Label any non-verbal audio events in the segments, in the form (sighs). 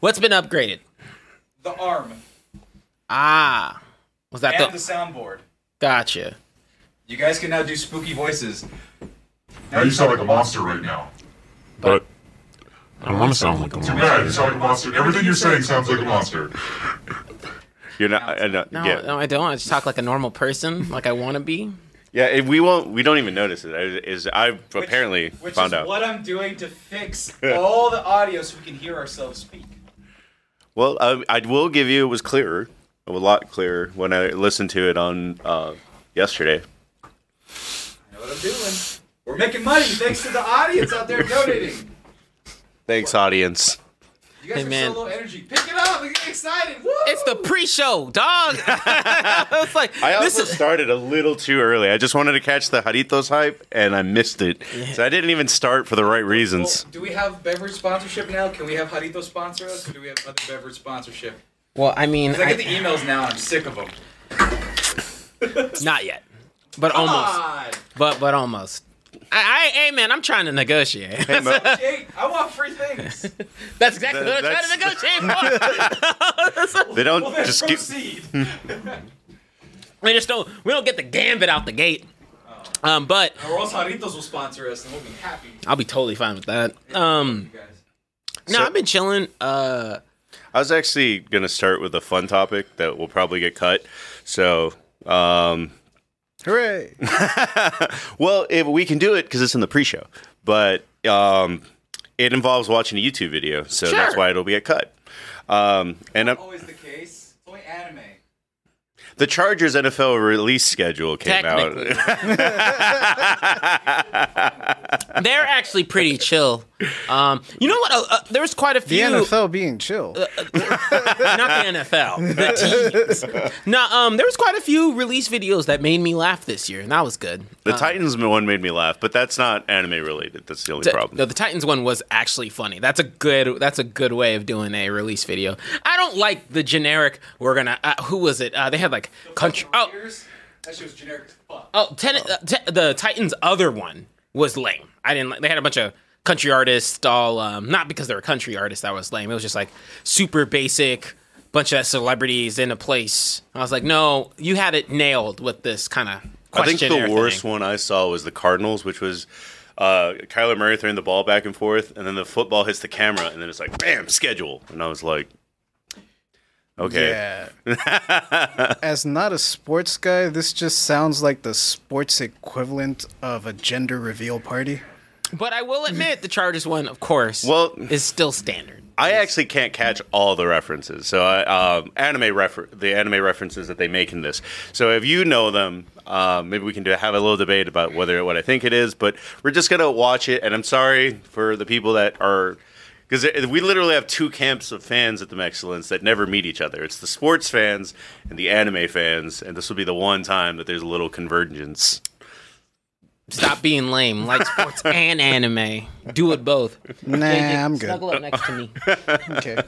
What's been upgraded? The arm Ah, was that and the? the soundboard. Gotcha. You guys can now do spooky voices. Now you sound like a monster right now. But I don't want to sound like a monster. Too monster. bad, you sound like a monster. Everything you're saying sounds like a monster. You're not. I know- No, yeah. no, I don't. I just talk like a normal person, like I want to be. Yeah, and we won't. We don't even notice it. Is I've Which- apparently which found is out. what I'm doing to fix all the audio so we can hear ourselves speak. Well, I, I will give you it was clearer, a lot clearer when I listened to it on uh, yesterday. I know what I'm doing. We're making money thanks to the audience out there donating. Thanks, audience. You guys Hey, are man. so low energy. Pick it up. We're getting excited. Woo! It's the pre-show, dog. (laughs) it's like I this also is. started a little too early. I just wanted to catch the Jarritos hype, and I missed it. So I didn't even start for the right reasons. Well, do we have beverage sponsorship now? Can we have Jarrito sponsor us, or do we have other beverage sponsorship? Well, I mean, 'Cause I get the emails now, and I'm sick of them. not yet, but Come almost. on. But but almost. I, I hey man, I'm trying to negotiate. Hey, Mo, (laughs) I want free things. (laughs) That's exactly That- what I'm trying to negotiate for. (laughs) they don't Well, then just give. proceed. we just don't we don't get the gambit out the gate. Um, but or else Jarritos will sponsor us, and we'll be happy. I'll be totally fine with that. Um, You guys. no, So- I've been chilling. Uh, I was actually gonna start with a fun topic that will probably get cut. So, um, Hooray! (laughs) well, if we can do it because it's in the pre-show, but um, it involves watching a YouTube video, so that's why it'll get cut. Um, and I'm, Always the case. It's only anime. The Chargers NFL release schedule came out. (laughs) They're actually pretty chill. Um, you know what? Uh, uh, there was quite a The few. NFL being chill. not the NFL, the teams. no, um, there was quite a few release videos that made me laugh this year, and that was good. the Uh, Titans one made me laugh, but that's not anime related. That's the only t- problem. No, the Titans one was actually funny. That's a good. That's a good way of doing a release video. I don't like the generic. We're gonna. Uh, who was it? Uh, they had like country. Oh, Years, that shit was generic as fuck. oh, ten, uh, te- the Titans other one was lame. I didn't like. They had a bunch of country artists. All um, not because they were country artists. That was lame. It was just like super basic. Bunch of celebrities in a place. I was like, no, you had it nailed with this kind of. I think the worst one I saw was the Cardinals, which was uh, Kyler Murray throwing the ball back and forth, and then the football hits the camera, and then it's like, bam, schedule. And I was like, okay. Yeah. (laughs) As not a sports guy, this just sounds like the sports equivalent of a gender reveal party. But I will admit, the Chargers one, of course, Well- is still standard. I actually can't catch all the references. So I um, anime refer the anime references that they make in this. So if you know them, um, maybe we can do, have a little debate about whether what I think it is. But we're just gonna watch it. And I'm sorry for the people that are. Because we literally have two camps of fans at the Mexcellence that never meet each other. It's the sports fans and the anime fans, and this will be the one time that there's a little convergence. Stop being lame. Like sports (laughs) and anime. Do it both. Nah, JJ, I'm good. Snuggle up next to me. (laughs) Okay.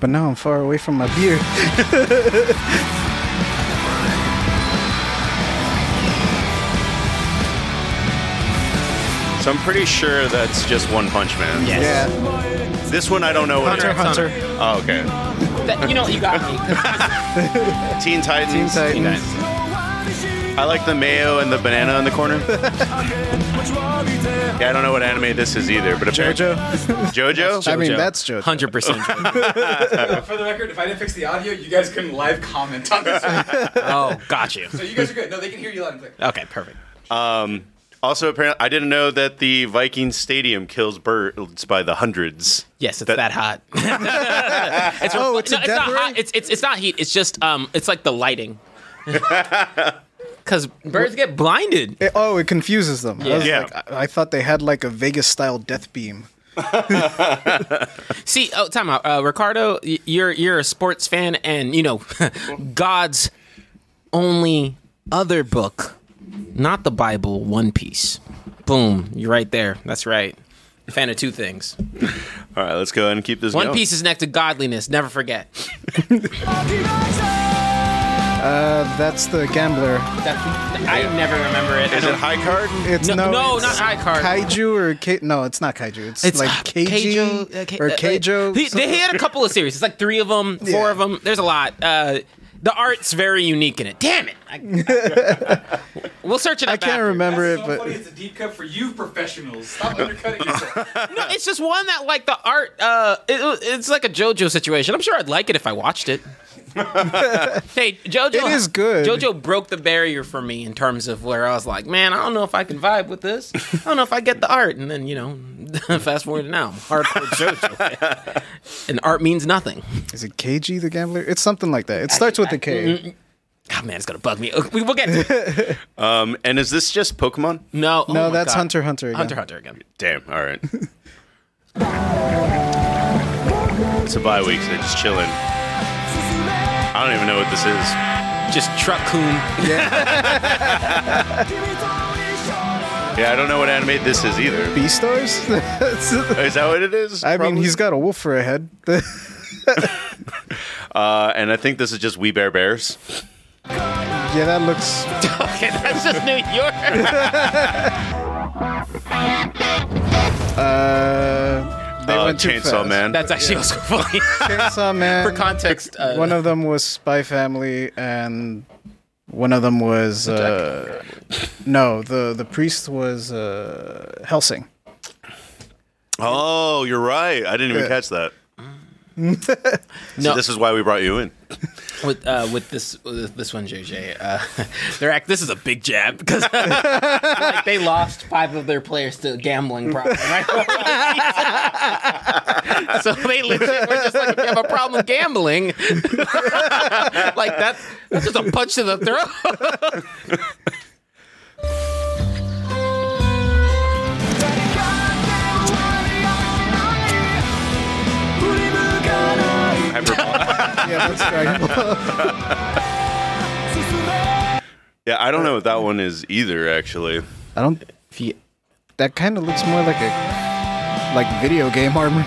but now I'm far away from my beer. (laughs) So I'm pretty sure that's just One Punch Man. Yes. Yeah. This one I don't know what Hunter, it is. Hunter. Oh, okay. That- you know? You got me. (laughs) 'cause Teen Titans. Teen Titans. I like the mayo and the banana in the corner. (laughs) yeah, I don't know what anime this is either, but apparently Jojo. (laughs) JoJo. I mean, that's Jojo. 100%. For the record, if I didn't fix the audio, you guys couldn't live comment on this. oh, got you. so you guys are good. No, they can hear you loud and clear. Okay, perfect. Um, also, apparently, I didn't know that the Viking Stadium kills birds by the hundreds. Yes, it's That- that, hot. (laughs) it's Oh, it's a no, it's death not ray? hot. It's, it's it's not heat. It's just um, it's like the lighting. (laughs) Because birds get blinded. It- oh, it confuses them. I, was Yeah. like, I, I thought they had like a Vegas style death beam. (laughs) See, oh, time out, uh, Ricardo. You're you're a sports fan, and you know God's only other book, not the Bible, One Piece. Boom, you're right there. That's right. Fan of two things. (laughs) All right, let's go ahead and keep this One going. Piece is next to godliness. Never forget. (laughs) Uh, that's the gambler. I never remember it. Is it high card? It's No, no, no, it's not high card. Kaiju or K- no, it's not kaiju. It's, It's like uh, Keiji uh, Ke- or uh, Keijo. He, they had a couple of series. It's like three of them, four Yeah. of them. There's a lot. Uh, the art's very unique in it. Damn it! I- (laughs) we'll search it up. I can't after. remember it, so but funny. It's a deep cut for you professionals. Stop undercutting yourself. (laughs) No, it's just one that like the art. Uh, it, it's like a JoJo situation. I'm sure I'd like it if I watched it. Hey, JoJo. It is good. JoJo broke the barrier for me in terms of where I was like, man, I don't know if I can vibe with this. I don't know if I get the art. And then you know, (laughs) fast forward to now, hardcore JoJo, and art means nothing. is it KG the gambler? It's something like that. It starts with the K. Oh man, it's gonna bug me. (laughs) We will get to it. (laughs) Um, and is this just Pokemon? No, oh No, that's God. Hunter Hunter. Again. Hunter Hunter again. Damn. All right. it's a bye week, so they're just chilling. I don't even know what this is. Just Truck Coon. Yeah, I don't know what anime this is either. Beastars. That's- (laughs) Is that what it is? I mean, he's got a wolf for a head. (laughs) Uh, and I think this is just We Bare Bears. yeah, that looks. Okay, that's just New York. (laughs) Uh, they Uh, went too Chainsaw fast. Man. That's actually also funny. (laughs) Chainsaw Man. For context, uh, one of them was Spy Family, and one of them was uh, no. The the priest was uh, Hellsing. oh, you're right. I didn't even Yeah. catch that. (laughs) no, So this is why we brought you in. (laughs) with uh, with this with this one, JJ. Uh, (laughs) they're act. This is a big jab because like, they lost five of their players to gambling problem. Right? so they legit were just like, if you have a problem gambling, like that, that's just a punch to the throat. Yeah, that's (laughs) yeah, I don't know what that one is either. Actually, I don't. If you, That kind of looks more like a like video game armor. (laughs)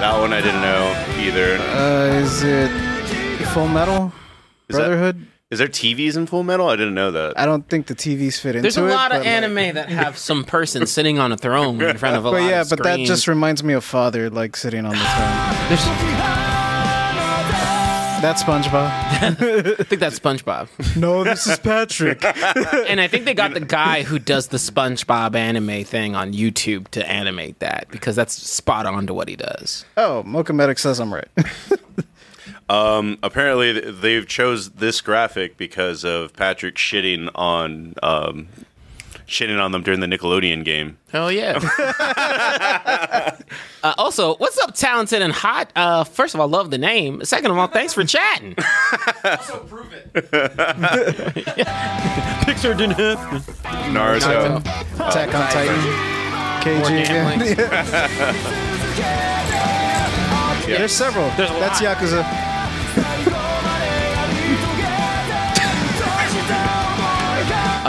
that one I didn't know either. Uh, is it Full Metal Is that- Brotherhood? Is there TVs in Full Metal? I didn't know that. I don't think the TVs fit into it. there's a it. lot of but, like- anime that have (laughs) some person sitting on a throne in front of a But lot yeah, of but that just reminds me of Father, like sitting on the throne. There's, That's SpongeBob. (laughs) I think that's SpongeBob. (laughs) no, this is Patrick. and I think they got the guy who does the SpongeBob anime thing on YouTube to animate that because that's spot on to what he does. oh, Mocha Medic says I'm right. Um, apparently, they've chose this graphic because of Patrick shitting on um, shitting on them during the Nickelodeon game. Hell yeah. (laughs) (laughs) uh, also, what's up, talented and hot? Uh, first of all, love the name. Second of all, thanks for chatting. also, prove it. (laughs) Picture didn't happen. Naruto. Attack on Titan. KG gambling. Yeah. There's several. There's a That's lot. Yakuza.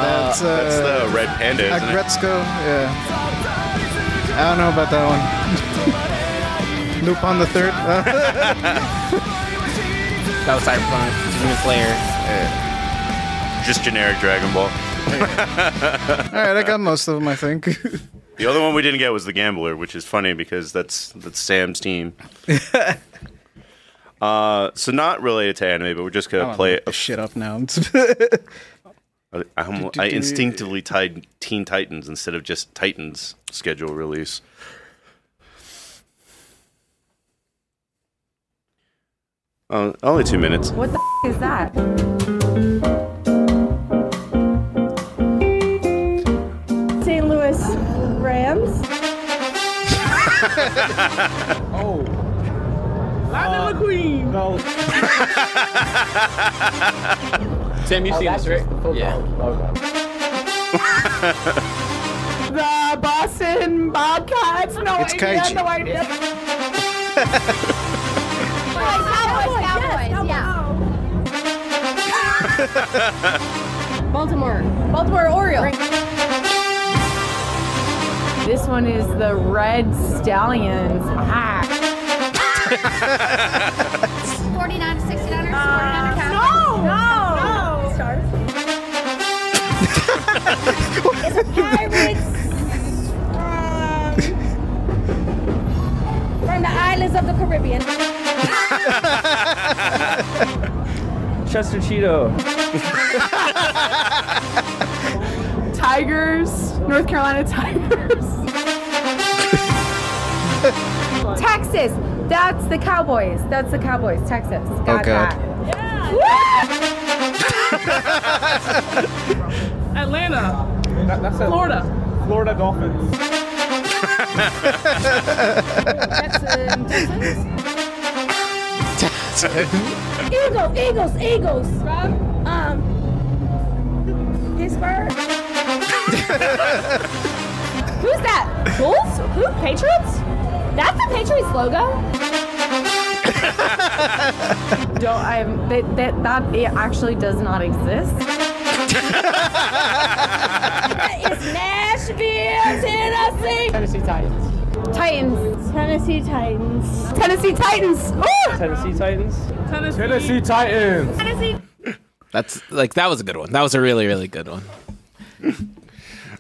That's, uh, That's the red panda, isn't it? Yeah. I don't know about that one. (laughs) Lupin the Third. Uh, (laughs) That was Cyberpunk. Demon Slayer. Just generic Dragon Ball. (laughs) all right, I got most of them, I think. The other one we didn't get was the Gambler, which is funny because that's that's Sam's team. uh, so not related to anime, but we're just gonna I play look this shit up now. I, I, I instinctively tied Teen Titans instead of just Titans schedule release. Oh, only two minutes. What the f- is that? St. Louis Rams. (laughs) Oh. Lightning uh, McQueen. No. (laughs) Sam, you've seen this, right? Yeah. The Boston Bobcats. No It's idea. Kaiji. No idea. (laughs) Cowboys, Cowboys, yeah. Baltimore. Baltimore Orioles. This one is the Red Stallions. Ah. (laughs) 49 to 69 Pirates. Um, from the islands of the Caribbean. Chester Cheeto. Tigers. North Carolina Tigers. Texas. That's the Cowboys. That's the Cowboys. Texas. Got Okay. that. (laughs) Atlanta. that's it. Florida. Florida Dolphins. Eagles, Eagles, Eagles. From um Pittsburgh. Who's that? Bulls? Who? Patriots? That's the Patriots logo. (laughs) Don't I? That that that it actually does not exist. It's Nashville, Tennessee. Tennessee Titans. Titans. Tennessee Titans. Tennessee Titans. Woo! Tennessee Titans. Tennessee. Tennessee Titans. Tennessee. That's like that was a good one. That was a really really good one.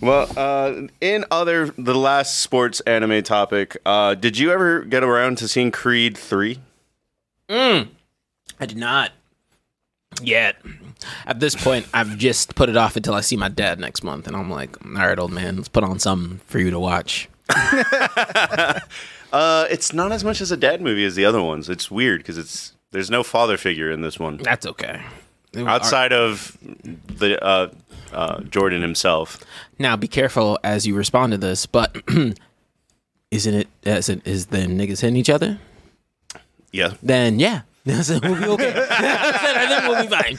Well, uh, in other the last sports anime topic, uh, did you ever get around to seeing Creed three? I did not yet. At this point, I've just put it off until I see my dad next month, and I'm like, all right, old man, let's put on something for you to watch. (laughs) Uh, it's not as much as a dad movie as the other ones. It's weird because it's there's no father figure in this one That's okay. outside of the uh, uh, Jordan himself. Now, be careful as you respond to this, but (clears throat) isn't it? Is, it, is the niggas hitting each other? Yeah, Then yeah, (laughs) we'll be okay. then we'll be fine.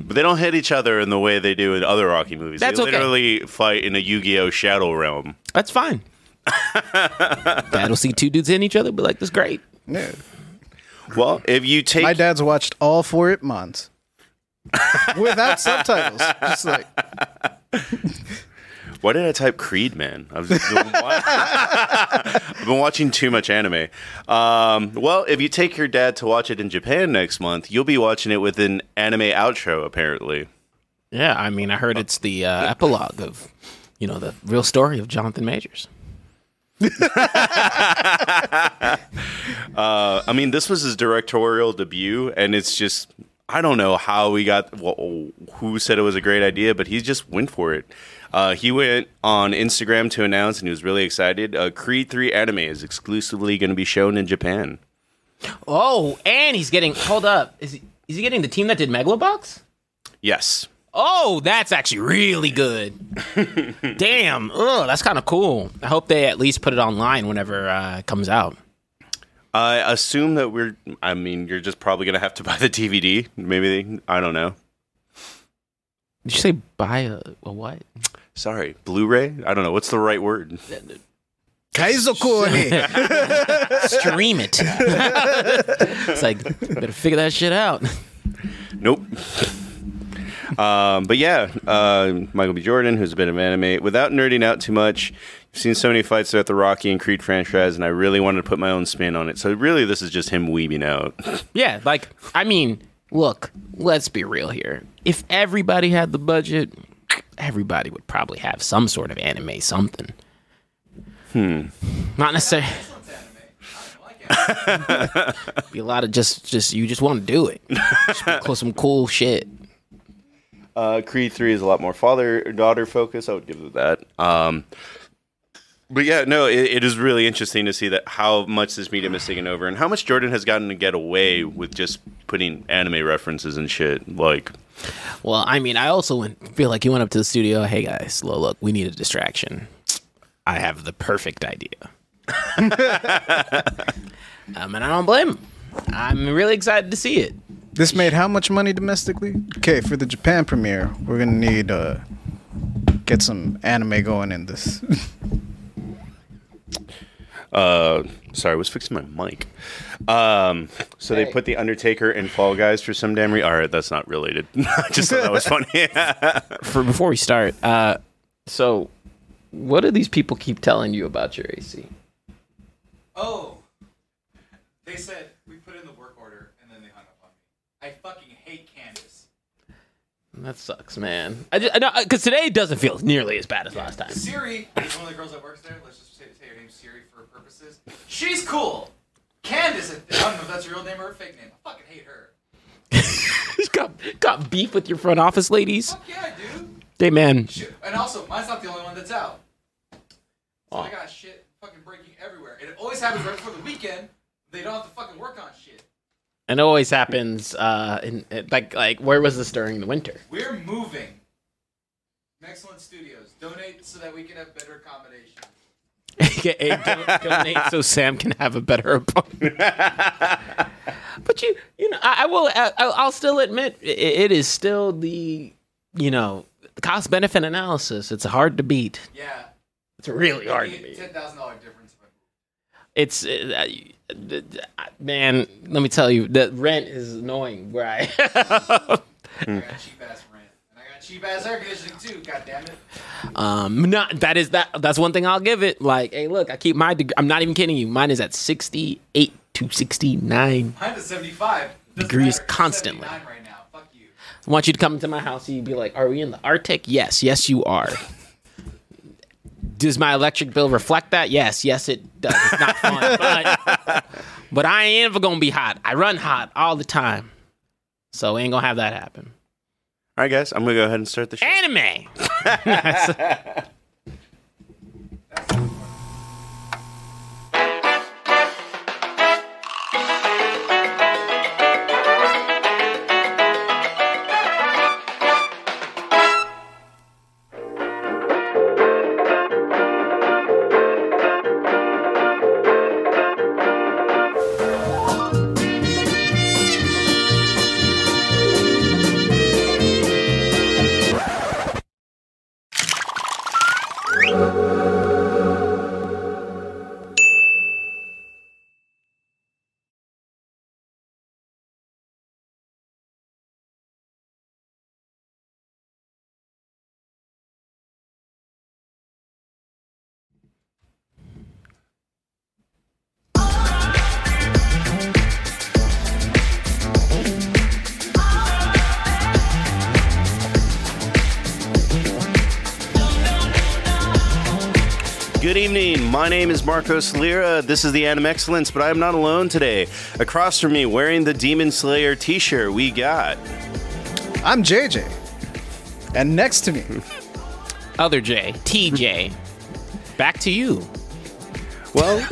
but they don't hit each other in the way they do in other Rocky movies. That's they okay. literally fight in a Yu-Gi-Oh Shadow Realm. That's fine. (laughs) Dad will see two dudes hitting each other, be like, "That's great." Yeah. Well, if you take My dad's watched all four Ip Mans (laughs) without subtitles. Just like Why did I type Creed, man? I've been, (laughs) I've been watching too much anime. Um, well, if you take your dad to watch it in Japan next month, you'll be watching it with an anime outro, apparently. Yeah, I mean, I heard it's the uh, epilogue of, you know, the real story of Jonathan Majors. (laughs) Uh, I mean, this was his directorial debut, and it's just. I don't know how we got wh- who said it was a great idea, but he just went for it. Uh, he went on Instagram to announce, and he was really excited. Uh, Creed 3 anime is exclusively going to be shown in Japan. Oh, and he's getting. Hold up, is he? Is he getting the team that did Megalobox? Yes. Oh, that's actually really good. (laughs) Damn. Oh, that's kind of cool. I hope they at least put it online whenever uh, it comes out. I assume that we're. I mean, you're just probably gonna have to buy the (laughs) DVD. Maybe they, I don't know. Did you say buy a, a what? Sorry, Blu-ray. I don't know what's the right word. Kaizokuni. (laughs) Stream it. (laughs) it's like better figure that shit out. Nope. um, but yeah, uh, Michael B. Jordan, who's a bit of anime, without nerding out too much. I've seen so many fights throughout the Rocky and Creed franchise, and I really wanted to put my own spin on it. So really, this is just him weebing out. Yeah, like I mean, look, let's be real here. If everybody had the budget, everybody would probably have some sort of anime something. Hmm. Not necessarily. (laughs) be a lot of just, just you just want to do it. Just some cool shit. Uh, Creed Three is a lot more father daughter focus. I would give it that. Um, but yeah, no, it, it is really interesting to see that how much this medium is taking over and how much Jordan has gotten to get away with just putting anime references and shit. Like, Well, I mean, I also went, feel like he went up to the studio. Hey guys, look, look, we need a distraction. I have the perfect idea. (laughs) um, and I don't blame him. I'm really excited to see it. this made how much money domestically? Okay, for the Japan premiere, we're gonna need uh get some anime going in this. (laughs) uh, sorry, I was fixing my mic. Um, so they put the Undertaker in Fall Guys for some damn reason. All right, that's not related. (laughs) I just thought that was funny. (laughs) For before we start, uh, so what do these people keep telling you about your AC? Oh. They said we put in the work order and then they hung up on me. I fucking hate Candace. That sucks, man. I just, because today doesn't feel nearly as bad as last time. Siri one of the girls that works there. Let's just say, say her name's Siri for purposes. She's cool. Candace, I don't know if that's her real name or her fake name. I fucking hate her. (laughs) got got beef with your front office ladies. Fuck yeah, dude. Hey, man. And also, mine's not the only one that's out. So I got shit fucking breaking everywhere. And it always happens right before the weekend. They don't have to fucking work on shit. And it always happens. Uh, in like like where was this during the winter? We're moving. Excellent Studios. Donate so that we can have better accommodation. (laughs) AKA donate so Sam can have a better apartment. (laughs) but you, you know, I, I will. I, I'll still admit it, it is still the, you know, cost benefit analysis. It's hard to beat. Yeah. It's really hard to beat. Ten thousand dollar difference. if It's uh, uh, man. Let me tell you, the rent is annoying. Where I. (laughs) I cheap ass rent. And I got cheap ass air conditioning too, god damn it. Um, not that is that. That's one thing I'll give it. Like, hey, look, I keep my. Deg- I'm not even kidding you. Mine is at 68 to 69. Mine is seventy five. Degrees constantly. Nine right now. Fuck you. I want you to come into my house and you'd be like, "Are we in the Arctic?" Yes, yes, you are. (laughs) Does my electric bill reflect that? Yes, yes, it does. It's not fun, (laughs) but but I ain't ever gonna be hot. I run hot all the time, so ain't gonna have that happen. All right, guys, I'm gonna go ahead and start the show. Anime. (laughs) (laughs) name is Marcos Lira. This is the Animexcellence, but I'm not alone today. Across from me, wearing the Demon Slayer T-shirt, we got. I'm JJ. And next to me, (laughs) Other J, TJ. Back to you. Well,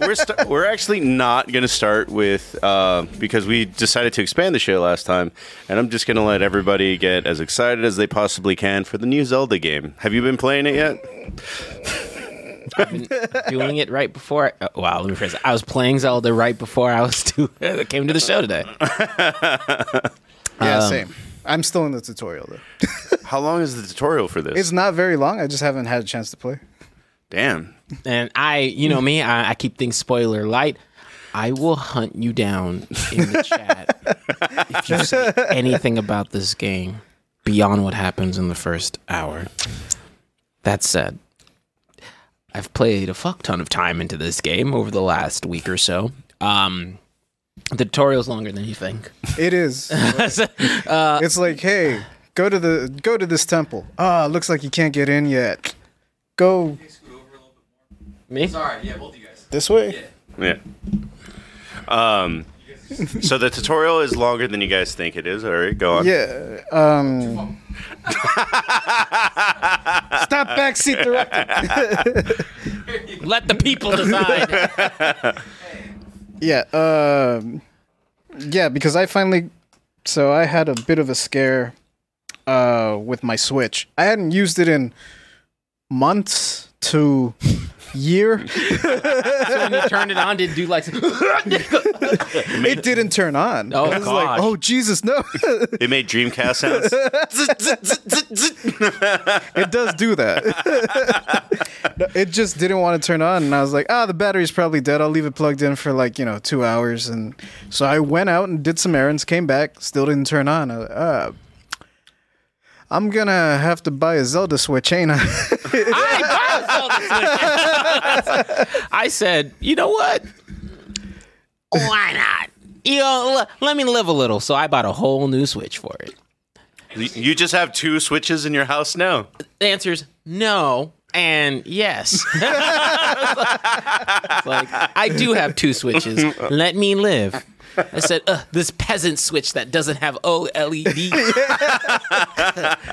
we're st- (laughs) we're actually not going to start with uh, because we decided to expand the show last time, and I'm just going to let everybody get as excited as they possibly can for the new Zelda game. Have you been playing it yet? (laughs) Doing it right before. I, oh, wow, let me phrase it. I was playing Zelda right before I was (laughs) to, came to the show today. (laughs) yeah, Um, same. I'm still in the tutorial though. (laughs) How long is the tutorial for this? It's not very long. I just haven't had a chance to play. Damn. And I, you know me, I, I keep things spoiler light. I will hunt you down in the chat if you say anything about this game beyond what happens in the first hour. That said, I've played a fuck ton of time into this game over the last week or so. Um, the tutorial's longer than you think. It is. (laughs) it's like, hey, go to the go to this temple. Ah, looks like you can't get in yet. Go Me? Sorry, yeah, both of you guys. this way. Yeah. Um. (laughs) So the tutorial is longer than you guys think it is. All right, go on. Yeah. Um. Stop backseat director. (laughs) Let the people decide. (laughs) Yeah. Um. Yeah, because I finally. So I had a bit of a scare. Uh, with my Switch, I hadn't used it in months to year. (laughs) so when you turned it on, did it do like? (laughs) it didn't turn on. Oh, I was like, oh Jesus, no! (laughs) It made Dreamcast sounds. it does do that. It just didn't want to turn on, and I was like, ah, the battery's probably dead. I'll leave it plugged in for like you know two hours, and so I went out and did some errands, came back, still didn't turn on. I was like, ah. I'm gonna have to buy a Zelda Switch, ain't I? (laughs) I said, you know what? Why not? you know, l- let me live a little. So I bought a whole new Switch for it. You just have two switches in your house now. The answer is no and yes. (laughs) It's like, I do have two switches. Let me live. I said, Ugh, this peasant switch that doesn't have OLED.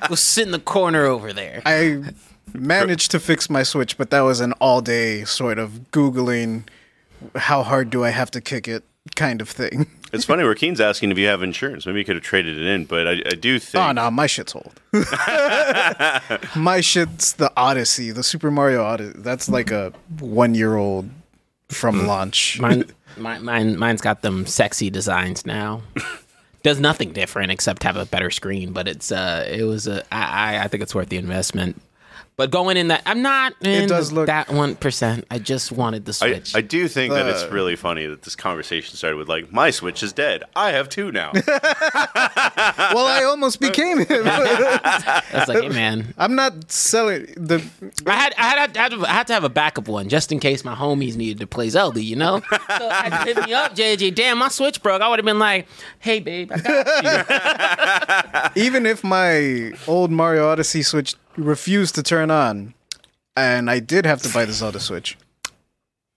Go sit in the corner over there. I managed to fix my Switch, but that was an all day sort of Googling how hard do I have to kick it kind of thing. (laughs) It's funny. Rakeen's asking if you have insurance. Maybe you could have traded it in, but I, I do think. Oh, no, my shit's old. (laughs) my shit's the Odyssey, the Super Mario Odyssey. That's like a one year old from launch. Mine, (laughs) mine, mine, mine's got them sexy designs now. Does nothing different except have a better screen, but it's uh, it was a I I think it's worth the investment. But going in that, I'm not in does look- that one percent. I just wanted the switch. I do think that it's uh, really funny that this conversation started with like my switch is dead. I have two now. (laughs) well, I almost became him. (laughs) I was like, hey man, I'm not selling the. I had I had, I had, to, I had to have a backup one just in case my homies needed to play Zelda, you know. So I had hit me up, JJ. Damn, my switch broke. I would have been like, hey babe, I got you. (laughs) Even if my old Mario Odyssey Switch refused to turn on, and I did have to buy the Zelda Switch,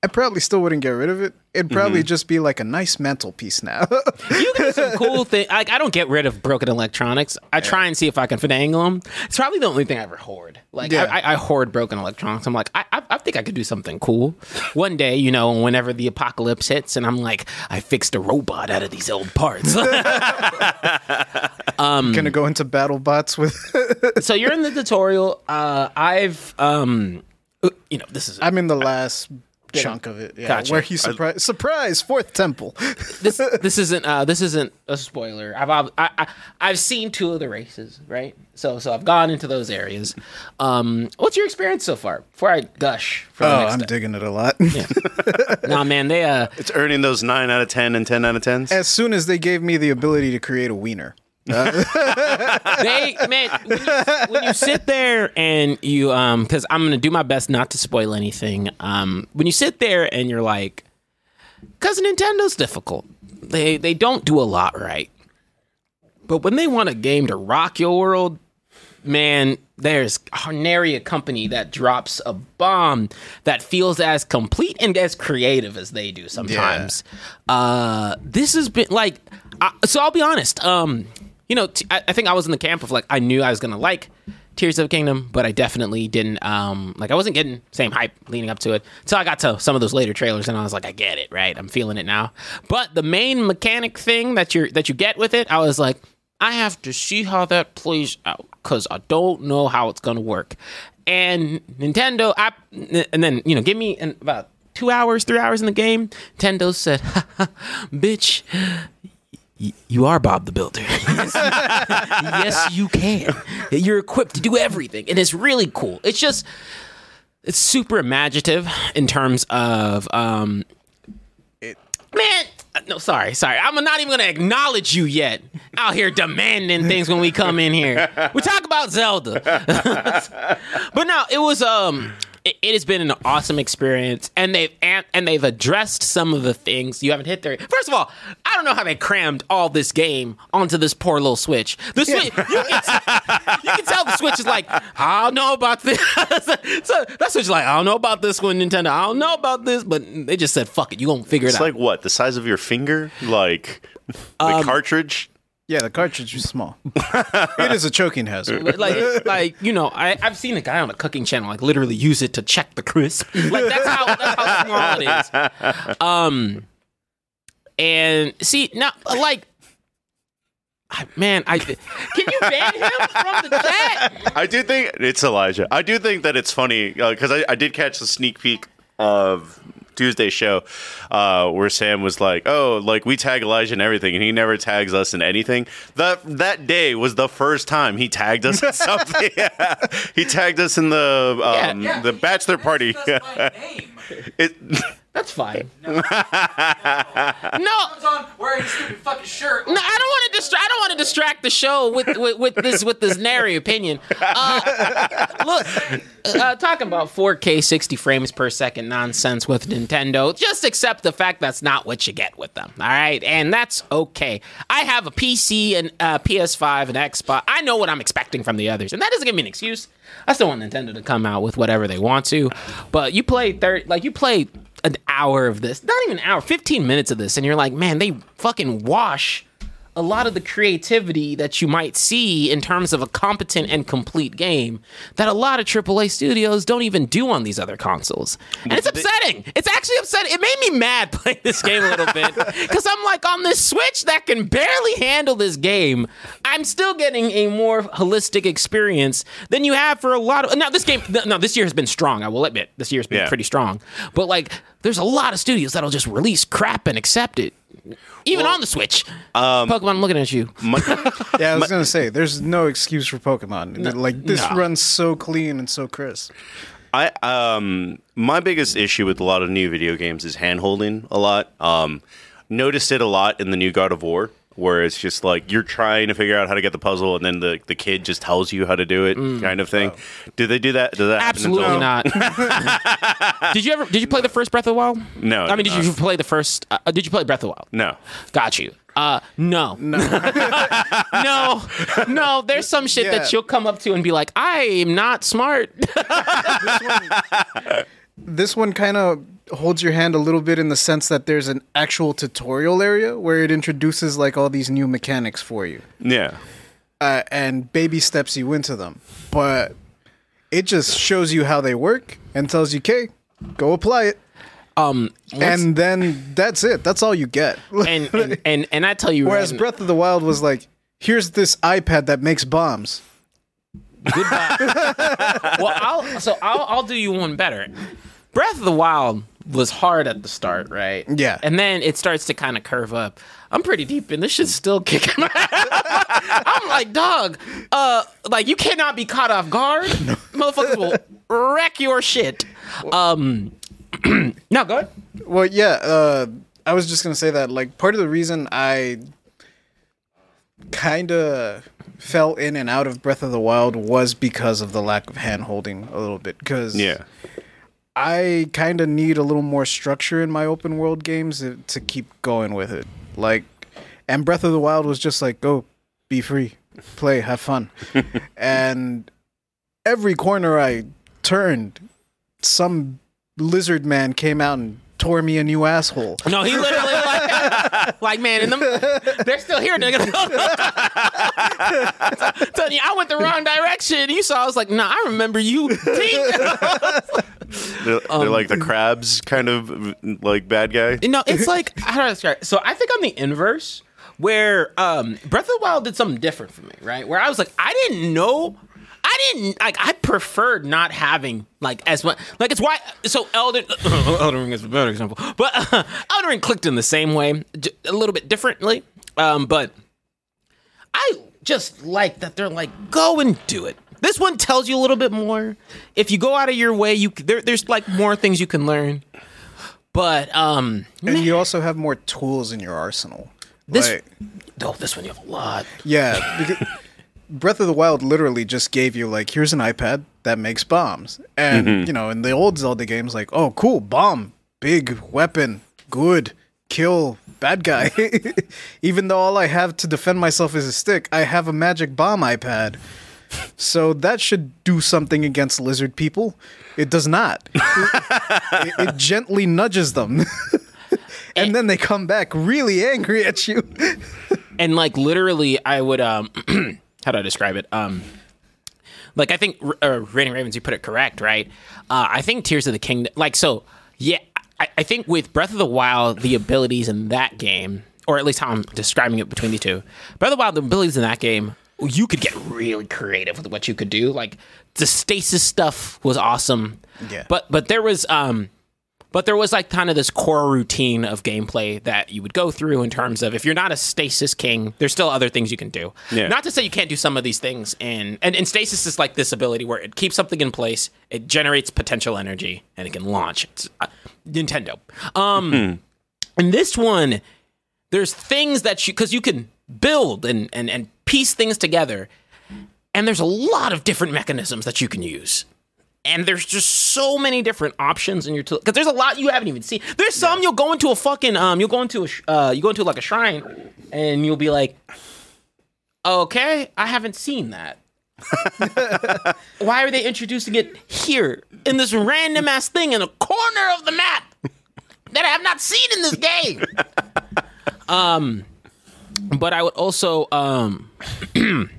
I probably still wouldn't get rid of it. It'd probably just be like a nice mantelpiece now. (laughs) you can do some cool (laughs) thing. Like I don't get rid of broken electronics. I try and see if I can finagle them. It's probably the only thing I ever hoard. Like Yeah. I, I, I hoard broken electronics. I'm like, I, I, I think I could do something cool. One day, you know, whenever the apocalypse hits, and I'm like, I fixed a robot out of these old parts. (laughs) Um, gonna go into battle bots with. so you're in the tutorial. Uh, I've, um, uh, you know, this is I'm in the last chunk of it. Yeah, Gotcha. where he surprise surprise fourth temple. this (laughs) this isn't uh, this isn't a spoiler. I've I've, I, I- I've seen two of the races, right? So so I've gone into those areas. Um, what's your experience so far? Before I gush for the Oh, next I'm step. digging it a lot. (laughs) Nah, man, they uh, it's earning those nine out of ten and ten out of tens. as soon as they gave me the ability to create a wiener. They man when you, when you sit there and you um because i'm gonna do my best not to spoil anything um when you sit there and you're like because nintendo's difficult. They they don't do a lot right. But when they want a game to rock your world man there's nary a company that drops a bomb that feels as complete and as creative as they do sometimes. Uh this has been like I, so i'll be honest um you know I, think i was in the camp of like i knew i was gonna like tears of kingdom but i definitely didn't um like i wasn't getting same hype leading up to it until i got to some of those later trailers and i was like i get it right i'm feeling it now but the main mechanic thing that you're that you get with it i was like I have to see how that plays out because I don't know how it's gonna work. And Nintendo, I, and then you know, give me an, about two hours, three hours in the game. Nintendo said, (laughs) "Bitch, you are Bob the Builder. (laughs) yes, you, can. You're equipped to do everything, and it's really cool. It's just." It's super imaginative in terms of um, Man, no, sorry, sorry. I'm not even gonna acknowledge you yet. Out here demanding things when we come in here. We talk about Zelda, (laughs) but no, it was um, it, it has been an awesome experience, and they've and, and they've addressed some of the things you haven't hit there. First of all, I don't know how they crammed all this game onto this poor little Switch. The Switch, you, can, you can tell the Switch is like, I don't know about this. (laughs) so that Switch is like, I don't know about this one, Nintendo. I don't know about this, but they just said, fuck it, you gonna figure it It's out. It's like what? The size of your finger? Like the Um, cartridge? Yeah, the cartridge is small. (laughs) it is a choking hazard. Like like you know I, i've seen a guy on a cooking channel like literally use it to check the crisp like that's how that's how small it is um and see now like I, man i can you ban him from the chat I do think it's Elijah. I do think that it's funny because I, I did catch the sneak peek of Tuesday's show uh, where Sam was like, "Oh, like we tag Elijah and everything, and he never tags us in anything." That that day was the first time he tagged us in (laughs) something. (laughs) he tagged us in the um, Yeah, the bachelor didn't party. specify (laughs) name. it, That's fine. (laughs) No, Comes on wearing a stupid fucking shirt. No, I don't want to distract. I don't want to distract the show with with, with this with this nary opinion. Uh, look, uh, talking about 4K 60 frames per second nonsense with Nintendo. Just accept the fact that's not what you get with them. All right, and that's okay. I have a PC and uh, PS5 and Xbox. I know what I'm expecting from the others, and that doesn't give me an excuse. I still want Nintendo to come out with whatever they want to, but you play third, like you play an hour of this, not even an hour, 15 minutes of this, and you're like, man, they fucking wash a lot of the creativity that you might see in terms of a competent and complete game that a lot of AAA studios don't even do on these other consoles. And it's upsetting. It's actually upsetting. It made me mad (laughs) playing this game a little bit (laughs) because I'm like, on this Switch that can barely handle this game, I'm still getting a more holistic experience than you have for a lot of. Now, this game, no, this year has been strong, I will admit. This year's been Yeah. pretty strong. But like, there's a lot of studios that'll just release crap and accept it. Even on the Switch. Pokemon, I'm looking at you. (laughs) Yeah, I was gonna say, there's no excuse for Pokemon. like this no. runs so clean and so crisp. I um my biggest issue with a lot of new video games is hand holding a lot. Um noticed it a lot in the new God of War where it's just like you're trying to figure out how to get the puzzle and then the, the kid just tells you how to do it kind of thing. Do they do that? Does that Absolutely not. (laughs) did you ever? Did you play the first Breath of the Wild? No, I mean, did no. you play the first? Uh, did you play Breath of the Wild? No. Got you. Uh, no, no, (laughs) no, no. There's some shit Yeah. that you'll come up to and be like, "I'm not smart." This one kind of holds your hand a little bit in the sense that there's an actual tutorial area where it introduces like all these new mechanics for you Yeah. uh, and baby steps you into them. But it just shows you how they work and tells you, "Okay, go apply it." um, and then that's it. That's all you get. (laughs) and, and and and I tell you, Whereas Ren, Breath of the Wild was like, "Here's this iPad that makes bombs." Goodbye. (laughs) well, I'll so I'll I'll do you one better. Breath of the Wild was hard at the start, right? Yeah. and then it starts to kind of curve up. I'm pretty deep in this shit's still kicking. my (laughs) I'm like, dog, uh, like you cannot be caught off guard. (laughs) Motherfuckers will wreck your shit. Um, (clears throat) no, go ahead. Well, yeah, uh, I was just gonna say that like part of the reason I kind of fell in and out of Breath of the Wild was because of the lack of hand holding a little bit. Because Yeah. I kind of need a little more structure in my open world games to, to keep going with it. Like, and Breath of the Wild was just like, go, be free, play, have fun. (laughs) and every corner I turned, some lizard man came out and tore me a new asshole. No, he literally (laughs) like, man, in them, they're still here, nigga. (laughs) Telling you, I went the wrong direction. You saw, I was like, nah, I remember you. (laughs) They're, they're like the crabs kind of like bad guy. No, it's like how do I describe? It? So I think I'm the inverse, where um, Breath of the Wild did something different for me, right? Where I was like, I didn't know, I didn't like, I preferred not having like as much. Like it's why. So Elden, (coughs) Elden Ring is a better example, but uh, (laughs) Elden Ring clicked in the same way, j- a little bit differently, um, but I just like that they're like, go and do it. This one tells you a little bit more. If you go out of your way, you there, there's like more things you can learn. But um, And you also have more tools in your arsenal. This- Like- oh, this one you have a lot. Yeah, because Breath of the Wild literally just gave you like, here's an iPad that makes bombs, and you know, in the old Zelda games, like, oh, cool, bomb, big weapon, good, kill bad guy. (laughs) Even though all I have to defend myself is a stick, I have a magic bomb iPad. So that should do something against lizard people. It does not. it, it gently nudges them. (laughs) and then they come back really angry at you. (laughs) and like literally i would um (clears throat) how do i describe it? Um like i think uh, Raining ravens you put it correct right? Uh i think tears of the kingdom like so yeah I, I think with breath of the wild the abilities in that game or at least how i'm describing it between the two breath of the wild the abilities in that game you could get really creative with what you could do. Like the stasis stuff was awesome. Yeah. but but there was um But there was like kind of this core routine of gameplay that you would go through in terms of if you're not a stasis king, there's still other things you can do. Yeah. Not to say you can't do some of these things, and, and and stasis is like this ability where it keeps something in place, it generates potential energy, and it can launch. It's, uh, Nintendo. Um, and this one, there's things that you because you can build and and and piece things together, and there's a lot of different mechanisms that you can use. And there's just so many different options in your tool because there's a lot you haven't even seen. There's some you'll go into a fucking um you'll go into a sh- uh you go into like a shrine and you'll be like, okay, I haven't seen that. (laughs) Why are they introducing it here in this random ass thing in a corner of the map that I have not seen in this game? (laughs) um, but I would also um. (clears throat)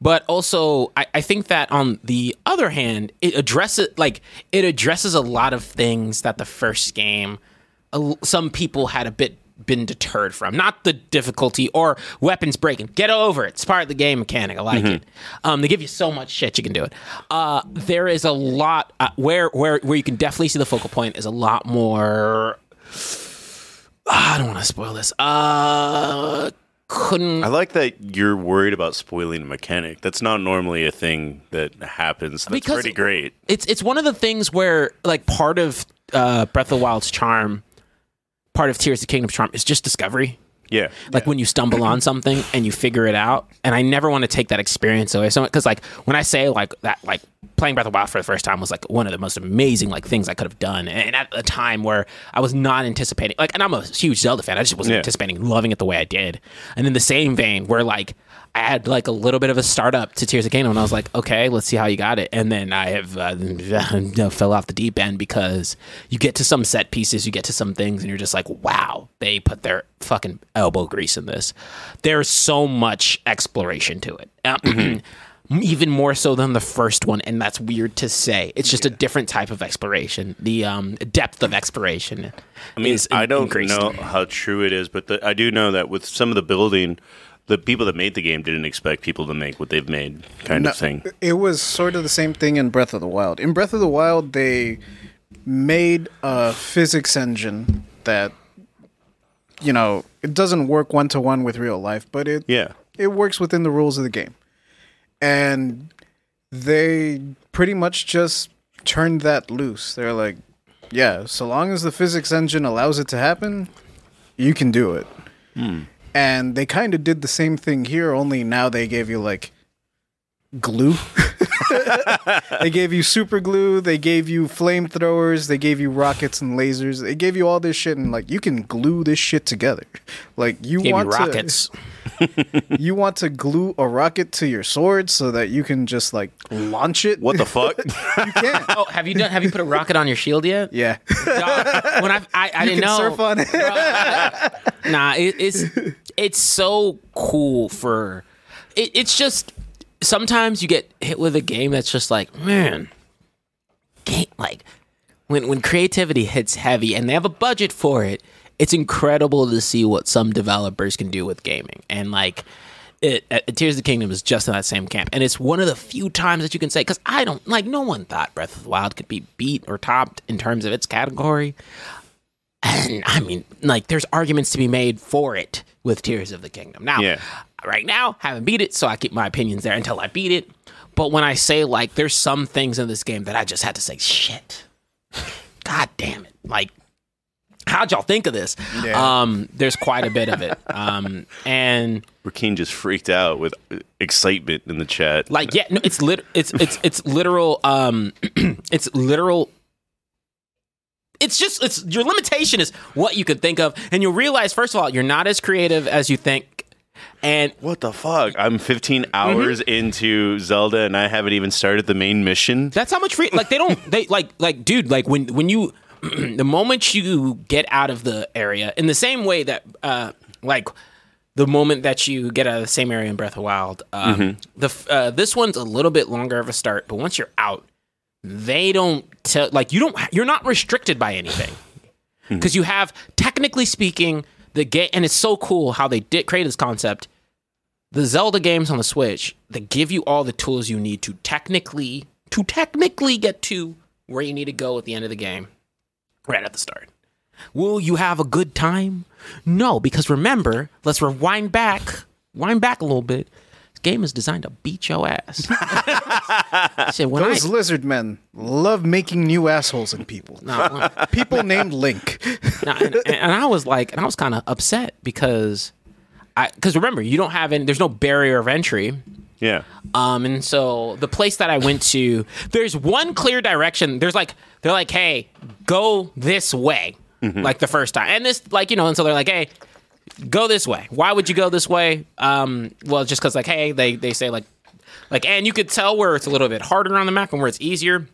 but also I, I think that on the other hand it addresses like it addresses a lot of things that the first game l- some people had a bit been deterred from. Not the difficulty or weapons breaking. Get over it. It's part of the game mechanic. I like it. Um, they give you so much shit you can do it. Uh, there is a lot uh, where where where you can definitely see the focal point is a lot more (sighs) i don't want to spoil this. Uh couldn't I like that you're worried about spoiling a mechanic. That's not normally a thing that happens. That's Because- pretty great. it's it's one of the things where like part of uh, Breath of the Wild's charm, part of Tears of the Kingdom's charm is just discovery. Yeah. Like when you stumble on something and you figure it out. And I never want to take that experience away. So because like when I say like that, like playing Breath of the Wild for the first time was like one of the most amazing like things I could have done. And at a time where I was not anticipating like, and I'm a huge Zelda fan. I just wasn't Yeah. anticipating loving it the way I did. And in the same vein, where like I had like a little bit of a startup to Tears of Kingdom, and I was like, okay, let's see how you got it. And then I have uh, (laughs) fell off the deep end because you get to some set pieces, you get to some things, and you're just like, wow, they put their fucking elbow grease in this. There's so much exploration to it. Uh, (clears throat) Even more so than the first one, and that's weird to say. It's just a different type of exploration. The um, depth of exploration. I mean, I don't increased. know how true it is, but the, I do know that with some of the building, the people that made the game didn't expect people to make what they've made, kind No, of thing. It was sort of the same thing in Breath of the Wild. In Breath of the Wild, they made a physics engine that, you know, it doesn't work one to one with real life, but it Yeah. it works within the rules of the game. And they pretty much just turned that loose. They're like, yeah, so long as the physics engine allows it to happen, you can do it. Hmm. And they kind of did the same thing here, only now they gave you like glue. (laughs) they gave you super glue, they gave you flamethrowers, they gave you rockets and lasers. They gave you all this shit and like you can glue this shit together. Like you Gave you want to- rockets. You want to glue a rocket to your sword so that you can just like launch it. What the (laughs) fuck? you can. Oh, have you done? Have you put a rocket on your shield yet? Yeah. Dog, when I I, I you didn't can know. surf on it. nah, it, it's it's so cool for. It, it's just sometimes you get hit with a game that's just like man, game like when when creativity hits heavy and they have a budget for it. It's incredible to see what some developers can do with gaming and like. It, uh, Tears of the Kingdom is just in that same camp, and it's one of the few times that you can say because I don't like. No one thought Breath of the Wild could be beat or topped in terms of its category. And I mean, like, there's arguments to be made for it with Tears of the Kingdom. Now, Yeah. right now, haven't beat it, so I keep my opinions there until I beat it. But when I say, like, there's some things in this game that I just had to say, shit. God damn it. Like, how'd y'all think of this? Yeah. Um, there's quite a bit of it. Um, and Rakeen just freaked out with excitement in the chat. like, yeah, no, it's lit. It's it's it's literal. Um, (clears throat) it's literal. It's just it's your limitation is what you could think of, and you'll realize first of all you're not as creative as you think, and what the fuck? I'm 15 hours into Zelda and I haven't even started the main mission. That's how much free. Like they don't. They like like dude. Like when when you (clears throat) the moment you get out of the area in the same way that uh like the moment that you get out of the same area in Breath of the Wild. Um, The uh, this one's a little bit longer of a start, but once you're out, they don't tell like you don't you're not restricted by anything. (laughs) Because you have technically speaking the game and it's so cool how they did create this concept. The zelda games on the switch they give you all the tools you need to technically to technically get to where you need to go at the end of the game right at the start. Will you have a good time? No, because remember, let's rewind back, wind back a little bit. This game is designed to beat your ass. (laughs) Said, when Those I, lizard men love making new assholes in people. no, People named Link. No, and, and- and I was like, and I was kind of upset because I, because remember, you don't have any, there's no barrier of entry. Yeah. Um, and so the place that I went to, there's one clear direction. There's like, they're like, hey, go this way, like the first time. And this, like, you know, and so they're like, hey, go this way. Why would you go this way? Um, well, just because, like, hey, they, they say, like, like, and you could tell where it's a little bit harder on the map and where it's easier.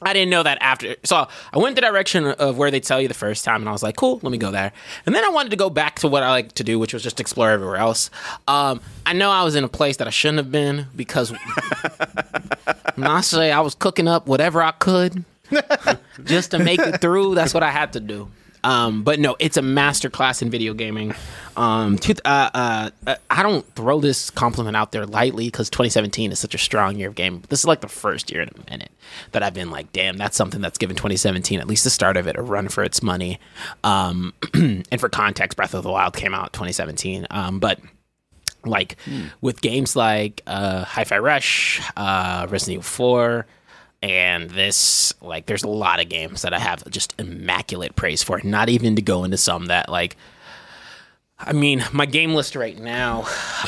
I didn't know that after. So I went the direction of where they tell you the first time, and I was like, cool, let me go there. And then I wanted to go back to what I like to do, which was just explore everywhere else. Um, I know I was in a place that I shouldn't have been because I say I was cooking up whatever I could (laughs) just to make it through, that's what I had to do. Um, but no, it's a master class in video gaming. Um, two, uh, uh, uh, I don't throw this compliment out there lightly because 2017 is such a strong year of gaming. This is like the first year in a minute that I've been like, damn, that's something that's given 2017, at least the start of it, a run for its money. Um, (clears throat) and for context, Breath of the Wild came out 2017. Um, but like with games like uh, Hi-Fi Rush, uh, Resident Evil 4, and this, like, there's a lot of games that I have just immaculate praise for. Not even to go into some that, like, I mean, my game list right now,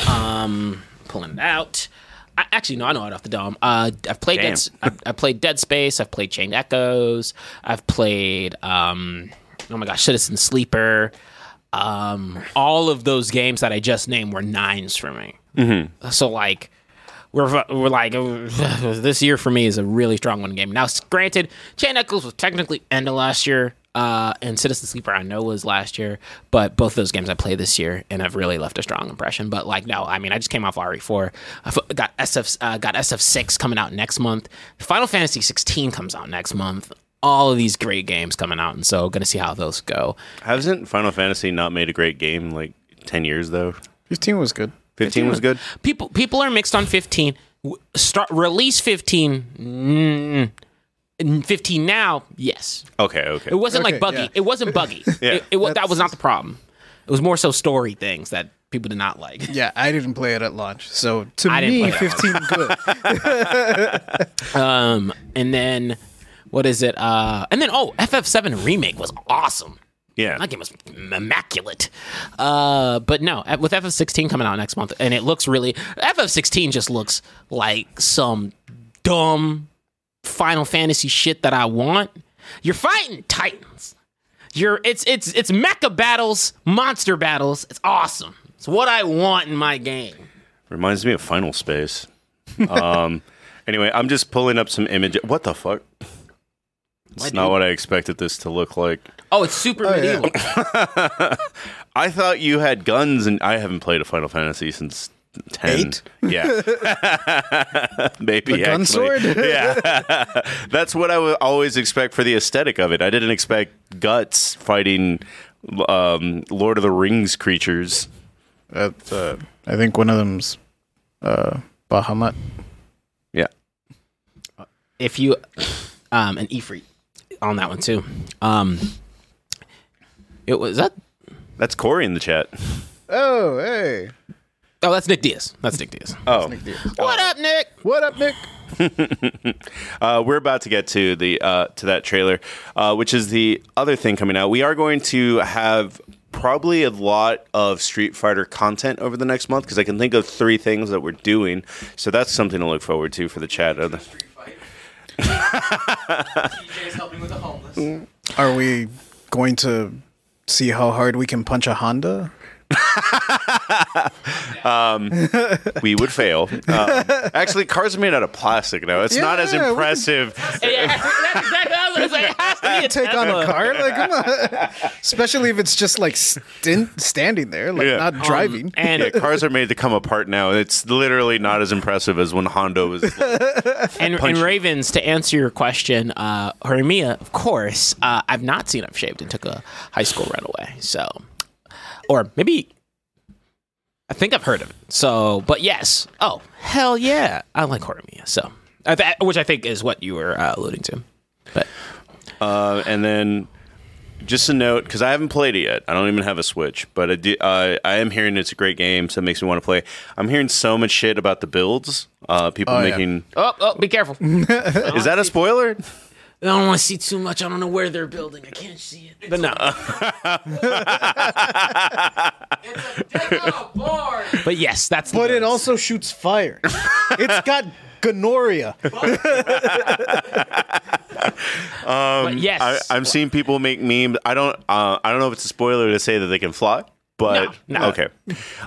um, pulling it out. I, actually, no, I know it off the dome. Uh, I've played Damn. Dead, I've, I've played Dead Space. I've played Chained Echoes. I've played, um, oh my gosh, Citizen Sleeper. Um, all of those games that I just named were nines for me. Mm-hmm. So like, we're we're like (laughs) this year for me is a really strong one game. Now, granted, Chain Echoes was technically end of last year, uh, and Citizen Sleeper I know was last year, but both of those games I played this year and have really left a strong impression. But like, no, I mean, I just came off RE4. I got SF uh, got SF6 coming out next month. Final Fantasy 16 comes out next month. All of these great games coming out, and so gonna see how those go. Hasn't Final Fantasy not made a great game in like 10 years though? 15 was good. 15 was good? people people are mixed on 15 start release 15 mm, 15 now yes Okay, okay. it wasn't Okay, like buggy yeah. it wasn't buggy (laughs) Yeah. it, it, wa- that was not the problem it was more so story things that people did not like Yeah, I didn't play it at launch. So to I me, play it at 15 good. (laughs) (laughs) um and then what is it uh and then oh ff7 remake was awesome Yeah. That game was immaculate. Uh, but no, with FF16 coming out next month, and it looks really FF16 just looks like some dumb Final Fantasy shit that I want. You're fighting titans. You're it's it's it's mecha battles, monster battles. It's awesome. It's what I want in my game. Reminds me of Final Space. Um, (laughs) anyway, I'm just pulling up some images. What the fuck? It's not what I expected this to look like. Oh, it's super yeah. medieval. (laughs) (laughs) I thought you had guns, and I haven't played a Final Fantasy since 10. Eight? Yeah. (laughs) Maybe. The gun actually. sword? yeah. That's what I would always expect for the aesthetic of it. I didn't expect guts fighting um, Lord of the Rings creatures. That's, uh, I think one of them's uh, Bahamut. Yeah. if you um an Ifrit on that one too. Um it was that That's Corey in the chat. Oh, hey. Oh, that's Nick Diaz. That's Nick Diaz. Oh. Nick Diaz. What up, Nick? What up, Nick? (laughs) Uh, we're about to get to the uh, to that trailer, uh, which is the other thing coming out. We are going to have probably a lot of Street Fighter content over the next month because I can think of three things that we're doing. So that's something to look forward to for the chat. Homeless. Are we going to see how hard we can punch a Honda? (laughs) we would fail. Um, actually, cars are made out of plastic now. It's not as Yeah, we impressive. Yeah, that's exactly what I was gonna say. It has to be (laughs) a Take on Tesla. a car? Like, come on. Especially if it's just like stin- standing there, like Yeah. not driving. And Yeah, cars are made to come apart now. It's literally not as impressive as when Honda was. (laughs) and, and Ravens, to answer your question, uh, Horimiya, of course, uh, I've not seen I've shaved and took a high school runaway. So, or maybe I think I've heard of it. So, but yes, oh hell yeah, I like Horimiya. So, which I think is what you were uh, alluding to. But Uh, and then just a note because I haven't played it yet. I don't even have a Switch, but I do, uh, I am hearing it's a great game, so it makes me want to play. I'm hearing so much shit about the builds. Uh, people Oh, yeah. making. Oh, oh, be careful. (laughs) Is that a spoiler? Don't want to see too much. I don't know where they're building. I can't see it. But no. It's a deco board. But yes, that's. the But it also shoots fire. it's got gonorrhea. (laughs) But yes. I, I'm seeing people make memes. I don't. Uh, I don't know if it's a spoiler to say that they can fly. But No, no. okay,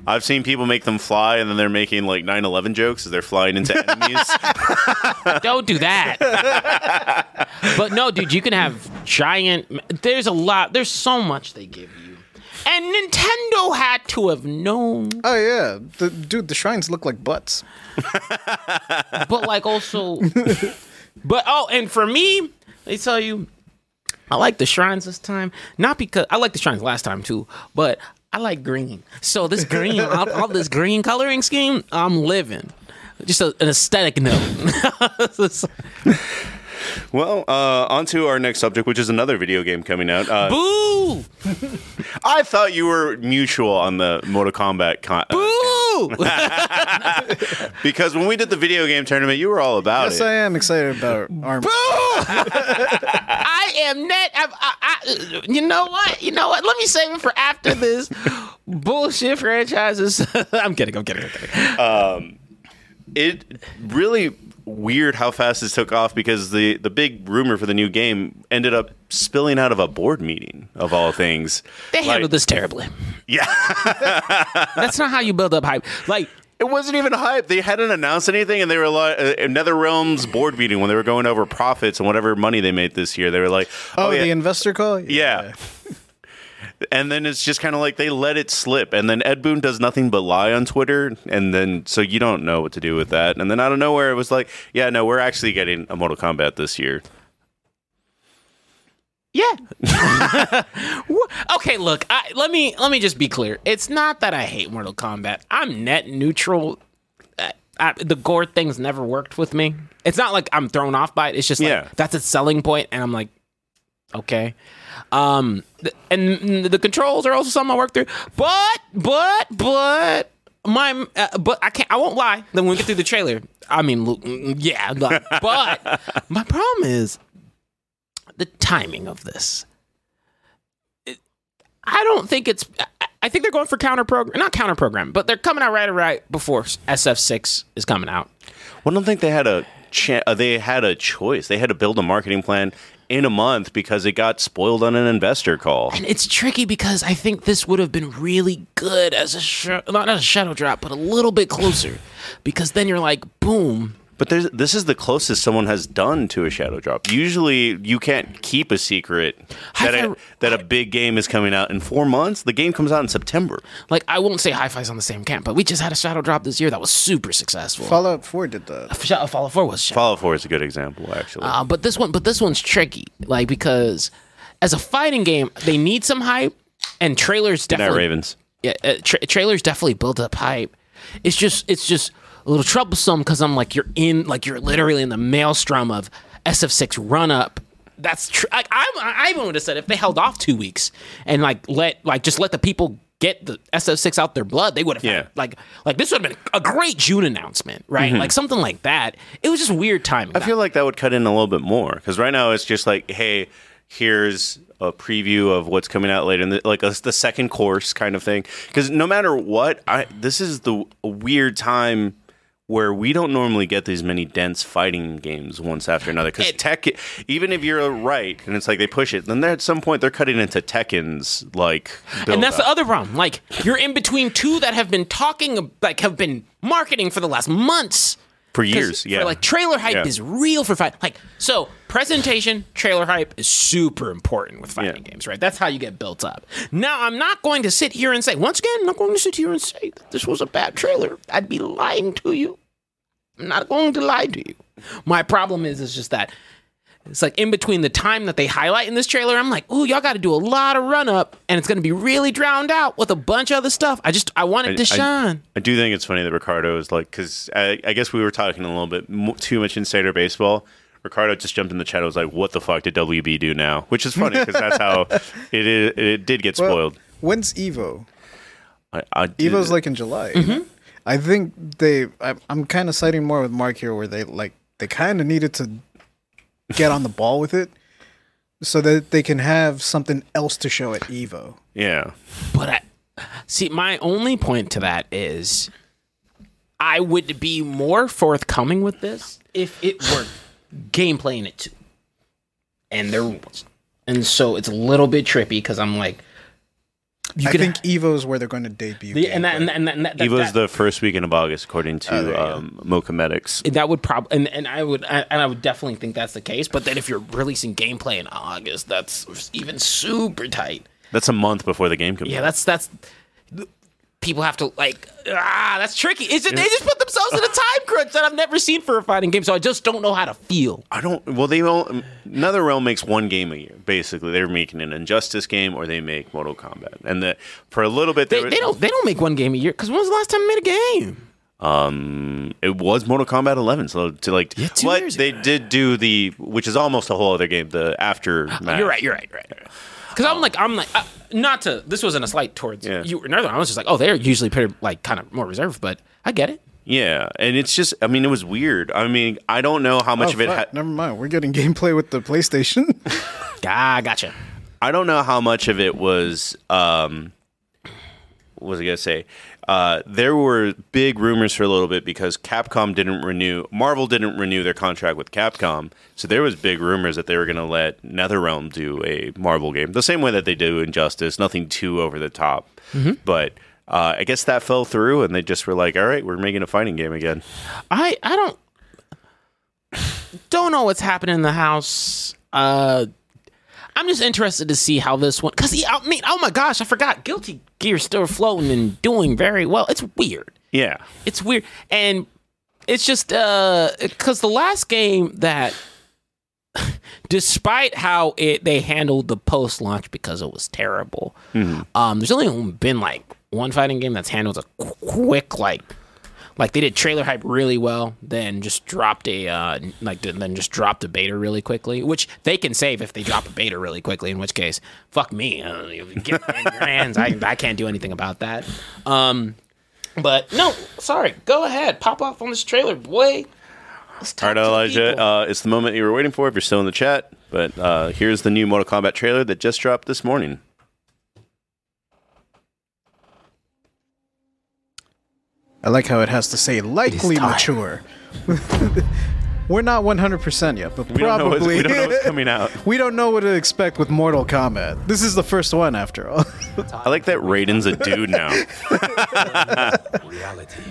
I've seen people make them fly, and then they're making like 9/11 jokes as they're flying into enemies. (laughs) Don't do that. but no, dude, you can have giant. There's a lot. There's so much they give you, and Nintendo had to have known. Oh yeah, the, dude, the shrines look like butts. (laughs) But like also, but oh, and for me, they tell you, I like the shrines this time. Not because I like the shrines last time too, but I like green. So this green, all, all this green coloring scheme, I'm living. Just a, an aesthetic note. (laughs) well, uh, on to our next subject, which is another video game coming out. Uh, Boo! (laughs) I thought you were mutual on the Mortal Kombat con- uh, Boo! (laughs) because when we did the video game tournament, you were all about Yes, it. Yes, I am excited about armor. (laughs) I am net. I, I, I, you know what? You know what? Let me save it for after this bullshit franchises. I'm kidding. I'm kidding. I'm kidding. Um, it really weird how fast this took off because the the big rumor for the new game ended up spilling out of a board meeting of all things. They Like, handled this terribly. Yeah, (laughs) That's not how you build up hype. Like, it wasn't even hype. They hadn't announced anything, and they were like uh, NetherRealm's board meeting when they were going over profits and whatever money they made this year. They were like, Oh, "Oh, yeah, the investor call. yeah." And then it's just kind of like they let it slip, and then Ed Boon does nothing but lie on Twitter, and then so you don't know what to do with that. And then out of nowhere, it was like, "Yeah, no, we're actually getting a Mortal Kombat this year." yeah. (laughs) Okay, look. I, let me let me just be clear. It's not that I hate Mortal Kombat. I'm net neutral. Uh, I, the gore thing's never worked with me. It's not like I'm thrown off by it. It's just like Yeah. that's its selling point, and I'm like, okay. Um, and the controls are also something I work through. But, but, but my, uh, but I can't. I won't lie. Then when we get through the trailer, I mean, yeah. like, (laughs) But my problem is the timing of this. It- I don't think it's. I- I think they're going for counter program, not counter program, but they're coming out right right before SF6 is coming out. Well, I don't think they had a cha- uh, they had a choice. They had to build a marketing plan in a month because it got spoiled on an investor call. And it's tricky because I think this would have been really good as a sh- not a shadow drop, but a little bit closer, because then you're like, boom. But there's, this is the closest someone has done to a shadow drop. Usually, you can't keep a secret that a, Hi-Fi- that a big game is coming out in four months. The game comes out in September. Like I won't say Hi-Fi's on the same camp, but we just had a shadow drop this year that was super successful. Fallout 4 did that. Shadow Fallout 4 was shadow. Fallout 4 is a good example, actually. Uh, but this one, but this one's tricky, like because as a fighting game, they need some hype, and trailers Good night, definitely. Ravens. Yeah, uh, tra- trailers definitely build up hype. It's just, it's just a little troublesome because I'm like, you're in, like you're literally in the maelstrom of SF6 run up. That's true. I, I, I even would have said if they held off two weeks and like let, like just let the people get the SF6 out their blood, they would have Yeah. like, like this would have been a great June announcement, right? Mm-hmm. Like something like that. It was just weird timing. I feel like that would cut in a little bit more because right now it's just like, hey, here's a preview of what's coming out later, in the, like a, the second course kind of thing. Because no matter what, I this is the weird time where we don't normally get these many dense fighting games once after another. Because tech, even if you're right, and it's like they push it, then at some point they're cutting into Tekken's like. and that's the other problem. Like you're in between two that have been talking, like have been marketing for the last months. For years. Yeah, For like trailer hype Yeah. is real for fight. Like so, presentation, trailer hype is super important with fighting Yeah. games, right? That's how you get built up. Now, I'm not going to sit here and say once again, I'm not going to sit here and say that this was a bad trailer. I'd be lying to you. I'm not going to lie to you. My problem is, is just that it's like in between the time that they highlight in this trailer, I'm like, ooh, y'all got to do a lot of run up, and it's going to be really drowned out with a bunch of other stuff. I just I want it to shine. I do think it's funny that Ricardo is like, because I, I guess we were talking a little bit mo- too much insider baseball. Ricardo just jumped in the chat. and was like, "What the fuck did WB do now?" Which is funny because that's how (laughs) it is, it did get Well, spoiled. When's Evo? I, I Evo's like in July. Mm-hmm. I think they. I, I'm kind of siding more with Mark here, where they like they kind of needed to get on the (laughs) ball with it, so that they can have something else to show at Evo. yeah. But I see my only point to that is I would be more forthcoming with this if it were gameplay in it too. And there was. And so it's a little bit trippy because I'm like you I could think Evo is where they're going to debut. the, and that and that, and that, and that, Evo's that, the first weekend of August, according to you go. um, Mocomedics. that would probably and, and I would and I would definitely think that's the case. But then if you're releasing gameplay in August, that's even super tight. That's a month before the game comes. Yeah, out. that's that's people have to like ah, that's tricky. Is it they just put themselves in a time (laughs) crunch that I've never seen for a fighting game, so I just don't know how to feel. I don't. Well, they all. NetherRealm makes one game a year. Basically, they're making an Injustice game or they make Mortal Kombat, and the, for a little bit They, there they don't they don't make one game a year because when was the last time they made a game? Um, it was Mortal Kombat 11. So to like, Yeah, two but years they did do the, which is almost a whole other game. The after. You're right. You're right. You're right. Because I'm like I'm like uh, not to. This wasn't a slight towards Yeah. you or another. I was just like, oh, they're usually pretty like kind of more reserved, but I get it. Yeah, and it's just. I mean, it was weird. I mean, I don't know how much Oh, of it. fuck, Ha- never mind. We're getting gameplay with the PlayStation. (laughs) (laughs) Ah, gotcha. I don't know how much of it was. Um, what was I gonna say? Uh, there were big rumors for a little bit because Capcom didn't renew, Marvel didn't renew their contract with Capcom, so there was big rumors that they were gonna let NetherRealm do a Marvel game, the same way that they do Injustice, nothing too over the top, but. Uh, I guess that fell through, and they just were like, "All right, we're making a fighting game again." I I don't (sighs) don't know what's happening in the house. Uh, I'm just interested to see how this one. Because I mean, oh my gosh, I forgot. Guilty Gear's still floating and doing very well. It's weird. Yeah, It's weird, and it's just because the last game that, (laughs) despite how it they handled the post launch because it was terrible. Um, there's only been like one fighting game that's handled a qu- quick like like they did trailer hype really well, then just dropped a uh, like then just dropped a beta really quickly, which they can save if they drop a beta really quickly. In which case, fuck me, uh, get it in your hands. I I can't do anything about that. Um, but no, sorry. Go ahead, pop off on this trailer, boy. All right, Elijah. Uh, it's the moment you were waiting for if you're still in the chat. But uh, here's the new Mortal Kombat trailer that just dropped this morning. I like how it has to say likely mature. (laughs) We're not 100% yet, but We don't, probably we don't know what's coming out. (laughs) we don't know what to expect with Mortal Kombat. This is the first one, after all. (laughs) I like that Raiden's a dude now. reality.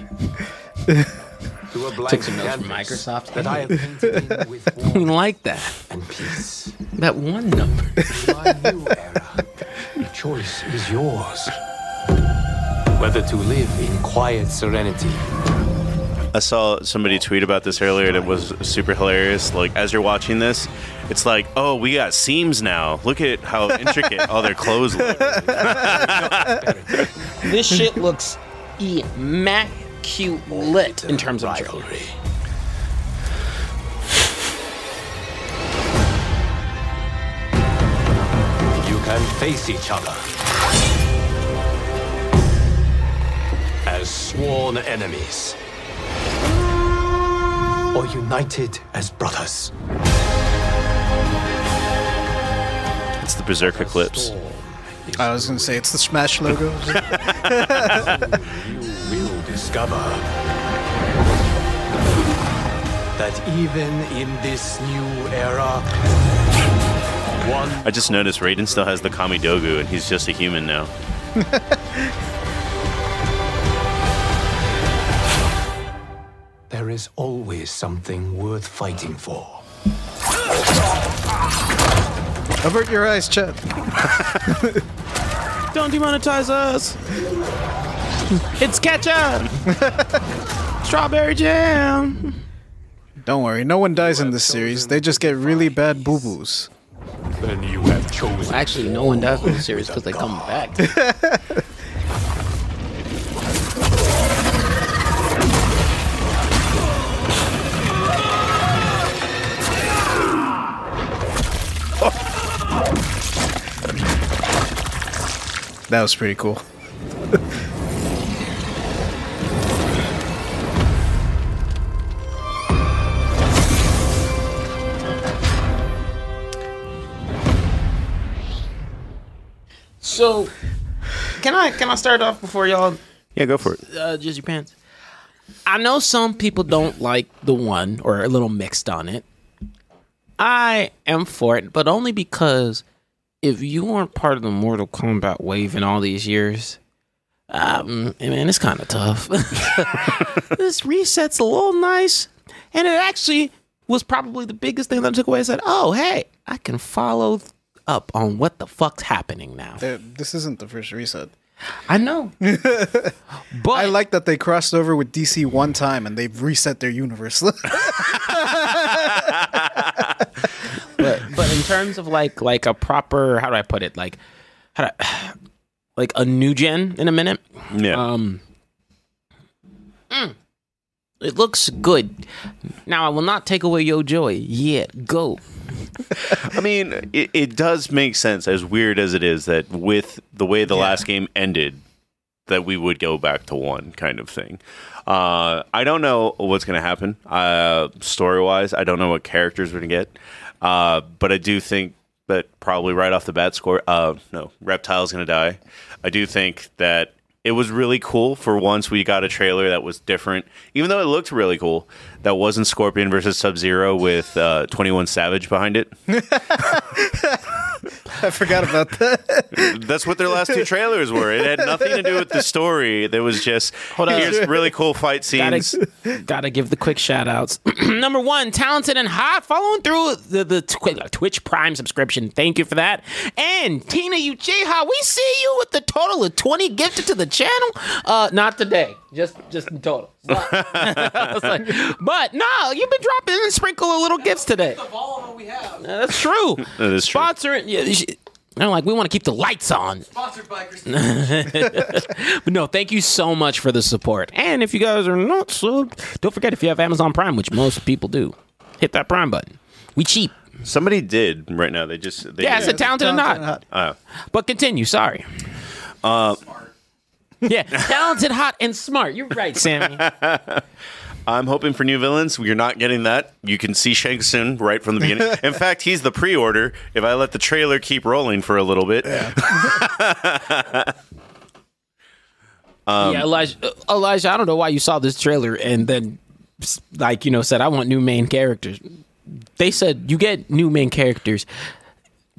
to a blank Took some notes from Microsoft. that I have painted with we like that. and peace. That one number. My new era, the choice is yours. Whether to live in quiet serenity I saw somebody tweet about this earlier and it was super hilarious. Like, as you're watching this, it's like, oh, we got seams now. Look at how intricate all their clothes look. (laughs) this shit looks immaculate in terms of trailer. rivalry. You can face each other sworn enemies or united as brothers. It's the Berserk Eclipse. I was going to say, it's the Smash logo. (laughs) you will discover that even in this new era, one I just noticed Raiden still has the Kamidogu and he's just a human now. (laughs) is always something worth fighting for. Avert your eyes, Chet. (laughs) Don't demonetize us. It's ketchup. (laughs) Strawberry jam. Don't worry, no one dies in this series. They just get really bad boo boos. Then you have chosen. Actually, no one dies in the series because they come back. (laughs) That was pretty cool. So, can I can I start off before y'all Yeah, go for it. uh, jizz your pants? I know some people don't like the one or are a little mixed on it. I am for it, but only because if you weren't part of the Mortal Kombat wave in all these years, um, man, it's kind of tough. (laughs) this reset's a little nice, and it actually was probably the biggest thing that I took away. I said, "Oh, hey, I can follow up on what the fuck's happening now." This isn't the first reset. I know, (laughs) but I like that they crossed over with DC one time and they've reset their universe. (laughs) in terms of like like a proper how do I put it like how do I, (sighs) like a new gen in a minute. Yeah. Um. mm, it looks good. Now I will not take away your joy yet. Go. I mean, it, it does make sense, as weird as it is, that with the way the last game ended, that we would go back to one kind of thing. Uh, I don't know what's going to happen uh, story wise. I don't know what characters we're going to get, uh, but I do think that probably right off the bat, score. Uh, no, Reptile's going to die. I do think that it was really cool for once we got a trailer that was different, even though it looked really cool. That wasn't Scorpion versus Sub Zero with uh, Twenty One Savage behind it. (laughs) I forgot about that. That's what their last two trailers were. It had nothing to do with the story. There was just Hold on. here's really cool fight scenes. Gotta, gotta give the quick shout outs. (clears throat) Number one, talented and hot, following through the, the twi- Twitch Prime subscription. Thank you for that. And Tina Uchiha, we see you with the total of 20 gifted to the channel. Uh, not today, just just in total. But, I was like, but no, you've been dropping and sprinkle a little gifts today. The ball we have. Uh, That's true. (laughs) That is true. Sponsoring, yeah, you should- I'm like, we want to keep the lights on. Sponsored by (laughs) Christine. But no, thank you so much for the support. And if you guys are not subbed, don't forget if you have Amazon Prime, which most people do, hit that Prime button. We cheap. Somebody did right now. They just they Yeah, it's a talented or Talented not. Uh, But continue. Sorry. uh, Yeah, talented, hot, and smart. You're right, Sammy. (laughs) I'm hoping for new villains. You're not getting that. You can see Shang Tsung right from the beginning. (laughs) In fact, he's the pre-order. If I let the trailer keep rolling for a little bit, yeah, (laughs) Elijah. uh, Elijah, I don't know why you saw this trailer and then, like, you know, said I want new main characters. They said you get new main characters.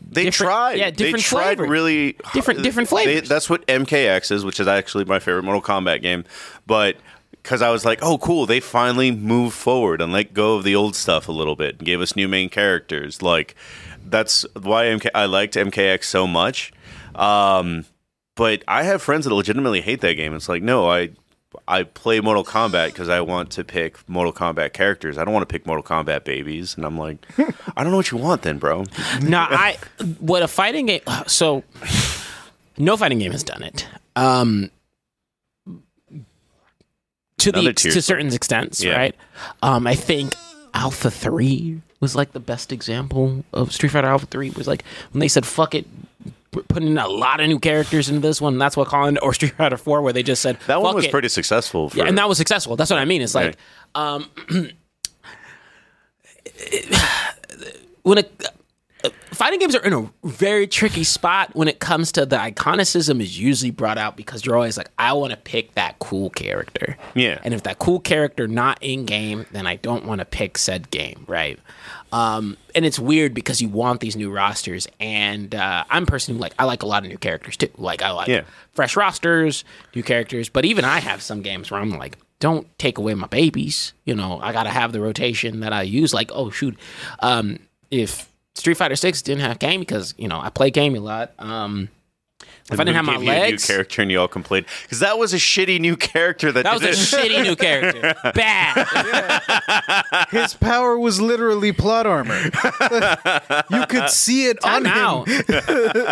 They Different- tried. yeah, different they tried flavor. really Different- different they- flavors. that's what MKX is, which is actually my favorite Mortal Kombat game. But because I was like, oh, cool, they finally moved forward and let go of the old stuff a little bit and gave us new main characters. Like that's why MK- I liked MKX so much. Um, but I have friends that legitimately hate that game. It's like, no, I I play Mortal Kombat because I want to pick Mortal Kombat characters. I don't want to pick Mortal Kombat babies. And I'm like, (laughs) I don't know what you want then, bro. No, I what a fighting game. So, no fighting game has done it. Um, to the Another tier to fight. certain extents, Yeah. right? Um, I think Alpha Three was like the best example of Street Fighter Alpha Three. Was like when they said "fuck it." Putting a lot of new characters into this one. That's what Colin or Street Fighter Four, where they just said That one was it." pretty successful. For, Yeah, and that was successful. That's what I mean. It's like Right. um, (clears throat) when it, fighting games are in a very tricky spot when it comes to the iconicism is usually brought out because you're always like, I want to pick that cool character. Yeah. And if that cool character not in game, then I don't want to pick said game, right? Um, and it's weird because you want these new rosters, and uh, I'm personally like I like a lot of new characters too. Like I like Yeah. fresh rosters, new characters. But even I have some games where I'm like, don't take away my babies. You know, I gotta have the rotation that I use. Like, oh shoot, um, if Street Fighter Six didn't have game because you know I play game a lot. Um, if I didn't have my Gave you a new character and you all complained because that was a shitty new character. That, that was a shitty new (laughs) character. Bad. (laughs) His power was literally plot armor. you could see it on Time him.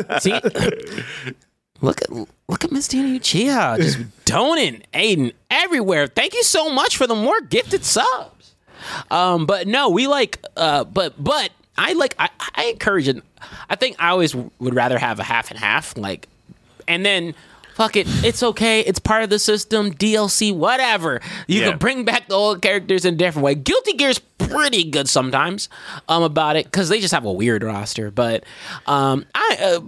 out. (laughs) See, (coughs) look at look at Miss Tina Uchiha just doning Aiden everywhere. Thank you so much for the more gifted subs. Um, but no, we like, uh, but but I like I, I encourage it. I think I always would rather have a half and half, like and then fuck it, it's okay. It's part of the system. DLC, whatever. You Yeah. can bring back the old characters in a different way. Guilty Gear's pretty good sometimes um, about it because they just have a weird roster. But um, I, uh,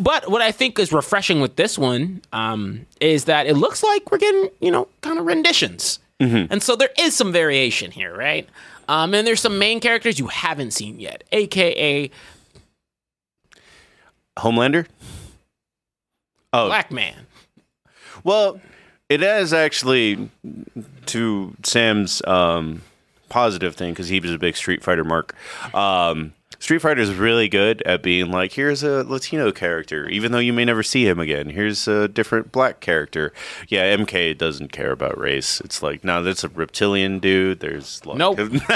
but what I think is refreshing with this one um, is that it looks like we're getting you know kind of renditions, and so there is some variation here, right? Um, and there's some main characters you haven't seen yet, aka Homelander. Oh, Black Man. Well, it is actually to Sam's um, positive thing because he was a big Street Fighter mark. Um, Street Fighter is really good at being like, here's a Latino character, even though you may never see him again. Here's a different black character. Yeah, MK doesn't care about race. It's like, no, that's a reptilian dude. There's like, Nope. (laughs)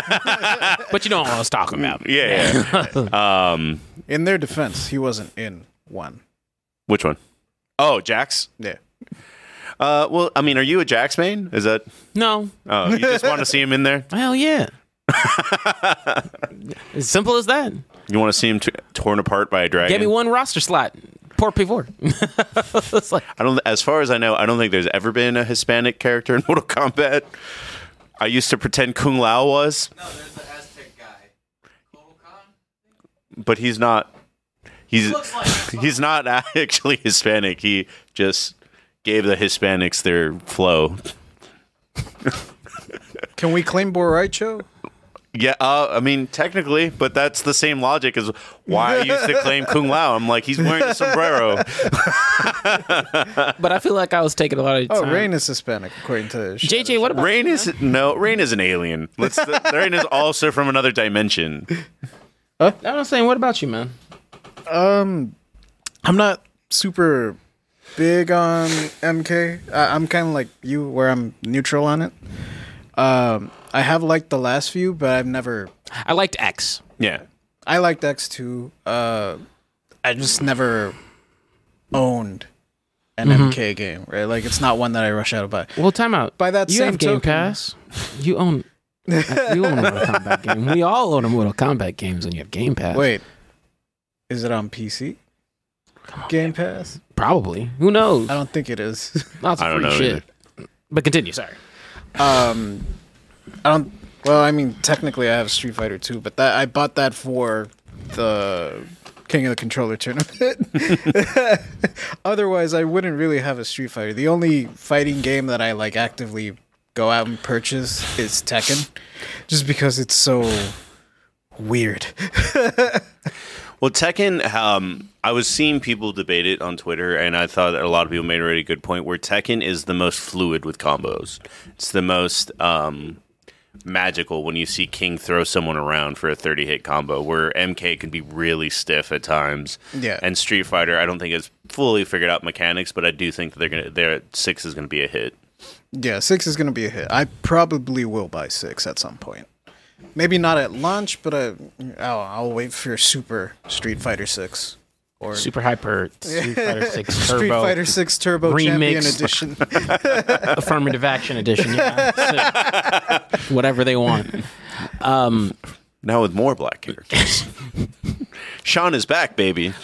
But you know what I was talking about. (laughs) yeah, yeah. (laughs) um, In their defense, he wasn't in one. which one? Oh, Jax. Yeah. Uh, well, I mean, are you a Jax main? Is that? No. Oh, you just want to see him in there? Hell yeah. As simple as that. You want to see him t- torn apart by a dragon? Get me one roster slot. Poor P4. (laughs) it's like, I don't. As far as I know, I don't think there's ever been a Hispanic character in (laughs) Mortal Kombat. I used to pretend Kung Lao was, No, there's an Aztec guy. Kahn? but he's not. He's Looks like (laughs) he's not actually Hispanic. He just gave the Hispanics their flow. Can we claim Bo' Rai Cho? Yeah, uh, I mean technically, but that's the same logic as why I used to claim Kung Lao. I'm like, he's wearing a sombrero. (laughs) but I feel like I was taking a lot of Oh, time. Rain is Hispanic, according to JJ, what about Rain is no, Rain is an alien. Let's. (laughs) Rain is also from another dimension. I'm saying, what about you, man? Um, I'm not super big on MK. I, I'm kind of like you, where I'm neutral on it. Um, I have liked the last few, but I've never. I liked X. Yeah. I liked X two. Uh, I just never owned an MK game, right? Like it's not one that I rush out to buy. Well, time out. By that you same have Game token- Pass. You own. you own a Mortal Kombat (laughs) game. We all own a Mortal Kombat games when you have Game Pass. Wait, is it on PC? Game Pass? Probably. Who knows? I don't think it is. Lots of I don't free know shit. But continue. Sorry. Um, I don't. Well, I mean, technically, I have Street Fighter 2, but that I bought that for the King of the Controller tournament. (laughs) Otherwise, I wouldn't really have a Street Fighter. The only fighting game that I like actively go out and purchase is Tekken, just because it's so weird. (laughs) Well, Tekken, um, I was seeing people debate it on Twitter, and I thought a lot of people made a really good point where Tekken is the most fluid with combos. It's the most um, magical when you see King throw someone around for a 30 hit combo, where MK can be really stiff at times. Yeah. And Street Fighter, I don't think has fully figured out mechanics, but I do think that they're gonna, their six is gonna be a hit. Yeah, six is gonna be a hit. I probably will buy six at some point. Maybe not at launch, but I, I'll, I'll wait for Super Street Fighter Six or Super Hyper Street (laughs) Fighter Six Turbo Street Fighter Six Turbo Champion Remix. Edition. (laughs) Affirmative Action Edition. Yeah. Sick. (laughs) Whatever they want. Um, Now with more black characters. Sean is back, baby. no,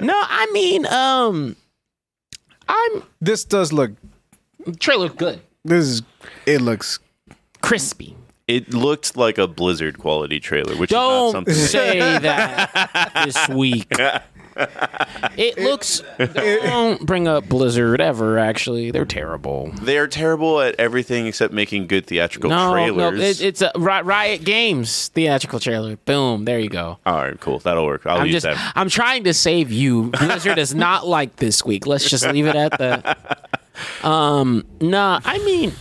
I mean, um, I'm this does look. trailer good, This is. It looks. crispy. It looked like a Blizzard quality trailer, which is not Don't something. say that (laughs) this week. It looks. Don't bring up Blizzard ever. Actually, they're terrible. They are terrible at everything except making good theatrical No, trailers. no, it, it's a Ri- Riot Games theatrical trailer. Boom, there you go. All right, cool. That'll work. I'll I'm use just, that. I'm trying to save you. Blizzard is not like this week. Let's just leave it at that. (laughs) Um, nah, I mean,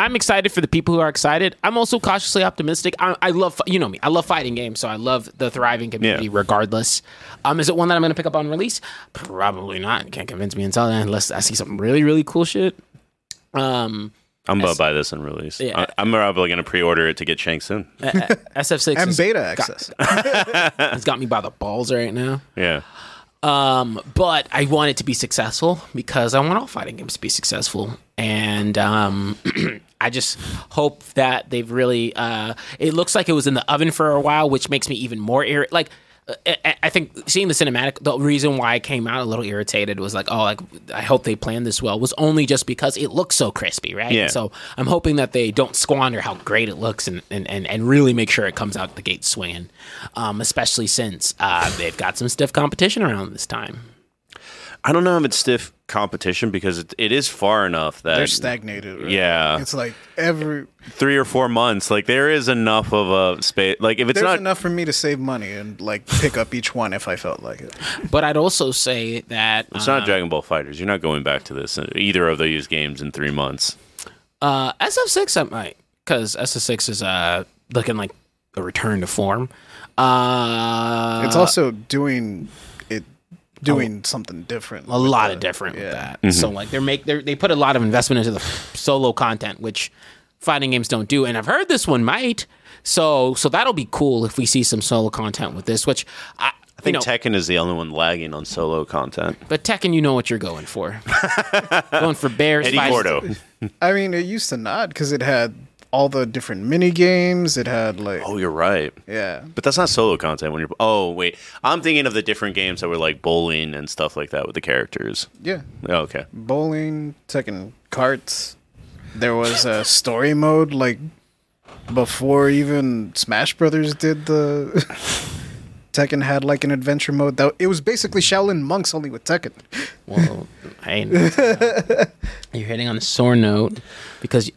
I'm excited for the people who are excited. I'm also cautiously optimistic. I, I love, you know me, I love fighting games, so I love the thriving community Yeah. regardless. Um, is it one that I'm going to pick up on release? Probably not. You can't convince me until then, unless I see some really, really cool shit. Um, I'm about to buy this on release. Yeah. I, am probably going to pre-order it to get Shang Tsung. SF6 (laughs) And is- beta access. (laughs) it's got me by the balls right now. Yeah. Um, but I want it to be successful because I want all fighting games to be successful. And um, (clears throat) I just hope that they've really. Uh, it looks like it was in the oven for a while, which makes me even more irritated. Like I, I think seeing the cinematic, the reason why I came out a little irritated was like, oh, like I hope they planned this well. Was only just because it looks so crispy, right? Yeah. So I'm hoping that they don't squander how great it looks and and, and, and really make sure it comes out the gate swinging. Um, especially since uh, they've got some stiff competition around this time. I don't know if it's stiff competition because it, it is far enough that They're stagnated. right? Yeah. It's like every three or four months. Like there is enough of a space. Like if it's there's not enough for me to save money and like pick up each one if I felt like it. But I'd also say that It's not um, Dragon Ball FighterZ. You're not going back to this either of those games in three months. Uh, SF6 I might because SF6 is uh looking like a return to form. Uh, It's also doing it, doing oh. something different. a lot of different with that. Mm-hmm. So like they're make they they put a lot of investment into the solo content, which fighting games don't do. And I've heard this one might. So so that'll be cool if we see some solo content with this. Which I, I think you know, Tekken is the only one lagging on solo content. but Tekken, you know what you're going for. (laughs) going for bears. Eddie Gordo. I mean, it used to not because it had all the different mini games. It had like Oh, you're right. yeah, But that's not solo content when you're. Oh wait, I'm thinking of the different games that were like bowling and stuff like that with the characters. yeah, Oh, okay. bowling, Tekken carts. There was a (laughs) story mode like before even Smash Brothers did the. (laughs) Tekken had like an adventure mode. That it was basically Shaolin monks only with Tekken. Well, hey, (laughs) you're hitting on a sore note because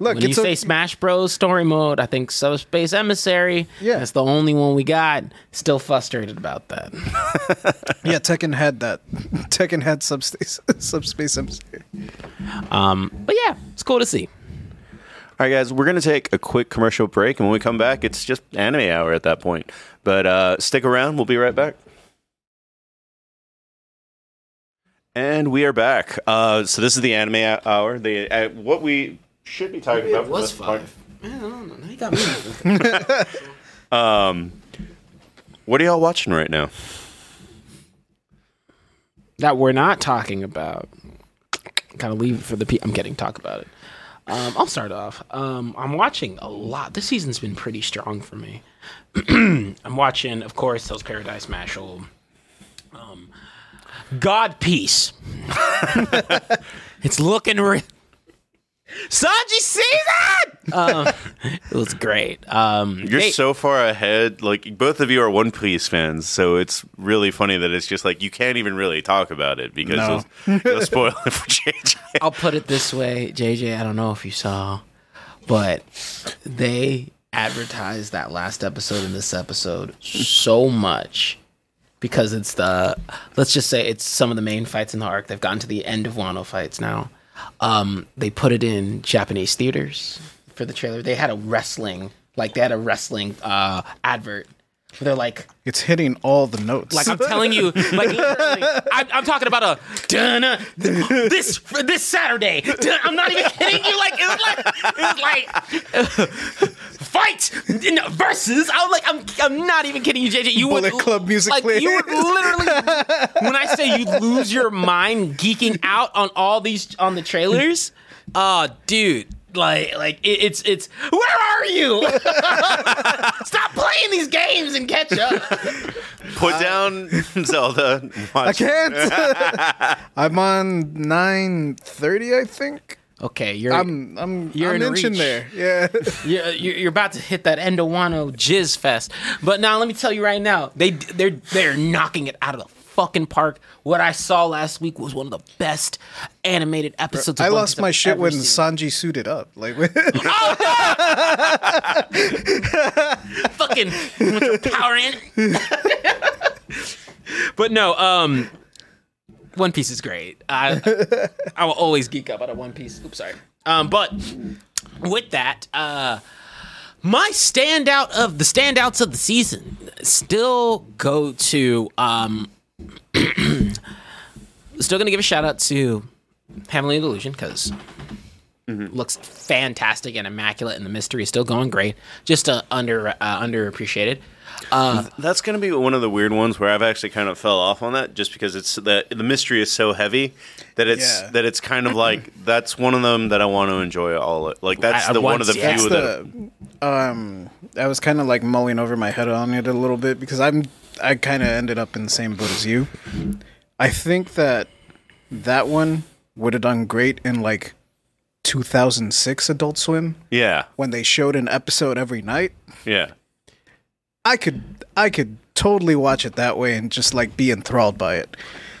Look, when you it's a- say Smash Bros. story mode, I think Subspace Emissary. Yeah. that's the only one we got. Still frustrated about that. (laughs) yeah, Tekken had that. (laughs) Tekken had subspace (laughs) subspace emissary. Um, but yeah, it's cool to see. All right, guys, we're going to take a quick commercial break, and when we come back, it's just anime hour at that point. But uh, stick around, we'll be right back. And we are back. Uh, so this is the anime hour. The uh, what we should be talking about. for this part- Man, I don't know. Now you got me. (laughs) Um, what are y'all watching right now? that we're not talking about. Gotta leave it for the people. I'm kidding. Talk about it. Um, I'll start off. Um, I'm watching a lot. This season's been pretty strong for me. (clears throat) I'm watching, of course, Hell's Paradise Mashle. Um, God Peace. (laughs) it's looking. Re- Sanji season. Um, it was great. Um, You're they- so far ahead. Like both of you are One Piece fans, so it's really funny that it's just like you can't even really talk about it because No. you'll, you'll spoil it for JJ. I'll put it this way, JJ. I don't know if you saw, but they advertised that last episode and this episode so much because it's the let's just say it's some of the main fights in the arc. They've gotten to the end of Wano fights now. Um, they put it in Japanese theaters for the trailer. They had a wrestling like they had a wrestling uh, advert. Where they're like, It's hitting all the notes. like I'm telling you, like literally, I'm, I'm talking about a dun, this this Saturday. Dun, I'm not even kidding you. Like it was like it was like fight no, versus. I was like, I'm I'm not even kidding you, JJ. You Bullet would Club music like plays. you would literally when I say you lose your mind geeking out on all these on the trailers. Oh, dude. Like, like it, it's it's. Where are you? (laughs) Stop playing these games and catch up. Put down (laughs) Zelda. I can't. (laughs) I'm on nine thirty, I think. Okay, you're I'm I'm You're I'm in inching reach. there. Yeah. you're, you're you're about to hit that Endowano jizz fest. But now let me tell you right now, they they're they're knocking it out of the fucking park. What I saw last week was one of the best animated episodes. Of I lost my I've shit when seen. Sanji suited up. Like (laughs) fucking with your power in. but no, um, One Piece is great. I I will always geek up out of One Piece. Oops, sorry. Um, but with that, uh, my standout of the standouts of the season still go to um. (clears throat) still gonna give a shout out to Heavenly Delusion because looks fantastic and immaculate, and the mystery is still going great. Just uh, under uh, underappreciated. Uh, That's gonna be one of the weird ones where I've actually kind of fell off on that, just because it's the the mystery is so heavy that it's Yeah. that it's kind of like (laughs) that's one of them that I want to enjoy all. Like that's At the one of the yeah. few that's that the um I was kind of like mulling over my head on it a little bit because I'm I kind of ended up in the same boat as you. I think that that one would have done great in like 2006 Adult Swim Yeah, when they showed an episode every night. yeah. I could I could totally watch it that way and just like be enthralled by it.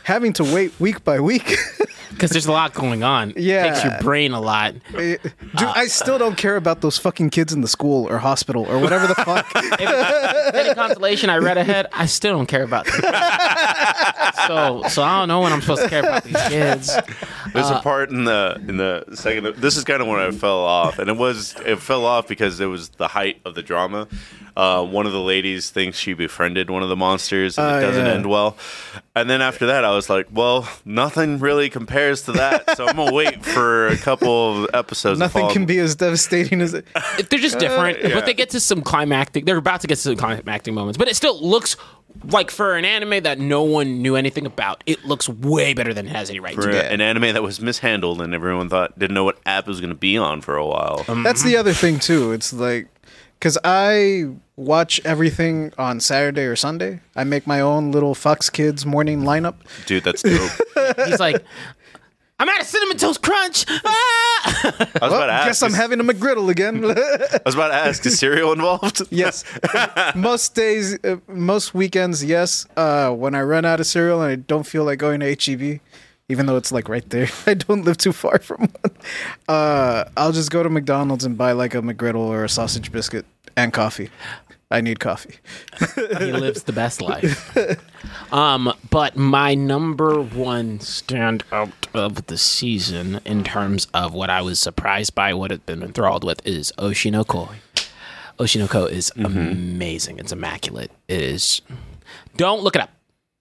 Having to wait week by week, (laughs) because there's a lot going on. Yeah. It takes your brain a lot. dude, I still don't care about those fucking kids in the school or hospital or whatever the fuck. (laughs) If any consolation, I read ahead. I still don't care about them. (laughs) so, so I don't know when I'm supposed to care about these kids. There's Uh, a part in the in the second. This is kind of when I fell off, and it was it fell off because it was the height of the drama. Uh, one of the ladies thinks she befriended one of the monsters, and it doesn't yeah. end well. And then after that, I was like, "Well, nothing really compares to that." So I'm gonna wait for a couple of episodes. Nothing follow- can be as devastating as it. They're just uh, different, yeah. but they get to some climactic. They're about to get to some climactic moments, but it still looks like for an anime that no one knew anything about. It looks way better than it has any right for to. an anime that was mishandled, and everyone thought didn't know what app it was going to be on for a while. Um, That's the mm-hmm. other thing too. It's like because I watch everything on Saturday or Sunday. I make my own little Fox Kids morning lineup. Dude, that's dope. (laughs) He's like, I'm at a cinnamon toast crunch. Ah! (laughs) I was about to ask. guess I'm having a McGriddle again. (laughs) I was about to ask, is cereal involved? yes, most days, uh, most weekends, yes. Uh, when I run out of cereal and I don't feel like going to HEB, even though it's like right there, (laughs) I don't live too far from one. Uh, I'll just go to McDonald's and buy like a McGriddle or a sausage biscuit and coffee. I need coffee. (laughs) he lives the best (laughs) life. Um, but my number one standout of the season in terms of what I was surprised by, what I've been enthralled with, is Oshi no Ko. Oshinoko is amazing. It's immaculate. It is. Don't look it up.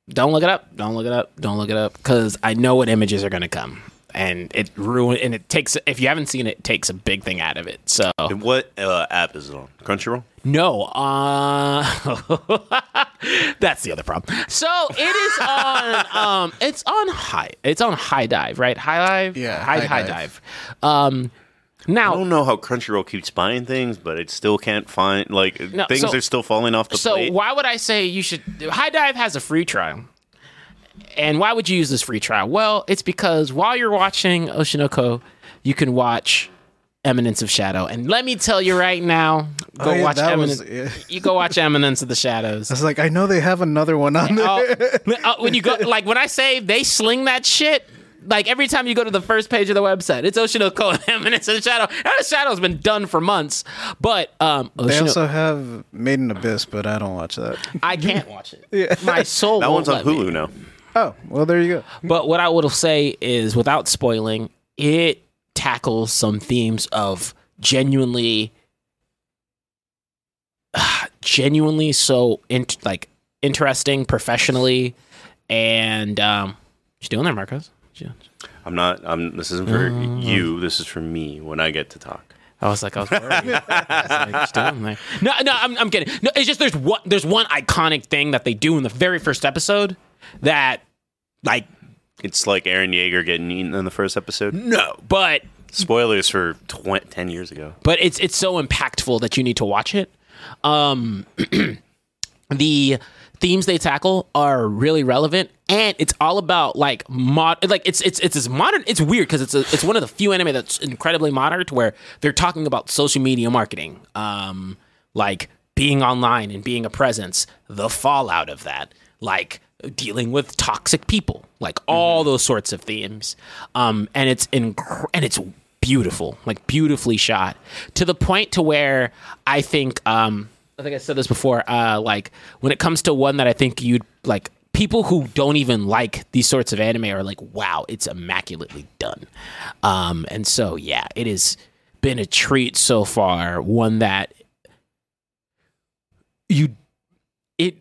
Don't look it up. Don't look it up. Don't look it up because I know what images are going to come. And it ruin and it takes if you haven't seen it, it takes a big thing out of it. So And what uh, app is it on? Crunchyroll? no, uh (laughs) that's the other problem. So it is on um it's on high it's on HIDIVE, right? HIDIVE? Yeah, High High high, Dive. dive. Um I don't know how Crunchyroll keeps buying things, but it still can't find like No, things so- are still falling off the so plate. So why would I say you should HIDIVE has a free trial. And why would you use this free trial? Well, it's because while you're watching Oshi no Ko, you can watch Eminence of Shadow. And let me tell you right now, go Oh, yeah, watch that was- Eminence. yeah. You go watch Eminence of the Shadows. I was like, I know they have another one on there. Oh, uh, when you go, like when I say they sling that shit, like every time you go to the first page of the website, it's Ocean Oshi no Ko and Eminence of the Shadow. And the Shadow's been done for months, but um, They Oshino- also have Made in Abyss, but I don't watch that. I can't watch it. (laughs) My soul. that won't one's on let me. Hulu now. Oh, well, there you go. But what I would say is, without spoiling, it tackles some themes of genuinely, (sighs) genuinely so in, like interesting professionally, and um, what you doing there, Marcos? I'm not. I'm. This isn't for Mm. you. This is for me when I get to talk. I was like, I was worried. (laughs) I was like, "What you doing there?" No, no, I'm, I'm kidding. No, it's just there's one there's one iconic thing that they do in the very first episode that, like, It's like Eren Yeager getting eaten in the first episode. no, but Spoilers for tw- ten years ago. but it's it's so impactful that you need to watch it. Um, (clears throat) the themes they tackle are really relevant, and it's all about like mod. Like it's it's it's this modern. It's weird because it's a, it's one of the few anime that's incredibly modern to where they're talking about social media marketing, um, like being online and being a presence, the fallout of that, like dealing with toxic people, like all those sorts of themes. Um, and it's inc- and it's beautiful, like beautifully shot to the point to where I think um I think I said this before uh like when it comes to one that I think you'd like people who don't even like these sorts of anime are like wow it's immaculately done. Um and so yeah it has been a treat so far. One that you it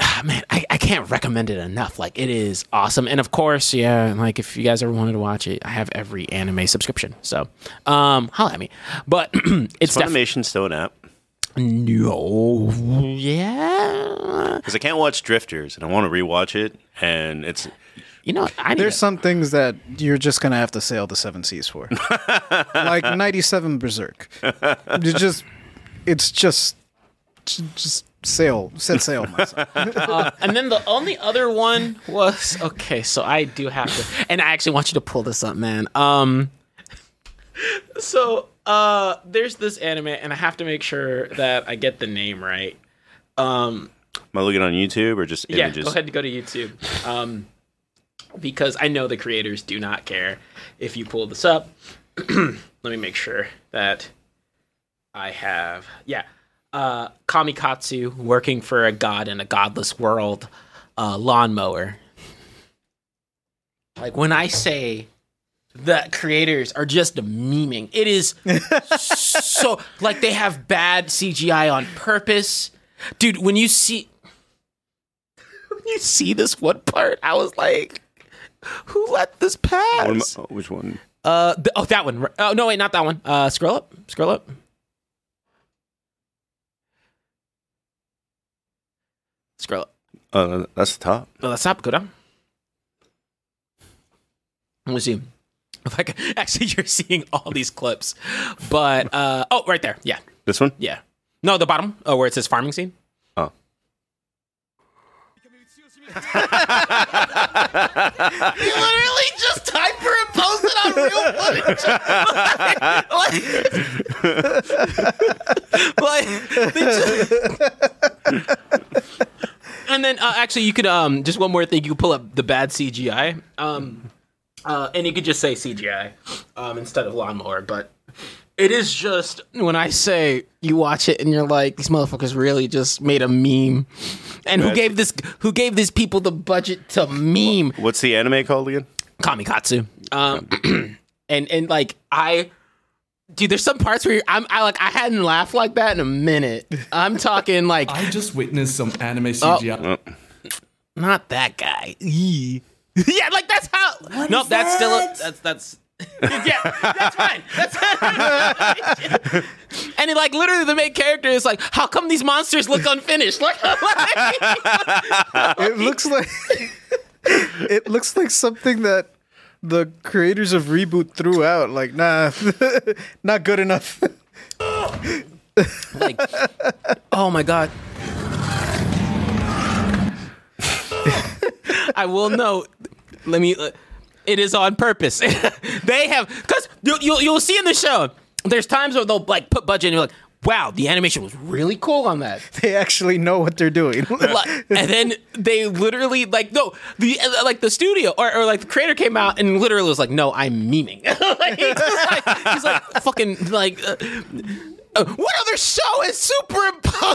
ah, man I, I can't recommend it enough. Like it is awesome. And of course yeah like if you guys ever wanted to watch it i have every anime subscription. So um holla at me. But (clears throat) it's Is def- Funimation still an app? No yeah Because I can't watch Drifters, and I want to rewatch it, and it's you know i need There's to- some things that you're just gonna have to sail the seven seas for, (laughs) like '97 Berserk. You just, it's just just sail, set sail. myself. (laughs) (laughs) Uh, and then the only other one was okay. So I do have to, and I actually want you to pull this up, man. Um, so uh, there's this anime, and I have to make sure that I get the name right. Um, Am I looking on YouTube or just images? yeah, go ahead and go to YouTube. Um, because I know the creators do not care if you pull this up. (clears throat) Let me make sure that I have. Yeah. Uh, Kamikatsu, working for a god in a godless world, uh, lawnmower. Like when I say that creators are just memeing, it is (laughs) so like they have bad CGI on purpose. Dude, when you see when you see this one part, I was like, who let this pass? I- oh, which one? Uh, th- oh, that one. Oh, no, wait, not that one. Uh, scroll up. Scroll up. Scroll up. Uh, that's the top. Oh, that's up. Go down. Let me see. (laughs) Can, actually, you're seeing all these clips, but uh, oh, right there. Yeah, This one? yeah. No, the bottom. Oh, where it says farming scene. Oh. (laughs) He literally just hyperimposed it on real footage. (laughs) like, like, just- and then uh, actually, you could um just one more thing. You could pull up the bad CGI. Um, uh, and you could just say CGI um instead of lawnmower, but. It is just when I say you watch it and you're like, these motherfuckers really just made a meme, and who gave this who gave these people the budget to meme? What's the anime called again? Kamikatsu. Um, (clears throat) and and like I, dude, there's some parts where you're, I'm I like I hadn't laughed like that in a minute. I'm talking like (laughs) I just witnessed some anime Oh. CGI. not that guy. Eee. (laughs) yeah, like that's how. no, that's still a, that's that's. (laughs) yeah, that's fine. That's (laughs) and it, like literally the main character is like, how come these monsters look unfinished? Like, it looks like it looks like something that the creators of reboot threw out. Like, nah, not good enough. like, oh my god. I will note. Let me. Uh, it is on purpose. (laughs) they have because you, you'll you'll see in the show. There's times where they'll like put budget and you're like, wow, the animation was really cool on that. (laughs) they actually know what they're doing. (laughs) And then they literally like no the uh, like the studio or, or like the creator came out and literally was like no I'm memeing like, he's, like, he's like fucking like uh, what other show is uh,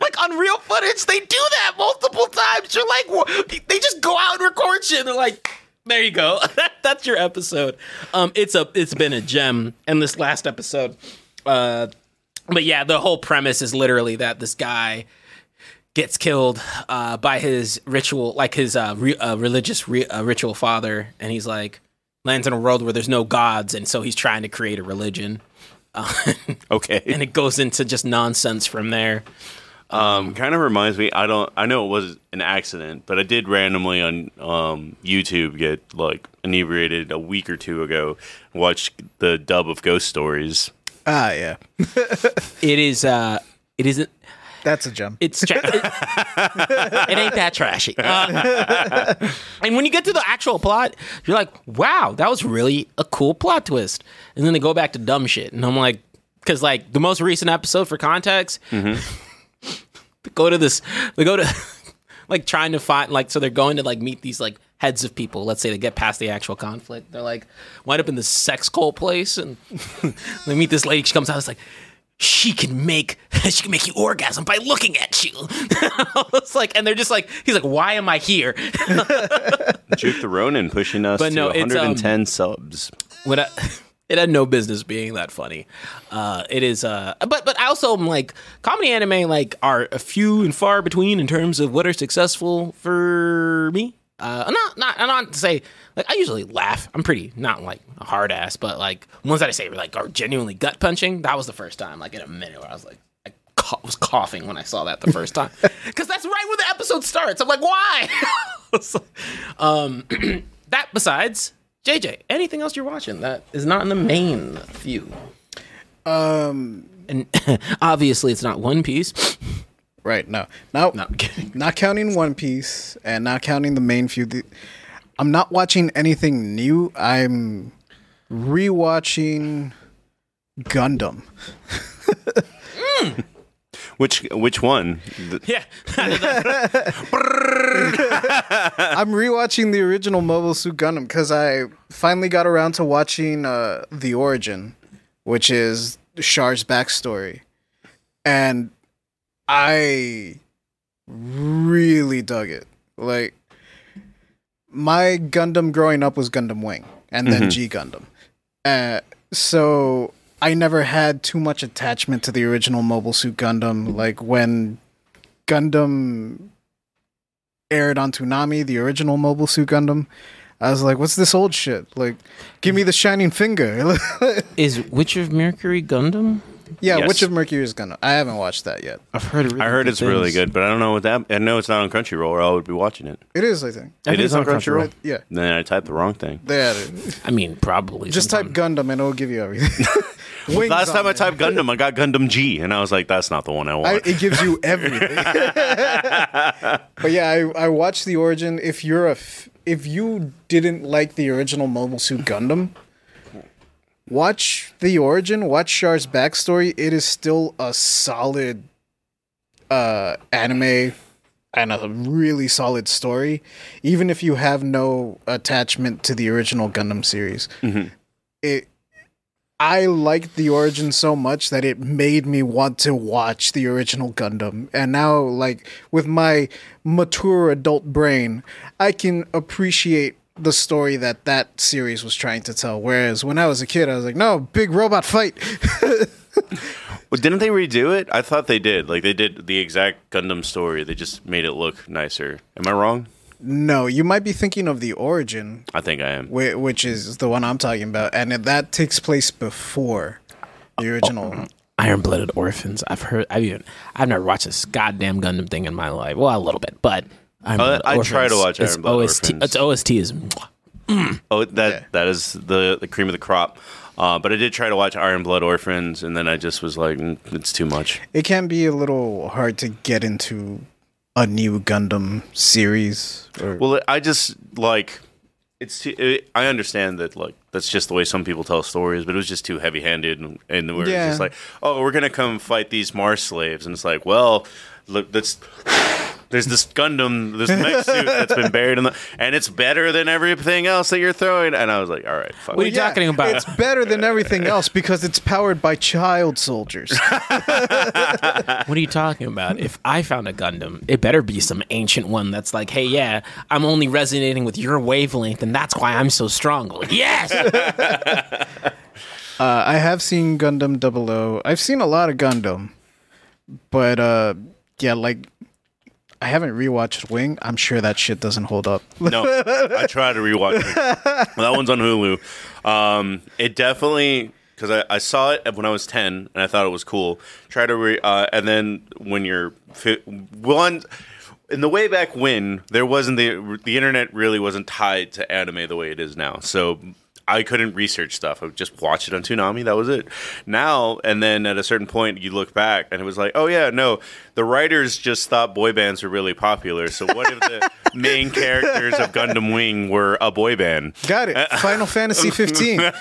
like on real footage they do that multiple times. You're like they just go out and record shit. And they're like there you go. (laughs) That's your episode. Um it's a it's been a gem and this last episode. Uh but yeah the whole premise is literally that this guy gets killed uh, by his ritual, like his uh, re- uh, religious re- uh, ritual father, and he's like lands in a world where there's no gods, and so he's trying to create a religion. Uh, (laughs) Okay. and it goes into just nonsense from there. Um, kind of reminds me. I don't. I know it was an accident, but I did randomly on um, YouTube get like inebriated a week or two ago. Watch the dub of Ghost Stories. ah, yeah, (laughs) It is. Uh, it isn't. That's a gem. It's tra- it, (laughs) it ain't that trashy. Uh, (laughs) and when you get to the actual plot, you're like, "Wow, that was really a cool plot twist." And then they go back to dumb shit, and I'm like, because like the most recent episode for context, (laughs) they go to this, they go to like trying to find like so they're going to like meet these like heads of people. Let's say they get past the actual conflict, they're like wind up in this sex cult place, and they meet this lady. She comes out, it's like she can make (laughs) she can make you orgasm by looking at you. (laughs) it's like, and they're just like, he's like, why am I here? (laughs) Juke the Ronin pushing us But to no, it's, um, 110 subs. What I, it had no business being that funny. Uh, it is, uh, but but I also am like comedy anime like are a few and far between in terms of what are successful for me. Uh, not not I'm not to say like I usually laugh. I'm pretty not like a hard ass, but like ones that I say like are genuinely gut punching. That was the first time like in a minute where I was like. I ca- was coughing when I saw that the first time (laughs) because that's right when the episode starts. I'm like, why? (laughs) Um, (clears throat) that besides JJ, anything else you're watching that is not in the main few? Um, and (laughs) obviously it's not One Piece. Right. No. No. No, (laughs) Not counting One Piece and not counting the main few. the- I'm not watching anything new. I'm rewatching Gundam. (laughs) Which which one? (laughs) Yeah, I'm rewatching the original Mobile Suit Gundam because I finally got around to watching uh, the origin, which is Char's backstory, and I really dug it. Like my Gundam growing up was Gundam Wing, and then G Gundam. Uh, so I never had too much attachment to the original Mobile Suit Gundam. Like when Gundam aired on Toonami, the original Mobile Suit Gundam. I was like, "What's this old shit? Like, give me the shining finger." (laughs) is Witch of Mercury Gundam? Yeah, Yes. Witch of gonna? I haven't watched that yet. I've heard. Really I heard good it's really good, but I don't know what that. I know it's not on Crunchyroll, or I would be watching it. It is, I think. I It think is it's on Crunchyroll. Yeah, Then I typed the wrong thing. they had it. I mean, probably. Just type. Gundam and it'll give you everything. (laughs) (laughs) Last time I it. typed Gundam, I got Gundam G, and I was like, "That's not the one I I, want." it gives you (laughs) everything. but yeah, I, I watched the origin. If you're a f- if you didn't like the original Mobile Suit Gundam, watch the origin. Watch Char's backstory. It is still a solid uh, anime and a really solid story, even if you have no attachment to the original Gundam series. It I liked the origin so much that it made me want to watch the original Gundam. And now, like, with my mature adult brain, I can appreciate the story that that series was trying to tell. Whereas when I was a kid, I was like, no, big robot fight. (laughs) Well, didn't they redo it? I thought they did. Like they did the exact Gundam story. They just made it look nicer. Am I wrong? no, you might be thinking of the origin, I think I am. whi- which is the one I'm talking about. And that takes place before the original. Oh, Iron Blooded Orphans. I've heard. I've even. I've never watched this goddamn Gundam thing in my life. Well, a little bit, but. Iron Uh, I try to watch its Iron Blooded OST, Orphans. Its OST is. mwah. Oh, that Yeah. that is the the cream of the crop. Uh, but I did try to watch Iron Blood Orphans, and then I just was like, "Mm, it's too much. It can be a little hard to get into a new Gundam series. Or, Well, I just like it's. Too, it, I understand that like that's just the way some people tell stories, but it was just too heavy handed, and, and where Yeah. just like, oh, we're gonna come fight these Mars slaves, and it's like, well, look, that's. There's this Gundam, this mech (laughs) suit that's been buried in the, and it's better than everything else that you're throwing. And I was like, all right, fuck. What are you talking about? It's better than everything else because it's powered by child soldiers. (laughs) What are you talking about? If I found a Gundam, it better be some ancient one that's like, hey, yeah, I'm only resonating with your wavelength, and that's why I'm so strong. Like, yes. (laughs) Uh, I have seen Gundam 00. I've seen a lot of Gundam, but uh, yeah, like I haven't rewatched Wing. I'm sure that shit doesn't hold up. No, I try to rewatch it. (laughs) that one's on Hulu. Um, it definitely because I, I saw it when I was ten and I thought it was cool. Try to re, uh, and then when you're fi- one in the way back when there wasn't the the internet really wasn't tied to anime the way it is now. So. I couldn't research stuff. I would just watch it on Toonami. That was it. Now and then, at a certain point, you look back and it was like, oh yeah, no, the writers just thought boy bands were really popular. So what if the (laughs) main characters of Gundam Wing were a boy band? Got it. (laughs) Final Fantasy 15. (laughs) Man,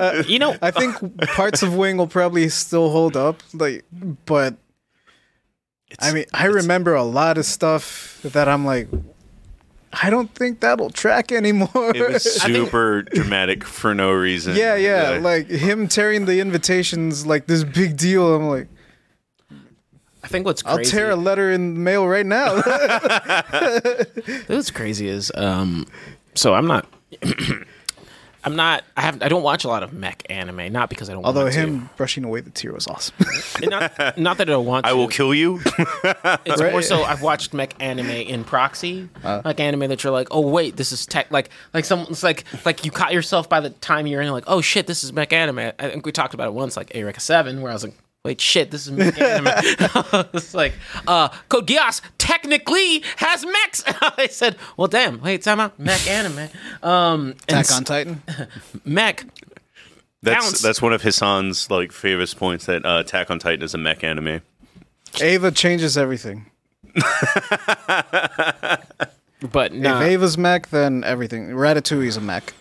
uh, you know, I think uh, parts of Wing will probably still hold up, like, but I mean, I remember a lot of stuff that I'm like, I don't think that'll track anymore. It was (laughs) super dramatic for no reason. yeah, yeah, Uh, like him tearing the invitations like this big deal. I'm like, I think what's crazy, I'll tear a letter in the mail right now. (laughs) What's crazy is, um, so I'm not, (clears throat) I'm not, I have, I don't watch a lot of mech anime, not because I don't. Although want to. him brushing away the tear was awesome. Not, not that I don't want. I to. will kill you. It's Right. more so I've watched mech anime in proxy, uh. like anime that you're like, oh wait, this is tech, like like some, it's like like you caught yourself by the time you're in, like, oh shit, this is mech anime. I think we talked about it once, like Eureka Seven, where I was like. Wait, shit! This is mech anime. (laughs) (laughs) it's like, uh, Code Geass technically has mechs. (laughs) I said, well, damn. Wait, time out. Mech anime. Um, Attack on Titan. mech That's Bounce. that's one of Hassan's like favorite points that uh, Attack on Titan is a mech anime. Eva changes everything. But no, If Eva's mech, then everything. Ratatouille's a mech.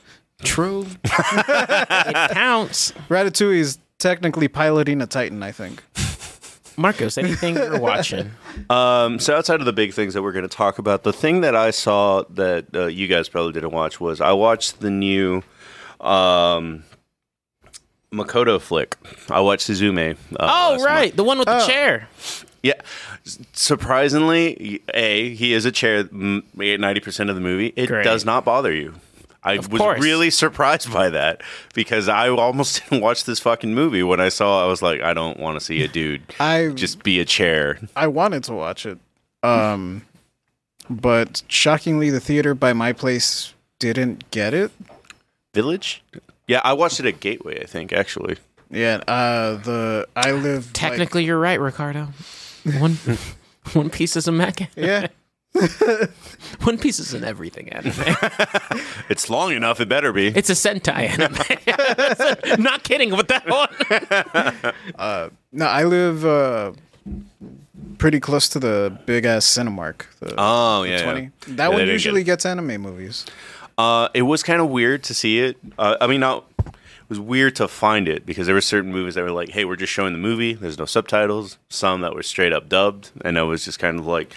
true. it counts. Ratatouille's technically piloting a Titan, I think. (laughs) Marcos, anything you're watching? (laughs) Um, so outside of the big things that we're going to talk about, the thing that I saw that uh, you guys probably didn't watch was I watched the new um, Makoto flick. I watched Suzume. Uh, Oh, right, month. the one with the Oh. chair. Yeah. Surprisingly, a he is a chair. Ninety percent of the movie, it Great. does not bother you. I Of was course. really surprised by that because I almost (laughs) didn't watch this fucking movie when I saw. I was like, I don't want to see a dude I just be a chair. I wanted to watch it, um, but shockingly, the theater by my place didn't get it. Village. Yeah, I watched it at Gateway. I think actually. Yeah, uh, the I live like- Technically, you're right, Ricardo. One, (laughs) one Piece is a mech. yeah. (laughs) One Piece is in everything anime. (laughs) It's long enough. It better be. It's a Sentai anime. (laughs) Not kidding with that one. No, I live uh, pretty close to the big ass Cinemark. The, Oh the yeah, yeah. 20. Yeah, That they one usually get gets anime movies. Uh, it was kind of weird to see it. Uh, I mean, not. It was weird to find it because there were certain movies that were like, "Hey, we're just showing the movie. There's no subtitles." Some that were straight up dubbed, and I was just kind of like,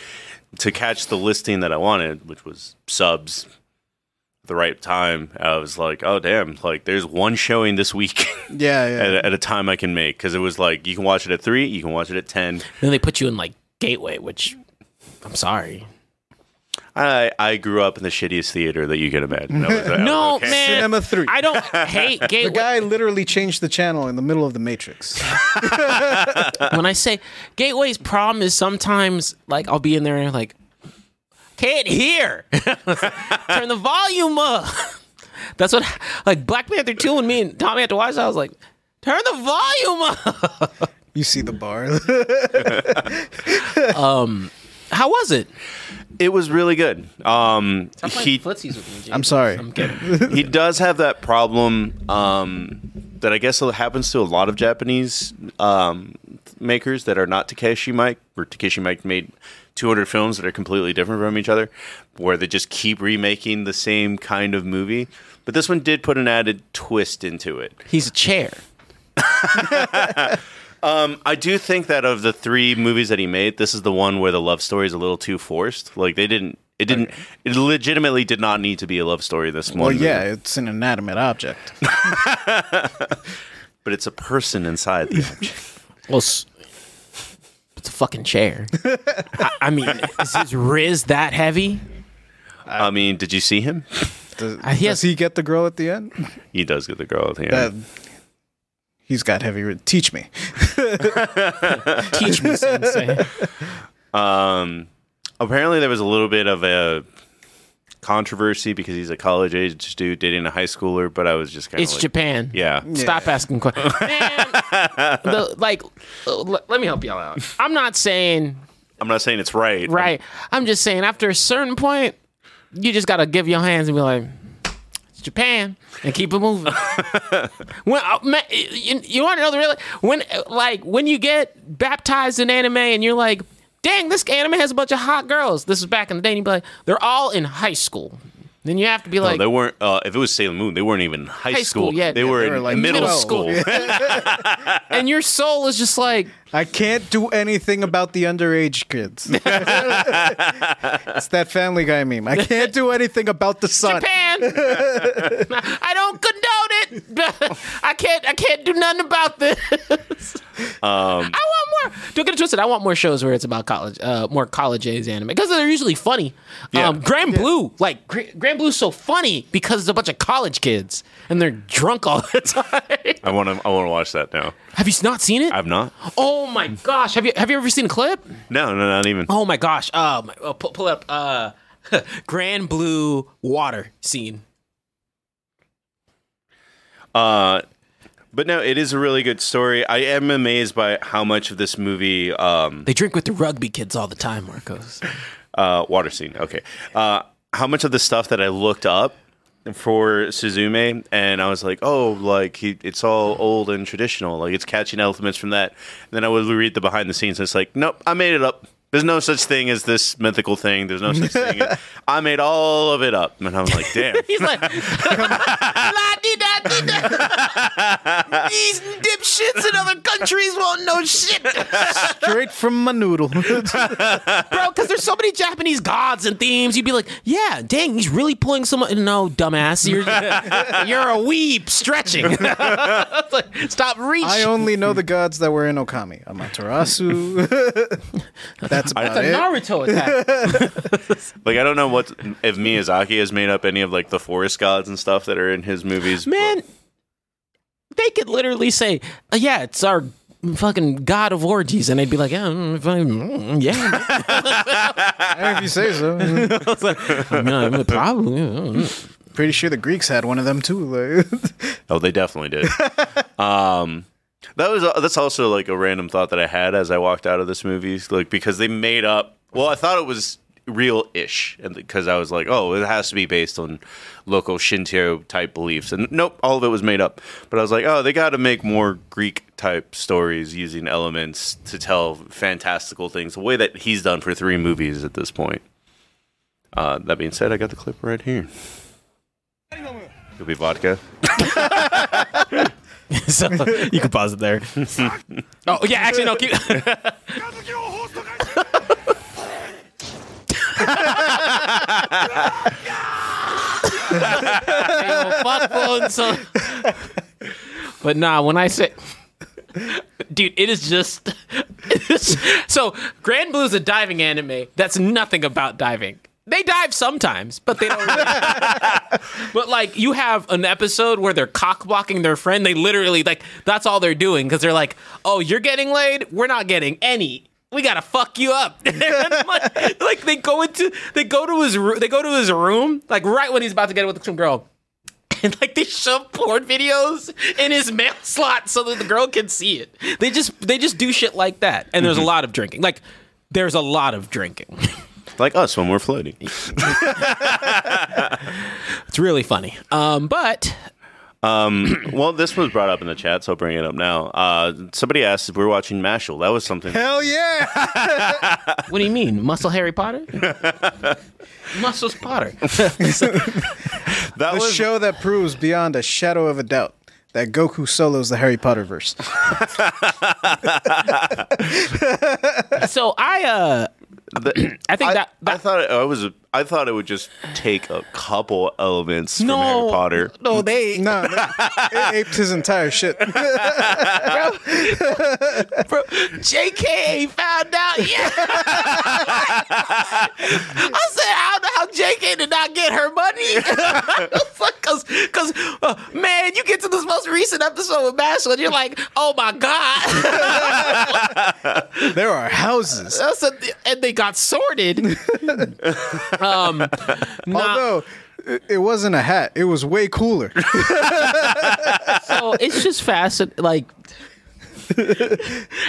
to catch the listing that I wanted, which was subs. The right time, I was like, "Oh damn!" Like, there's one showing this week (laughs) Yeah, yeah. at, at a time I can make because it was like you can watch it at three, you can watch it at ten. then they put you in like Gateway, which I'm sorry. I I grew up in the shittiest theater that you can imagine. I was- I was (laughs) No, okay. man. Cinema 3. I don't hate (laughs) the guy literally changed the channel in the middle of the Matrix. (laughs) when I say Gateway's problem is sometimes like I'll be in there and I'm like can't hear. Turn the volume up. That's what like Black Panther 2 and me and Tommy had to watch. I was like, turn the volume up. You see the bar. Um, how was it? It was really good. Um, he footsies with me. James. I'm sorry. I'm kidding. (laughs) (laughs) he does have that problem um, that I guess happens to a lot of Japanese um, makers that are not Takashi Miike, where Takashi Miike made 200 films that are completely different from each other, where they just keep remaking the same kind of movie. But this one did put an added twist into it. He's a chair. (laughs) I do think that of the three movies that he made, this is the one where the love story is a little too forced. Like they didn't, it didn't, it legitimately did not need to be a love story. This one, well, movie. yeah, it's an inanimate object. (laughs) but it's a person inside the object. Well, s- it's a fucking chair. I, I mean, is his Riz that heavy? I mean, did you see him? Does, Uh, he does he get the girl at the end? He does get the girl at the end. That he's got heavy. ri- Teach me. (laughs) Teach me, sensei. Um, apparently, there was a little bit of a controversy because he's a college age dude dating a high schooler. But I was just kind of It's like, Japan. yeah, Stop asking questions. (laughs) Man, the, like, l- let me help y'all out. I'm not saying I'm not saying it's right. right. I'm just saying after a certain point, you just gotta give your hands and be like, it's Japan, and keep it moving. (laughs) when uh, man, you, you want to know the real when uh, like when you get baptized in anime and you're like, dang, this anime has a bunch of hot girls. This is back in the day, and you be like, they're all in high school. Then you have to be No, like, they weren't. Uh, if it was Sailor Moon, they weren't even in high, High school, yet. they Yeah, were they in like middle, 12. school. (laughs) (laughs) and your soul is just like, I can't do anything about the underage kids. (laughs) it's that Family Guy meme. I can't do anything about the son. Japan. (laughs) I don't condone it. (laughs) I can't. I can't do nothing about this. Um, I want more. Don't get it twisted. I want more shows where it's about college, uh, more college age anime because they're usually funny. Yeah. Um, Grand Blue, like Gra- Grand Blue's so funny because it's a bunch of college kids and they're drunk all the time. I want to. I want to watch that now. have you not seen it? I've not. oh my gosh! Have you Have you ever seen a clip? No, no, not even. Oh my gosh! Uh, my, uh, pull, pull up uh, (laughs) Grand Blue water scene. Uh, but no, it is a really good story. I am amazed by how much of this movie, um, They drink with the rugby kids all the time, Marcos. (laughs) uh, water scene. Okay, uh, how much of the stuff that I looked up for Suzume, and I was like, oh, like he, it's all old and traditional, like it's catching elements from that. And then I would read the behind the scenes, and it's like, nope, I made it up. There's no such thing as this mythical thing. There's no such thing. as- I made all of it up, and I'm like, damn. (laughs) He's like, "La-di-da-di-da." (laughs) these dipshits in other countries won't know shit, Straight from my noodle. (laughs) bro. Because there's so many Japanese gods and themes. You'd be like, yeah, dang, he's really pulling some. No, dumbass, you're you're a weeb stretching. Stop reaching. I only know the gods that were in Okami. Amaterasu. That's about That's a it. Naruto (laughs) attack. (laughs) Like I don't know what if Miyazaki has made up any of like the forest gods and stuff that are in his movies. Man, they could literally say, uh, "Yeah, it's our fucking god of orgies," and they'd be like, "Yeah, mm, fine, mm, yeah." (laughs) if you say so. no, probably. Pretty sure the Greeks had one of them too. Oh, they definitely did. um, that was that's also like a random thought that I had as I walked out of this movie, like because they made up. Well, I thought it was real-ish, and because I was like, oh, it has to be based on local Shinto type beliefs, and nope, all of it was made up. But I was like, oh, they got to make more Greek type stories using elements to tell fantastical things, the way that he's done for three movies at this point. Uh, that being said, I got the clip right here. Could be vodka. (laughs) (laughs) so you can pause it there. oh yeah, actually no. Keep. Fuck (laughs) so- but nah, when I say, dude, it is just. (laughs) so Grand Blue is a diving anime that's nothing about diving. They dive sometimes, but they don't. Really (laughs) but like you have an episode where they're cock blocking their friend. They literally like that's all they're doing because they're like, "Oh, you're getting laid. We're not getting any. We gotta fuck you up." (laughs) Like, like, they go into they go to his room. They go to his room like right when he's about to get with some girl. (laughs) And like they shove porn videos in his mail slot so that the girl can see it. They just they just do shit like that. And there's a mm-hmm. lot of drinking. Like there's a lot of drinking. Like us when we're floating. (laughs) It's really funny. Um, but Um, (clears throat) well, this was brought up in the chat, so I'll bring it up now. Uh, somebody asked if we were watching Mashle. That was something. Hell yeah! (laughs) what do you mean, muscle Harry Potter? (laughs) Muscles Potter. that the was show that proves beyond a shadow of a doubt that Goku solos the Harry Potter verse. so I uh the- (clears throat) I think I, that, I thought it, I was. I thought it would just take a couple elements from no Harry Potter. No, they (laughs) No, it (laughs) aped his entire shit. bro, JK found out. Yeah. (laughs) I said, I don't know how JK did not get her money? Because, because, uh, man, you get to this most recent episode with Marshall and you're like, oh my God. there are houses. That's a, and they got sorted. Um, (laughs) nah, Although it- it wasn't a hat, it was way cooler. (laughs) so it's just fast. Like,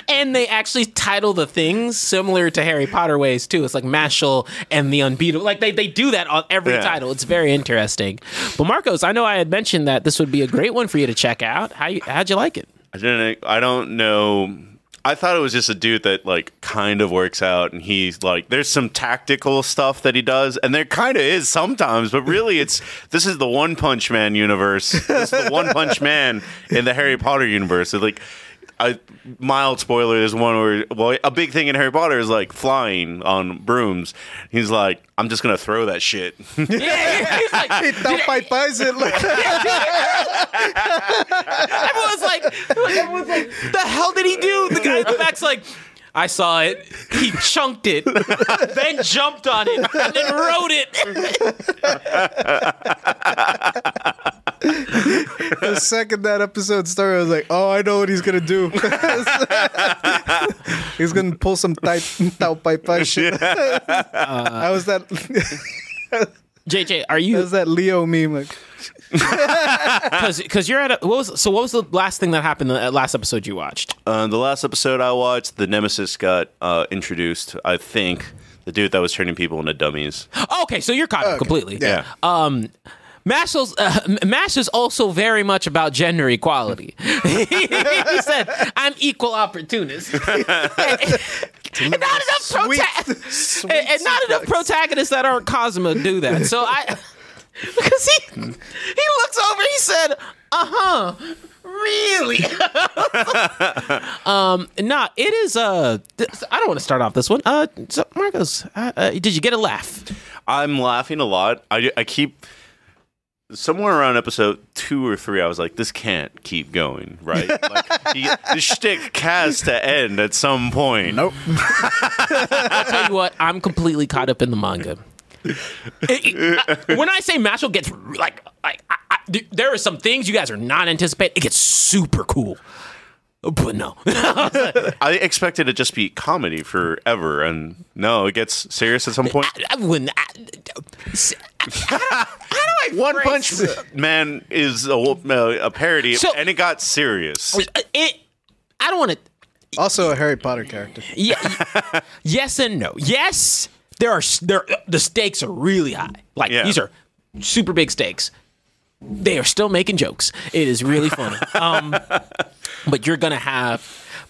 and they actually title the things similar to Harry Potter ways too. It's like Mashle and the Unbeatable. Like they, they do that on every Yeah. title. It's very interesting. But Marcos, I know I had mentioned that this would be a great one for you to check out. How you, how'd you like it? I didn't. I don't know. I thought it was just a dude that like kind of works out, and he's like, there's some tactical stuff that he does, and there kind of is sometimes, but really, it's this is the One Punch Man universe. This is the One Punch Man in the Harry Potter universe. It's like. A mild spoiler is one where well a big thing in Harry Potter is like flying on brooms. He's like, I'm just gonna throw that shit. (laughs) Yeah, yeah, he's like, Don't fight Bison. Like, everyone's like, like, everyone's like, the hell did he do? The guy in the back's like, I saw it. He chunked it, (laughs) then jumped on it, and then rode it. (laughs) the second that episode started, I was like, oh, I know what he's gonna do. (laughs) he's gonna pull some tight, Tao Pai Pai shit. How was that? JJ, are How you was that Leo meme? Like, (laughs) because because you're at a, what was so what was the last thing that happened in the last episode you watched? Uh, the last episode I watched, the Nemesis got uh, introduced. I think the dude that was turning people into dummies. (gasps) Okay, so you're caught up completely. Yeah. Um, Mash's, uh, Mash is also very much about gender equality. (laughs) he said, "I'm equal opportunist." and, (laughs) and not enough prota- and, and not enough protagonists that aren't Cosmo do that. So I, (laughs) because he he looks over, he said, "Uh huh." Really? (laughs) um, nah, it is. Uh, th- I don't want to start off this one. Uh, so Marcos, uh, uh, did you get a laugh? I'm laughing a lot. I, I keep somewhere around episode two or three. I was like, this can't keep going, right? (laughs) Like, he, the shtick has to end at some point. Nope. I'll tell you what, I'm completely caught up in the manga. It- it- I- when I say Mashle gets like like I, I, there are some things you guys are not anticipating. It gets super cool, but no. (laughs) I expected it to just be comedy forever, and no, it gets serious at some point. I wouldn't. I, s- how, do, how do I One phrase- Punch Man is a, uh, a parody, So- and it got serious. Uh, it. I don't want to. Also a Harry Potter character. Yeah, yes and no. Yes, there are there the stakes are really high. Like Yeah. these are super big stakes. They are still making jokes. It is really funny. (laughs) um, but you're gonna have,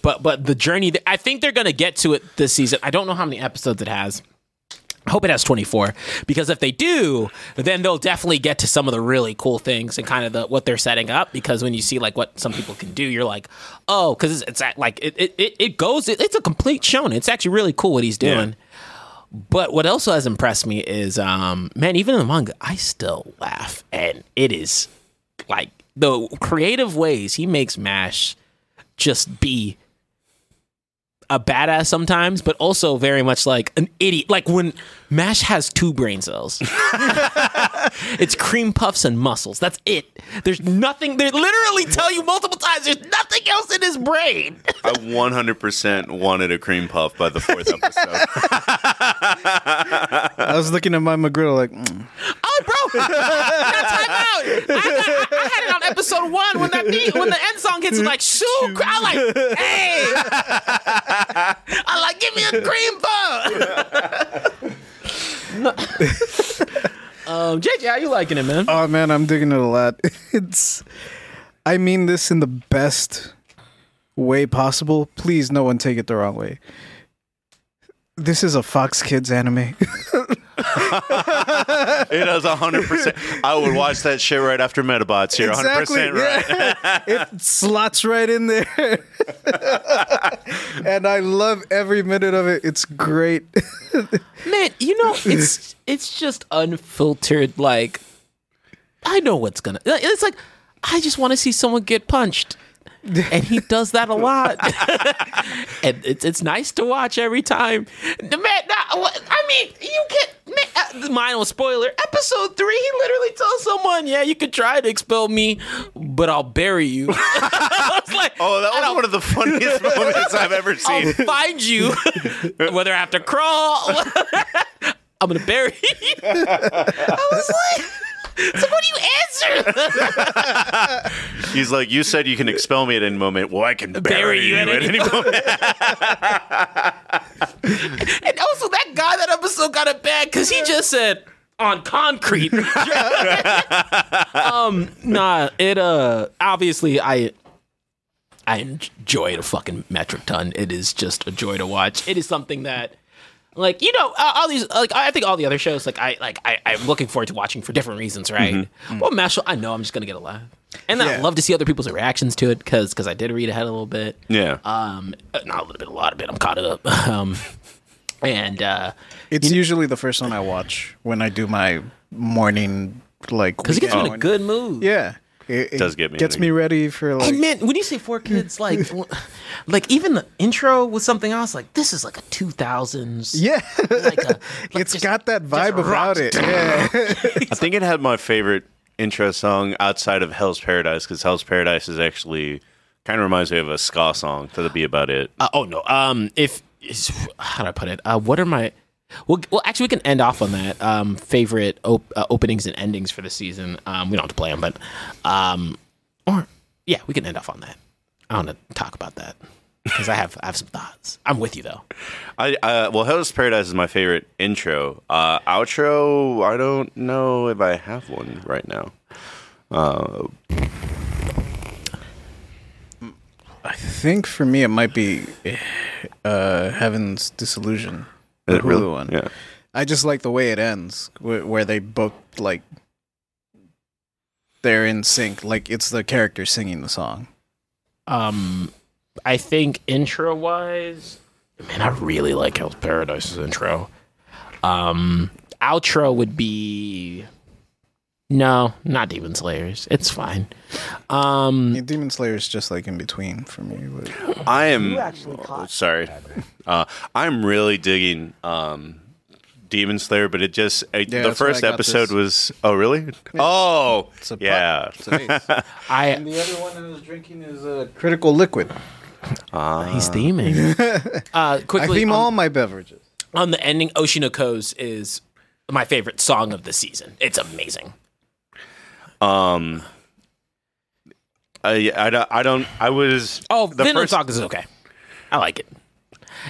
but but the journey. I think they're gonna get to it this season. I don't know how many episodes it has. I hope it has 24 because if they do, then they'll definitely get to some of the really cool things and kind of the, what they're setting up. Because when you see like what some people can do, you're like, oh, because it's, it's at- like it it, it, goes. It, it's a complete shonen. It's actually really cool what he's doing. But what also has impressed me is, um, man, even in the manga, I still laugh, and it is like the creative ways he makes Mash just be a badass sometimes, but also very much like an idiot. Like when Mash has two brain cells, (laughs) it's cream puffs and muscles. That's it. There's nothing. They literally tell you multiple times. There's nothing else in his brain. (laughs) I 100% wanted a cream puff by the fourth episode. (laughs) I was looking at my McGriddle like, mm. Oh, bro, I time out. I, got, I, I had it on episode one when that beat, when the end song hits. Like, shoot, I like, hey, I like, give me a green puff. um, JJ, how you liking it, man? oh man, I'm digging it a lot. (laughs) It's, I mean this in the best way possible. Please, no one take it the wrong way. This is a Fox Kids anime. (laughs) (laughs) it is 100%. I would watch that shit right after Medabots. You're 100% right. yeah. (laughs) it slots right in there. (laughs) and I love every minute of it. It's great. Man, you know, it's it's just unfiltered. Like, I know what's gonna. It's like I just want to see someone get punched, and he does that a lot. (laughs) and it's it's nice to watch every time. The Man, nah, what- I mean, you get. Man, uh, minor spoiler. Episode three, he literally tells someone, "Yeah, you could try to expel me, but I'll bury you." (laughs) I was like, Oh, that was one of the funniest (laughs) moments I've ever seen." I'll seen. find you, whether I have to crawl. I'm gonna bury you. I was like, so what do you answer? (laughs) He's like, You said you can expel me at any moment. Well, I can bury, you, at any moment. (laughs) and also, that guy that episode got it bad because he just said on concrete. (laughs) um, nah, it uh, obviously I. I enjoy it a fucking metric ton. It is just a joy to watch. It is something that, like you know, uh, all these like I think all the other shows like I like I, I'm looking forward to watching for different reasons, right? Well, Mashle, I know I'm just gonna get a laugh, and then I love to see other people's reactions to it because because I did read ahead a little bit. Yeah. Um, uh, not a little bit, a lot of bit. I'm caught up. (laughs) Um, and uh, It's usually the first one I watch when I do my morning like because it gets you in a good mood. Yeah. It, it Does get me gets me ready for like And man, when you say four kids, like, (laughs) like even the intro was something else. Like this is like a two thousands. yeah. like a, like (laughs) it's just- got that vibe about it. (laughs) Yeah. I think it had my favorite intro song outside of Hell's Paradise because Hell's Paradise is actually kind of reminds me of a ska song. That'll be about it. Uh, oh no. Um, if is, how do I put it? Uh, what are my well, well, actually, we can end off on that. Um, favorite op- uh, openings and endings for the season. Um, we don't have to play them, but um, or yeah, we can end off on that. I want to talk about that. because I have I have some thoughts. I'm with you though. I uh, well, Hell's Paradise is my favorite intro. Uh, outro, I don't know if I have one right now. Uh, I think for me it might be uh, Heaven's Disillusion. Is The it really? Hulu one. Yeah. I just like the way it ends, where, where they both like they're in sync. Like it's the character singing the song. Um, I think intro wise, man, I really like Hell's Paradise's intro. Um, outro would be no, not Demon Slayers. It's fine. Um, Yeah, Demon Slayer is just like in between for me. But I am oh, sorry. Uh, I'm really digging um, Demon Slayer, but it just uh, the first episode this. was. Oh, really? Oh, It's a pup. yeah. It's an. (laughs) I and the other one I was drinking is a critical liquid. he's theming. (laughs) uh, I quickly theme on, all my beverages. on the ending, Oshi no Ko's is my favorite song of the season. It's amazing. Um, I, I, don't- I don't. I was. Oh, the first- Saga is okay. I like it.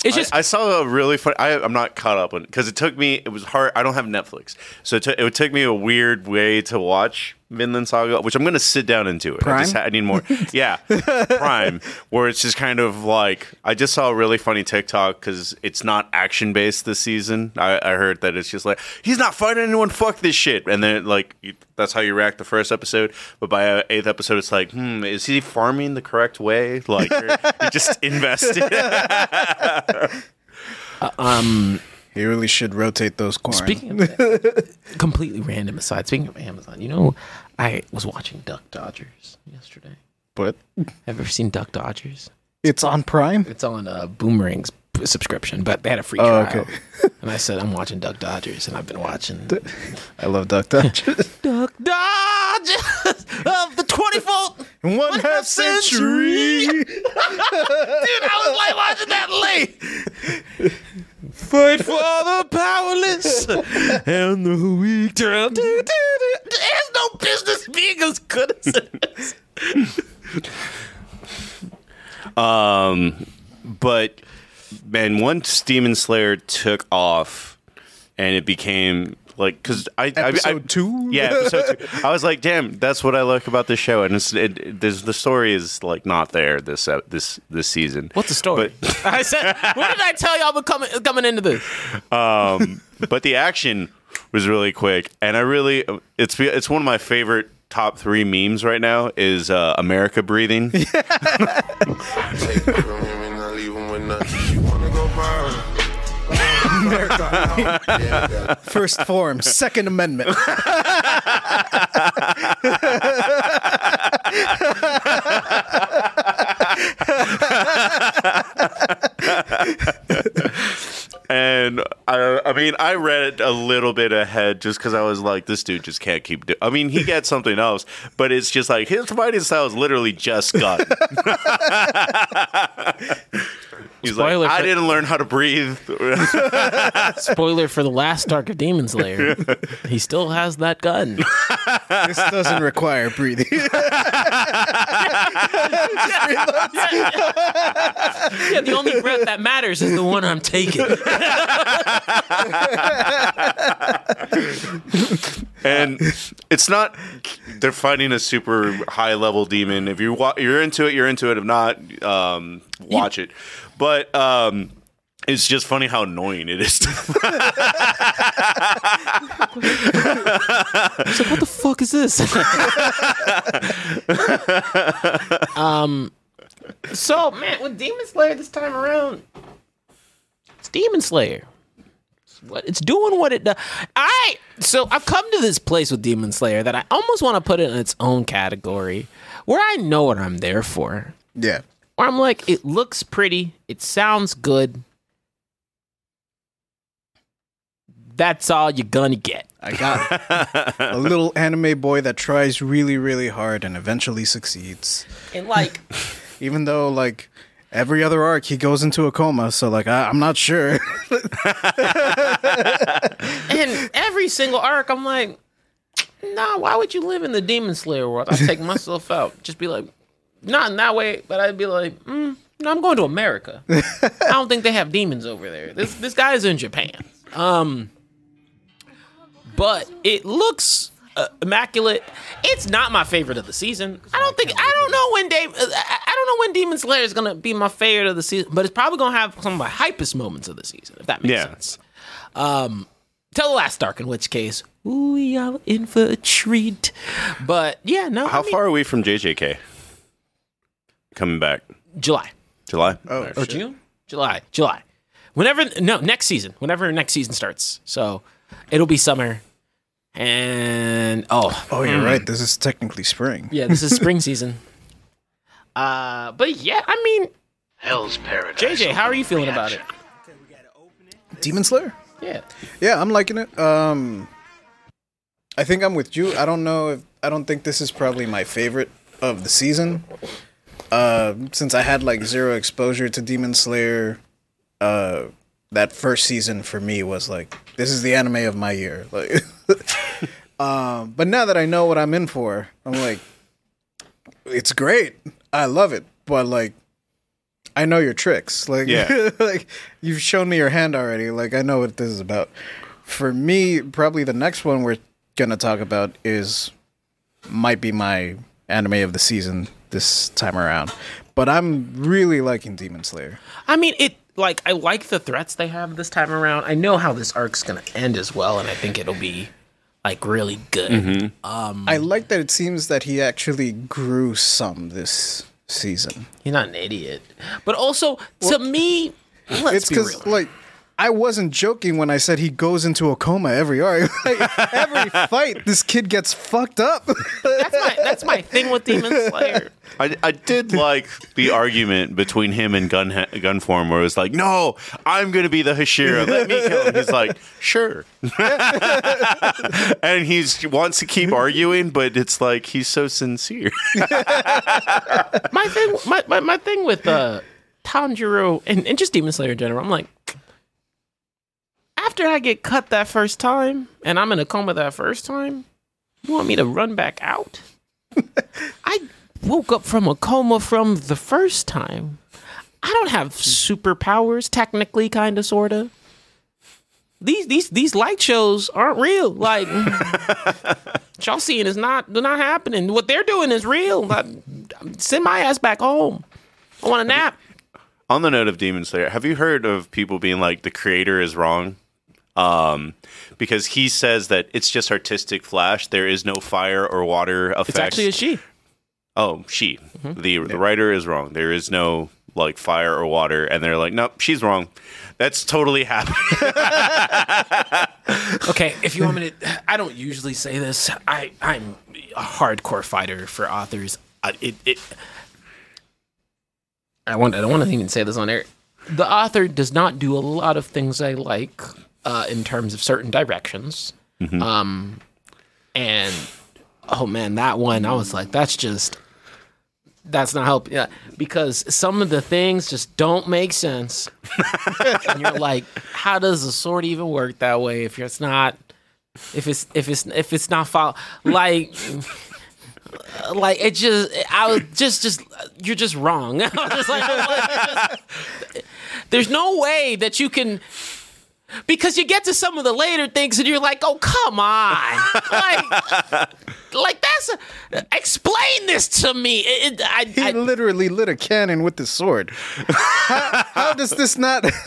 It's just I, I saw a really funny. I, I'm not caught up on because it took me. It was hard. I don't have Netflix, so it, took it take me a weird way to watch Vinland Saga, which I'm going to sit down and do it. I, just Prime? I need more. (laughs) yeah, Prime, where it's just kind of like I just saw a really funny TikTok because it's not action based this season. I, I heard that it's just like he's not fighting anyone. Fuck this shit, and then like you, that's how you react the first episode. But by uh, eighth episode, it's like, hmm, is he farming the correct way? Like you're, you're just (laughs) invested. um. You really should rotate those corn. Speaking of that, (laughs) completely random aside, speaking of Amazon, you know, I was watching Duck Dodgers yesterday. but Have you ever seen Duck Dodgers? it's on Prime. It's on uh, Boomerang's subscription, but they had a free Oh, trial. okay. and I said, I'm watching Duck Dodgers, and I've been watching I love Duck Dodgers. (laughs) Duck Dodgers of the 24th One half century. (laughs) Dude, I was like watching that late. Fight for the powerless and the weak. There's no business being as good as it is. Um, but man, once Demon Slayer took off, and it became like because I, I- I Episode two? yeah, episode two. I was like, damn, that's what I like about this show, and it's it, it- there's the story is like not there this uh, this this season. What's the story? But (laughs) I said, what did I tell y'all about coming, coming into this? um, but the action was really quick, and I really it's it's one of my favorite top three memes right now is uh, America breathing. (laughs) (laughs) Take it from him and I leave (laughs) him with nothing. You wanna go viral? First form, Second Amendment. (laughs) And I, I mean, I read it a little bit ahead just because I was like, this dude just can't keep. Do- I mean, he gets something else, but it's just like his fighting style is literally just gun. (laughs) He's Spoiler like, I for- didn't learn how to breathe. (laughs) Spoiler for the last arc of Demon's Slayer. (laughs) He still has that gun. this doesn't require breathing. (laughs) yeah, the only breath that matters is the one I'm taking. And it's not they're fighting a super high level demon. If you wa- you're into it, you're into it. If not, um, watch it. But um, it's just funny how annoying it is. (laughs) It's like, what the fuck is this? (laughs) um, so man, with Demon Slayer this time around, it's Demon Slayer. It's what it's doing, what it does. I so I've come to this place with Demon Slayer that I almost want to put it in its own category, where I know what I'm there for. yeah. Where I'm like, it looks pretty, it sounds good. That's all you're gonna get. I got a little (laughs) anime boy that tries really, really hard and eventually succeeds. And like, (laughs) Even though, like, every other arc he goes into a coma, so, like, I, I'm not sure. (laughs) (laughs) and every single arc, I'm like, nah, why would you live in the Demon Slayer world? I'd take myself out. Just be like, not in that way, but I'd be like, mm, No, I'm going to America. I don't think they have demons over there. This this guy is in Japan. Um, but it looks uh, immaculate. It's not my favorite of the season. I don't think. I don't know when Dave. uh, I I don't know when Demon Slayer is gonna be my favorite of the season, but it's probably gonna have some of my hypest moments of the season, if that makes Yeah. sense. Um, till the last dark, in which case, ooh, we are in for a treat. But yeah, no. How I mean, far are we from JJK? Coming back. July. July? Oh, or June, July, July. Whenever no next season, whenever next season starts. So it'll be summer, and oh, Oh, you're mm. right. This is technically spring. Yeah, this is spring (laughs) season. Uh, but yeah, I mean, Hell's Paradise. JJ, how are you feeling about it? Demon Slayer. Yeah, Yeah, I'm liking it. Um, I think I'm with you. I don't know if I don't think this is probably my favorite of the season. Uh, since I had like zero exposure to Demon Slayer, uh, that first season for me was like this is the anime of my year. (laughs) Like, (laughs) um, but now that I know what I'm in for, I'm like, it's great. I love it, but like. I know your tricks. Like, Yeah. (laughs) like you've shown me your hand already. Like I know what this is about. For me, probably the next one we're gonna talk about is might be my anime of the season this time around. But I'm really liking Demon Slayer. I mean it. Like I like the threats they have this time around. I know how this arc's gonna end as well, and I think it'll be like really good. Mm-hmm. Um, I like that it seems that he actually grew some this season. You're not an idiot, but also to me, let's it's because like I wasn't joking when I said he goes into a coma every arc. (laughs) Like, every (laughs) fight, this kid gets fucked up. That's my that's my thing with Demon (laughs) Slayer. I, I did like the argument between him and Gun Gunform, where it was like, "No, I'm going to be the Hashira. Let me kill him." He's like, "Sure," and he wants to keep arguing, but it's like he's so sincere. my thing my, my, my thing with uh Tanjiro and, and just Demon Slayer in general, I'm like after I get cut that first time and I'm in a coma that first time, you want me to run back out? (laughs) I woke up from a coma from the first time. I don't have superpowers, technically, kind of, sorta. These these these light shows aren't real. Like (laughs) y'all seeing is not they're not happening. What they're doing is real. Like, send my ass back home. I want a nap. On the note of Demon Slayer, have you heard of people being like the creator is wrong? Um, because he says that it's just artistic flash. There is no fire or water effects. It's actually a she. Oh, she. The the writer is wrong. There is no like fire or water, and they're like, nope, she's wrong. That's totally (laughs) happening. Okay, if you want me to, I don't usually say this. I I'm a hardcore fighter for authors. I, it it. I want. I don't want to even say this on air. The author does not do a lot of things I like uh, in terms of certain directions. Um, and oh man, that one I was like, that's just that's not help. Yeah, because some of the things just don't make sense. and you're like, how does a sword even work that way if it's not if it's if it's if it's not follow like like it just I was just just you're just wrong. (laughs) I was just like, I like, just- there's no way that you can because you get to some of the later things and you're like, oh come on, (laughs) like, like that's a, explain this to me. It, it- I, He I, literally lit a cannon with the sword. how, how does this not? (laughs)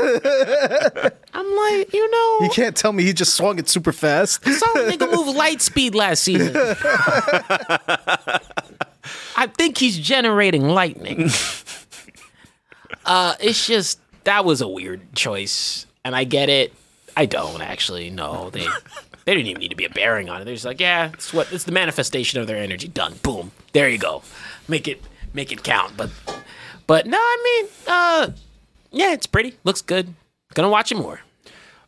I'm like, you know, you can't tell me he just swung it super fast. saw a nigga move light speed last season. (laughs) I think he's generating lightning. Uh, it's just that was a weird choice, and I get it. I don't actually. No, they they didn't even need to be a bearing on it. They're just like, yeah, it's what it's the manifestation of their energy. Done. Boom. There you go. Make it make it count. But but no, I mean, uh, yeah, it's pretty. Looks good. Gonna watch it more.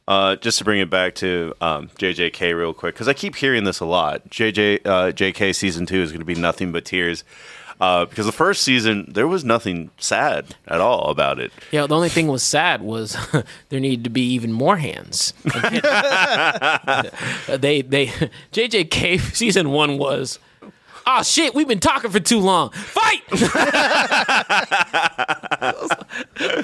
Uh, just to bring it back to um, JJK real quick, because I keep hearing this a lot. JJ uh, JK season two is going to be nothing but tears. Uh, because the first season there was nothing sad at all about it. Yeah, the only thing was sad was (laughs) there needed to be even more hands. (laughs) they they JJK season one was oh shit, we've been talking for too long. Fight! (laughs) Bro,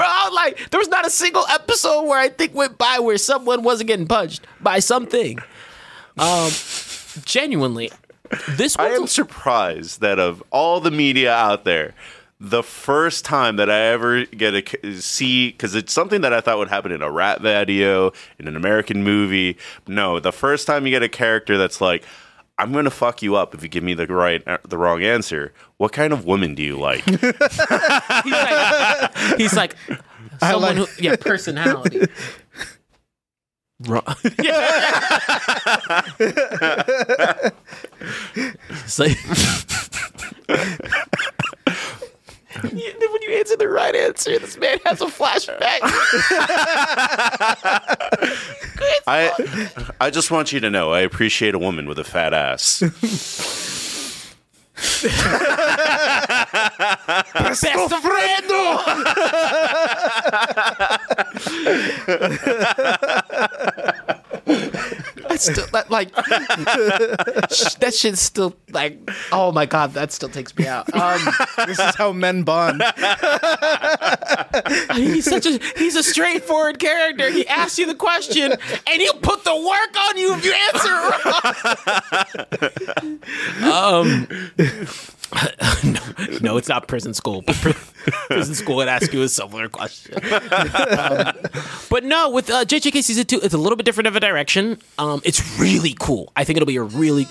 I was like, there was not a single episode where I think went by where someone wasn't getting punched by something. Um, genuinely, this I was am surprised that of all the media out there, the first time that I ever get to see, because it's something that I thought would happen in a rap video, in an American movie. No, the first time you get a character that's like, I'm gonna fuck you up if you give me the right, uh, the wrong answer. What kind of woman do you like? (laughs) he's like, he's like someone who, yeah, (laughs) personality. Wrong. It's like- when you answer the right answer, this man has a flashback. (laughs) I, I just want you to know I appreciate a woman with a fat ass. Best (laughs) That's still that like (laughs) that shit's still like oh my god that still takes me out. Um, this is how men bond. (laughs) he's such a he's a straightforward character. He asks you the question and he'll put the work on you if you answer wrong. (laughs) um, (laughs) no, no, it's not prison school. (laughs) Prison school would ask you a similar question. Um, but no, with uh, JJK season two, it's a little bit different of a direction. Um, it's really cool. I think it'll be a really.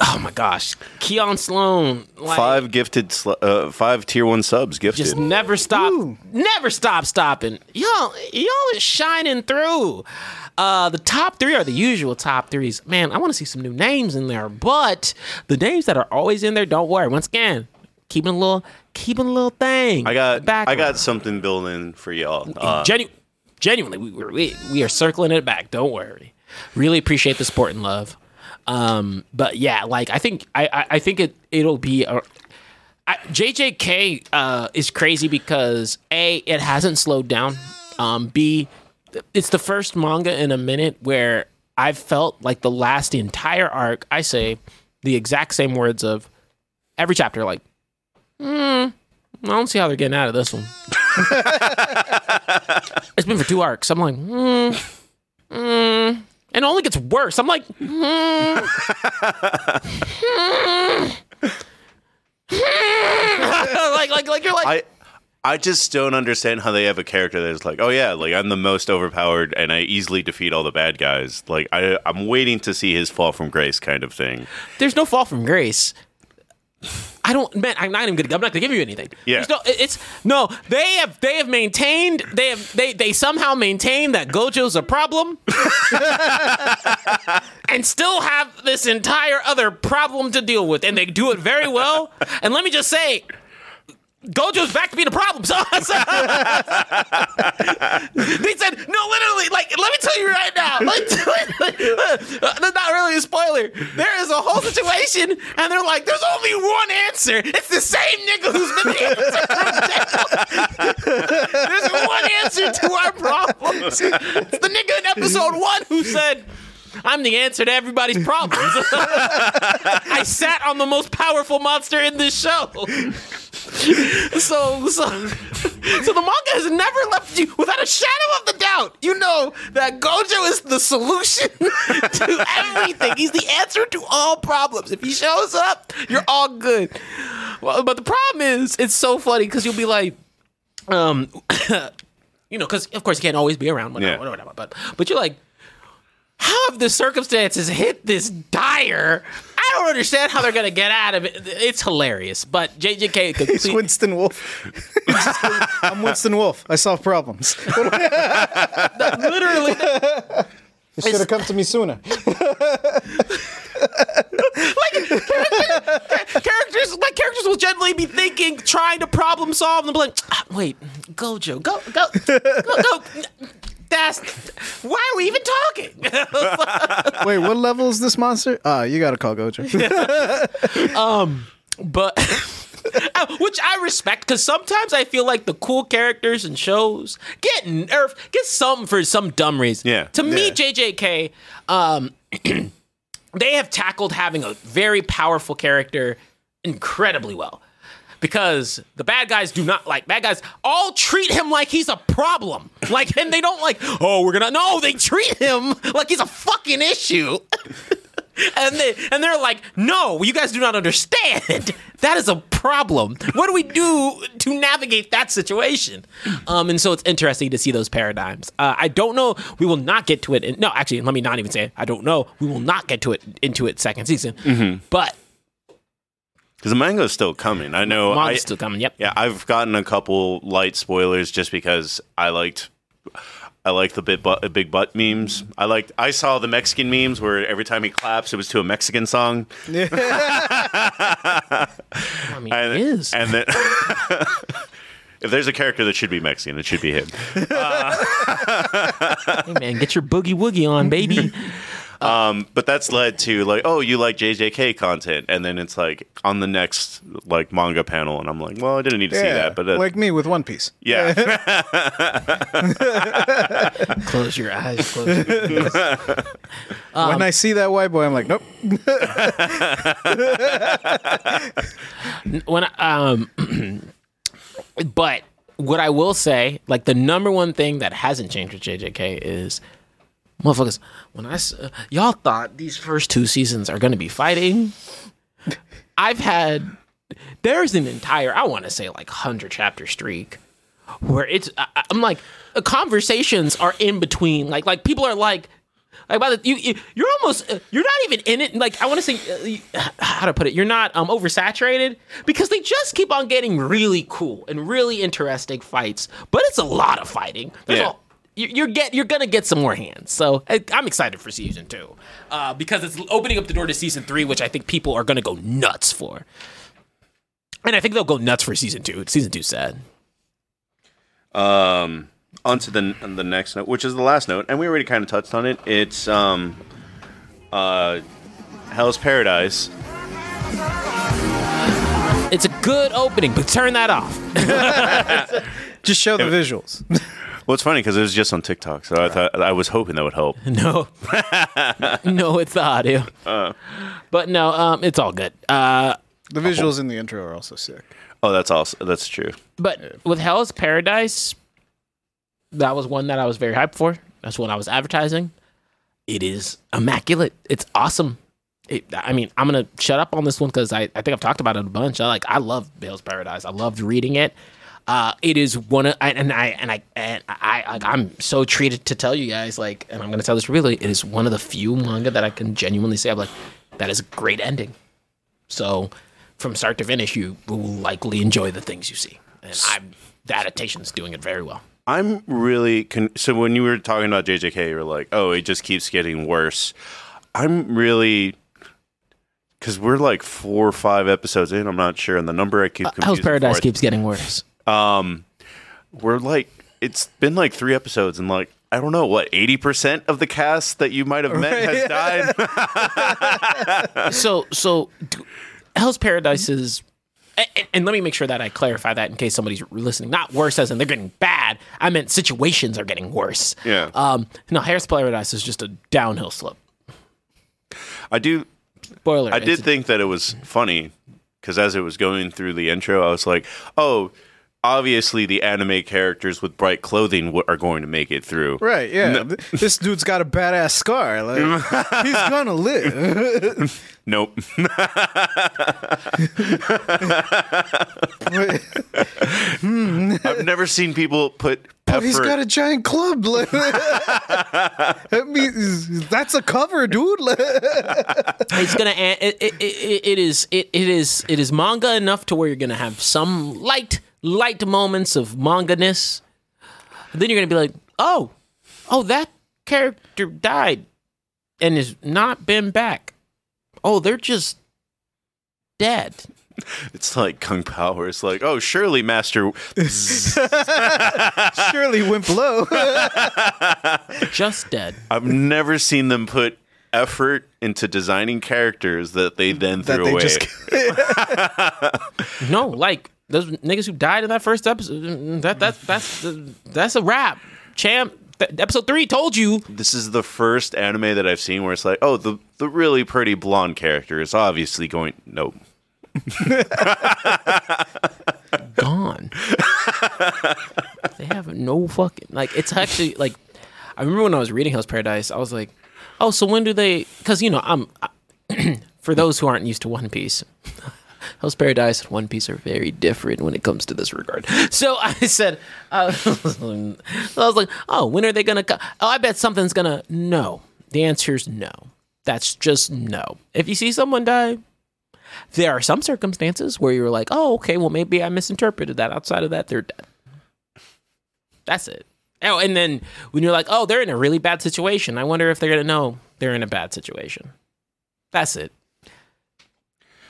Oh my gosh, Keon Sloan, like, five gifted, sl- uh, five tier one subs gifted. just never stop, never stop stopping. Y'all, y'all is shining through. Uh, the top three are the usual top threes. Man, I want to see some new names in there, but the names that are always in there, don't worry. Once again, keeping a little, keeping a little thing. I got, back. I got something built in for y'all. Uh, Genu- genuinely, we, we we are circling it back. Don't worry. Really appreciate the support and love. Um, but yeah, like I think I I, I think it it'll be a. I, JJK uh, is crazy because a it hasn't slowed down. Um, B it's the first manga in a minute where I've felt like the last entire arc. I say the exact same words of every chapter. Like, hmm, I don't see how they're getting out of this one. (laughs) it's been for two arcs. I'm like, hmm, hmm. And it only gets worse. I'm like, hmm, hmm, (laughs) like, like, like you're like, I I just don't understand how they have a character that's like, oh yeah, like I'm the most overpowered and I easily defeat all the bad guys. Like I I'm waiting to see his fall from grace kind of thing. there's no fall from grace. I don't, man. I'm not even gonna. I'm not gonna give you anything. Yeah. No, it's no. They have. They have maintained. They have. They. They somehow maintain that Gojo's a problem, (laughs) and still have this entire other problem to deal with, and they do it very well. And let me just say. Gojo's back to being a problem. So, so- they said, no, literally, like, let me tell you right now. Like, (laughs) uh, that's not really a spoiler. There is a whole situation, and they're like, there's only one answer. It's the same nigga who's been the answer from jail. (laughs) There's one answer to our problems. It's the nigga in episode one who said, I'm the answer to everybody's problems. (laughs) I sat on the most powerful monster in this show. (laughs) So, so, so the manga has never left you without a shadow of the doubt. You know that Gojo is the solution (laughs) to everything. He's the answer to all problems. If he shows up, you're all good. Well, but the problem is, it's so funny because you'll be like, um, (coughs) you know, because of course you can't always be around, whatever, Yeah. whatever, whatever, but but you're like, how have the circumstances hit this dire? I don't understand how they're gonna get out of it. It's hilarious, but JJK complete, Winston Wolfe. (laughs) I'm Winston Wolfe. I solve problems. (laughs) literally You should have come to me sooner. (laughs) Like characters like characters will generally be thinking, trying to problem solve, and be like, "Ah, "Wait, Gojo, go, go, go, go." That's why are we even talking? (laughs) Wait, what level is this monster? Ah, you gotta call Gojo. (laughs) Um, but (laughs) uh, which I respect because sometimes I feel like the cool characters and shows get nerfed, get something for some dumb reason. Yeah. To me, Yeah. JJK, um, (clears throat) they have tackled having a very powerful character incredibly well. Because the bad guys do not like bad guys all treat him like he's a problem. Like and they don't like, oh, we're gonna no, they treat him like he's a fucking issue. (laughs) and they and they're like, no, you guys do not understand. (laughs) That is a problem. What do we do to navigate that situation? Um, and so it's interesting to see those paradigms. Uh, I don't know. We will not get to it. In, no, actually, let me not even say it. I don't know. We will not get to it into it second season. Mhm. But Because the manga's still coming. I know. Manga's I, still coming. Yep. Yeah, I've gotten a couple light spoilers just because I liked. I like the bit butt, big butt memes. I liked. I saw the Mexican memes where every time he claps, it was to a Mexican song. (laughs) I mean, and, it is. And then, (laughs) if there's a character that should be Mexican, it should be him. (laughs) hey man, get your boogie woogie on, baby. Um, but that's led to like, oh, you like JJK content, and then it's like on the next like manga panel, and I'm like, well, I didn't need to see that, but uh, like me with One Piece. yeah. (laughs) (laughs) close your eyes. Close your (laughs) ears. when I see that white boy, I'm like, nope. when um (clears throat) but what I will say, like the number one thing that hasn't changed with JJK is motherfuckers, when I uh, y'all thought these first two seasons are going to be fighting, I've had there's an entire I want to say like 100 chapter streak where it's I, I'm like uh, conversations are in between like like people are like like by the you, you you're almost uh, you're not even in it like I want to say uh, how to put it you're not um oversaturated because they just keep on getting really cool and really interesting fights but it's a lot of fighting There's Yeah. a- you're get you're gonna get some more hands so I- I'm excited for season two uh, because it's opening up the door to season three which I think people are gonna go nuts for and I think they'll go nuts for season two season two sad Um, on to the the next note, which is the last note, and we already kind of touched on it. It's um, uh, Hell's Paradise. it's a good opening but turn that off (laughs) (laughs) Just show the visuals. (laughs) Well, it's funny because it was just on TikTok, so I thought I was hoping that would help. (laughs) No, (laughs) no, it's the audio. but no, um, it's all good. Uh, The visuals in the intro are also sick. Oh, that's also that's true. but with Hell's Paradise, that was one that I was very hyped for. That's one I was advertising. It is immaculate. It's awesome. It, I mean, I'm gonna shut up on this one because I, I think I've talked about it a bunch. I like I love Hell's Paradise. I loved reading it. Uh, it is one of and I and I and I, I I'm so treated to tell you guys like, and I'm gonna tell this really. It is one of the few manga that I can genuinely say I'm like, that is a great ending. So from start to finish, you will likely enjoy the things you see, and I'm the adaptation's doing it very well. I'm really con- so when you were talking about JJK, you were like, "Oh, it just keeps getting worse." I'm really because we're like four or five episodes in. I'm not sure, and the number I keep confusing. Hell's Paradise keeps getting worse. Um, we're like, it's been like three episodes, and like I don't know what eighty percent of the cast that you might have met has died. (laughs) so so d- Hell's Paradise is and, and let me make sure that I clarify that in case somebody's listening. Not worse as in they're getting bad. I meant situations are getting worse. Yeah. Um no, Hell's Paradise is just a downhill slope. I do. Spoiler. I did think that it was funny because as it was going through the intro, I was like, "Oh, obviously the anime characters with bright clothing w- are going to make it through." Right, yeah. Th- This dude's got a badass scar. Like (laughs) he's gonna live. (laughs) Nope. I've never seen people put But he's got a giant club. Like, (laughs) I mean, that's a cover, dude. it's gonna it, it, it, it is it, it is it is manga enough to where you're gonna have some light light moments of manga ness then you're gonna be like oh oh that character died and has not been back oh they're just dead (laughs) It's like Kung Power. It's like, oh, surely Master. (laughs) Surely went below. (laughs) just dead I've never seen them put effort into designing characters that they then That threw they away. just no like those niggas who died in that first episode mm, mm, that that's that's that's a wrap champ th- episode three told you. This is the first anime that I've seen where it's like, oh, the the really pretty blonde character is obviously going. Nope. (laughs) gone. they have no fucking like. It's actually like. I remember when I was reading Hell's Paradise, I was like, "Oh, so when do they?" Because you know, I'm. (clears throat) for those who aren't used to One Piece, Hell's Paradise and One Piece are very different when it comes to this regard. (laughs) So I said, uh, (laughs) I was like, "Oh, when are they gonna come?" Oh, I bet something's gonna. No, the answer is no. That's just no. If you see someone die, there are some circumstances where you're like, oh, okay, well, maybe I misinterpreted that. Outside of that, they're dead. That's it. Oh, and then when you're like, oh, they're in a really bad situation, I wonder if they're gonna know they're in a bad situation. That's it.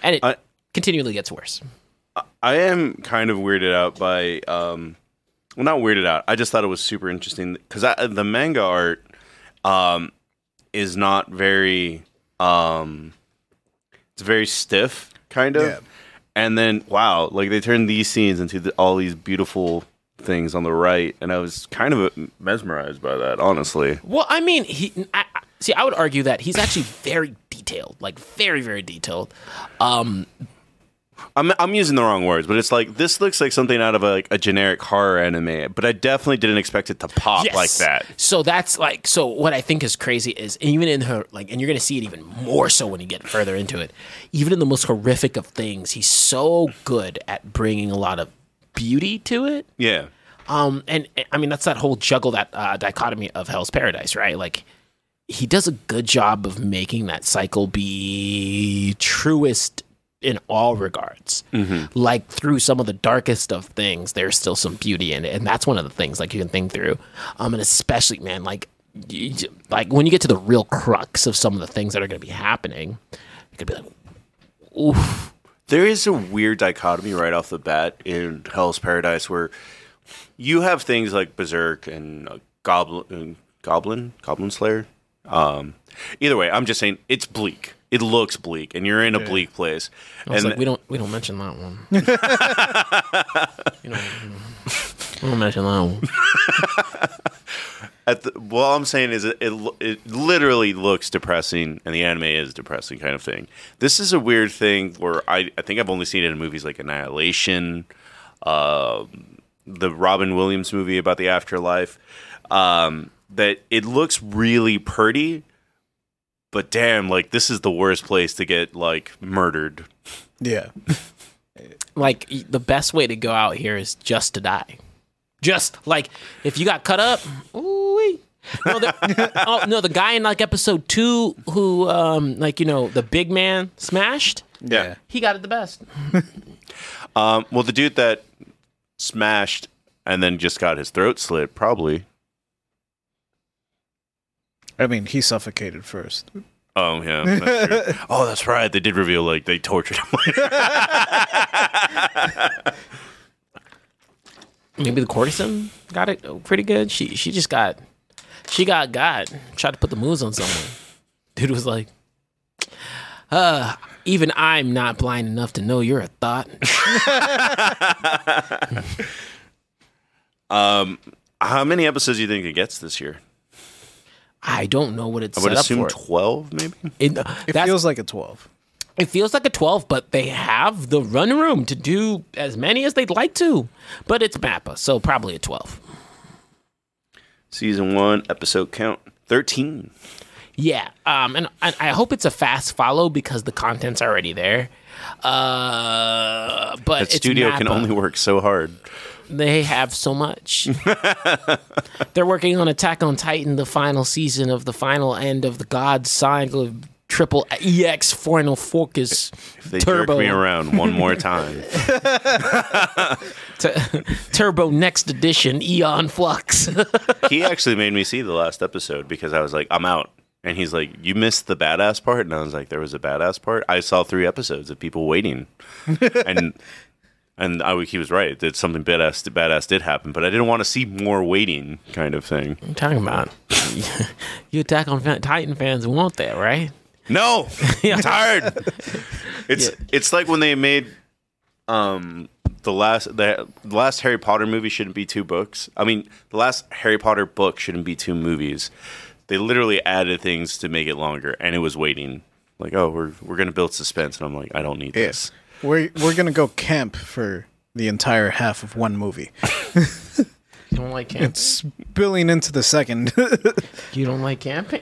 And it continually gets worse. I am kind of weirded out by, um, well, not weirded out. I just thought it was super interesting because the manga art um, is not very, um, it's very stiff, kind of. Yeah. And then, wow, like they turned these scenes into the, all these beautiful things on the right, and I was kind of mesmerized by that, honestly. Well, I mean, he. I, I- see, I would argue that he's actually very detailed, like very, very detailed. Um, I'm I'm using the wrong words, but it's like this looks like something out of a, like a generic horror anime, but I definitely didn't expect it to pop Yes. like that. So that's like so what I think is crazy is even in her like and you're gonna see it even more so when you get further into it. Even in the most horrific of things, he's so good at bringing a lot of beauty to it. Yeah. Um, and and, I mean that's that whole juggle that uh, dichotomy of Hell's Paradise, right? Like he does a good job of making that cycle be truest in all regards. Like through some of the darkest of things, there's still some beauty in it, and that's one of the things like you can think through. Um, and especially man, like like when you get to the real crux of some of the things that are going to be happening, you could be like, oof. There is a weird dichotomy right off the bat in Hell's Paradise where you have things like Berserk and uh, Goblin, Goblin, Goblin Slayer. Um, either way, I'm just saying it's bleak. It looks bleak, and you're in a bleak place. I was and like, we don't we don't mention that one. (laughs) you know, we don't mention that one. (laughs) At the, what I'm saying is, it, it it literally looks depressing, and the anime is depressing, kind of thing. This is a weird thing where I, I think I've only seen it in movies like Annihilation, uh, the Robin Williams movie about the afterlife. Um, that it looks really pretty, but damn, like this is the worst place to get like murdered. Yeah. (laughs) like the best way to go out here is just to die. Just like if you got cut up, ooh no, the, (laughs) oh no, the guy in like episode two who, um, like you know, the big man smashed. Yeah. He got it the best. (laughs) Um, well, the dude that smashed and then just got his throat slit, probably. I mean, he suffocated first. Oh yeah. That's true. (laughs) oh, that's right. They did reveal like they tortured him. (laughs) Maybe the courtesan got it pretty good. She she just got she got got tried to put the moves on someone. Dude was like, uh, even I'm not blind enough to know you're a thought. (laughs) um, how many episodes do you think it gets this year? I don't know what it's I would set up assume for. twelve, maybe. It, It feels like a 12. It feels like a 12, but they have the run room to do as many as they'd like to. But it's MAPPA, so probably a 12. Season one, episode count thirteen. Yeah, um, and, and I hope it's a fast follow because the content's already there. Uh, but That it's studio can only work so hard. They have so much. (laughs) They're working on Attack on Titan, the final season of the final end of the God Cycle of Triple EX Final Focus If they Turbo jerk me around one more time, (laughs) T- Turbo Next Edition Aeon Flux. (laughs) he actually made me see the last episode because I was like, I'm out. And he's like, "You missed the badass part," and I was like, "There was a badass part." I saw three episodes of people waiting, and and I, he was right that something badass badass did happen, but I didn't want to see more waiting, kind of thing. What are you talking about? (laughs) you Attack on Fa- Titan fans want that, right? No, (laughs) I'm tired. (laughs) It's it's like when they made um the last the, the last Harry Potter movie shouldn't be two books. I mean, the last Harry Potter book shouldn't be two movies. They literally added things to make it longer, and it was waiting. Like, oh, we're we're gonna build suspense, and I'm like, I don't need this. We're we're gonna go camp for the entire half of one movie. (laughs) You don't like camping? It's spilling into the second. (laughs) You don't like camping?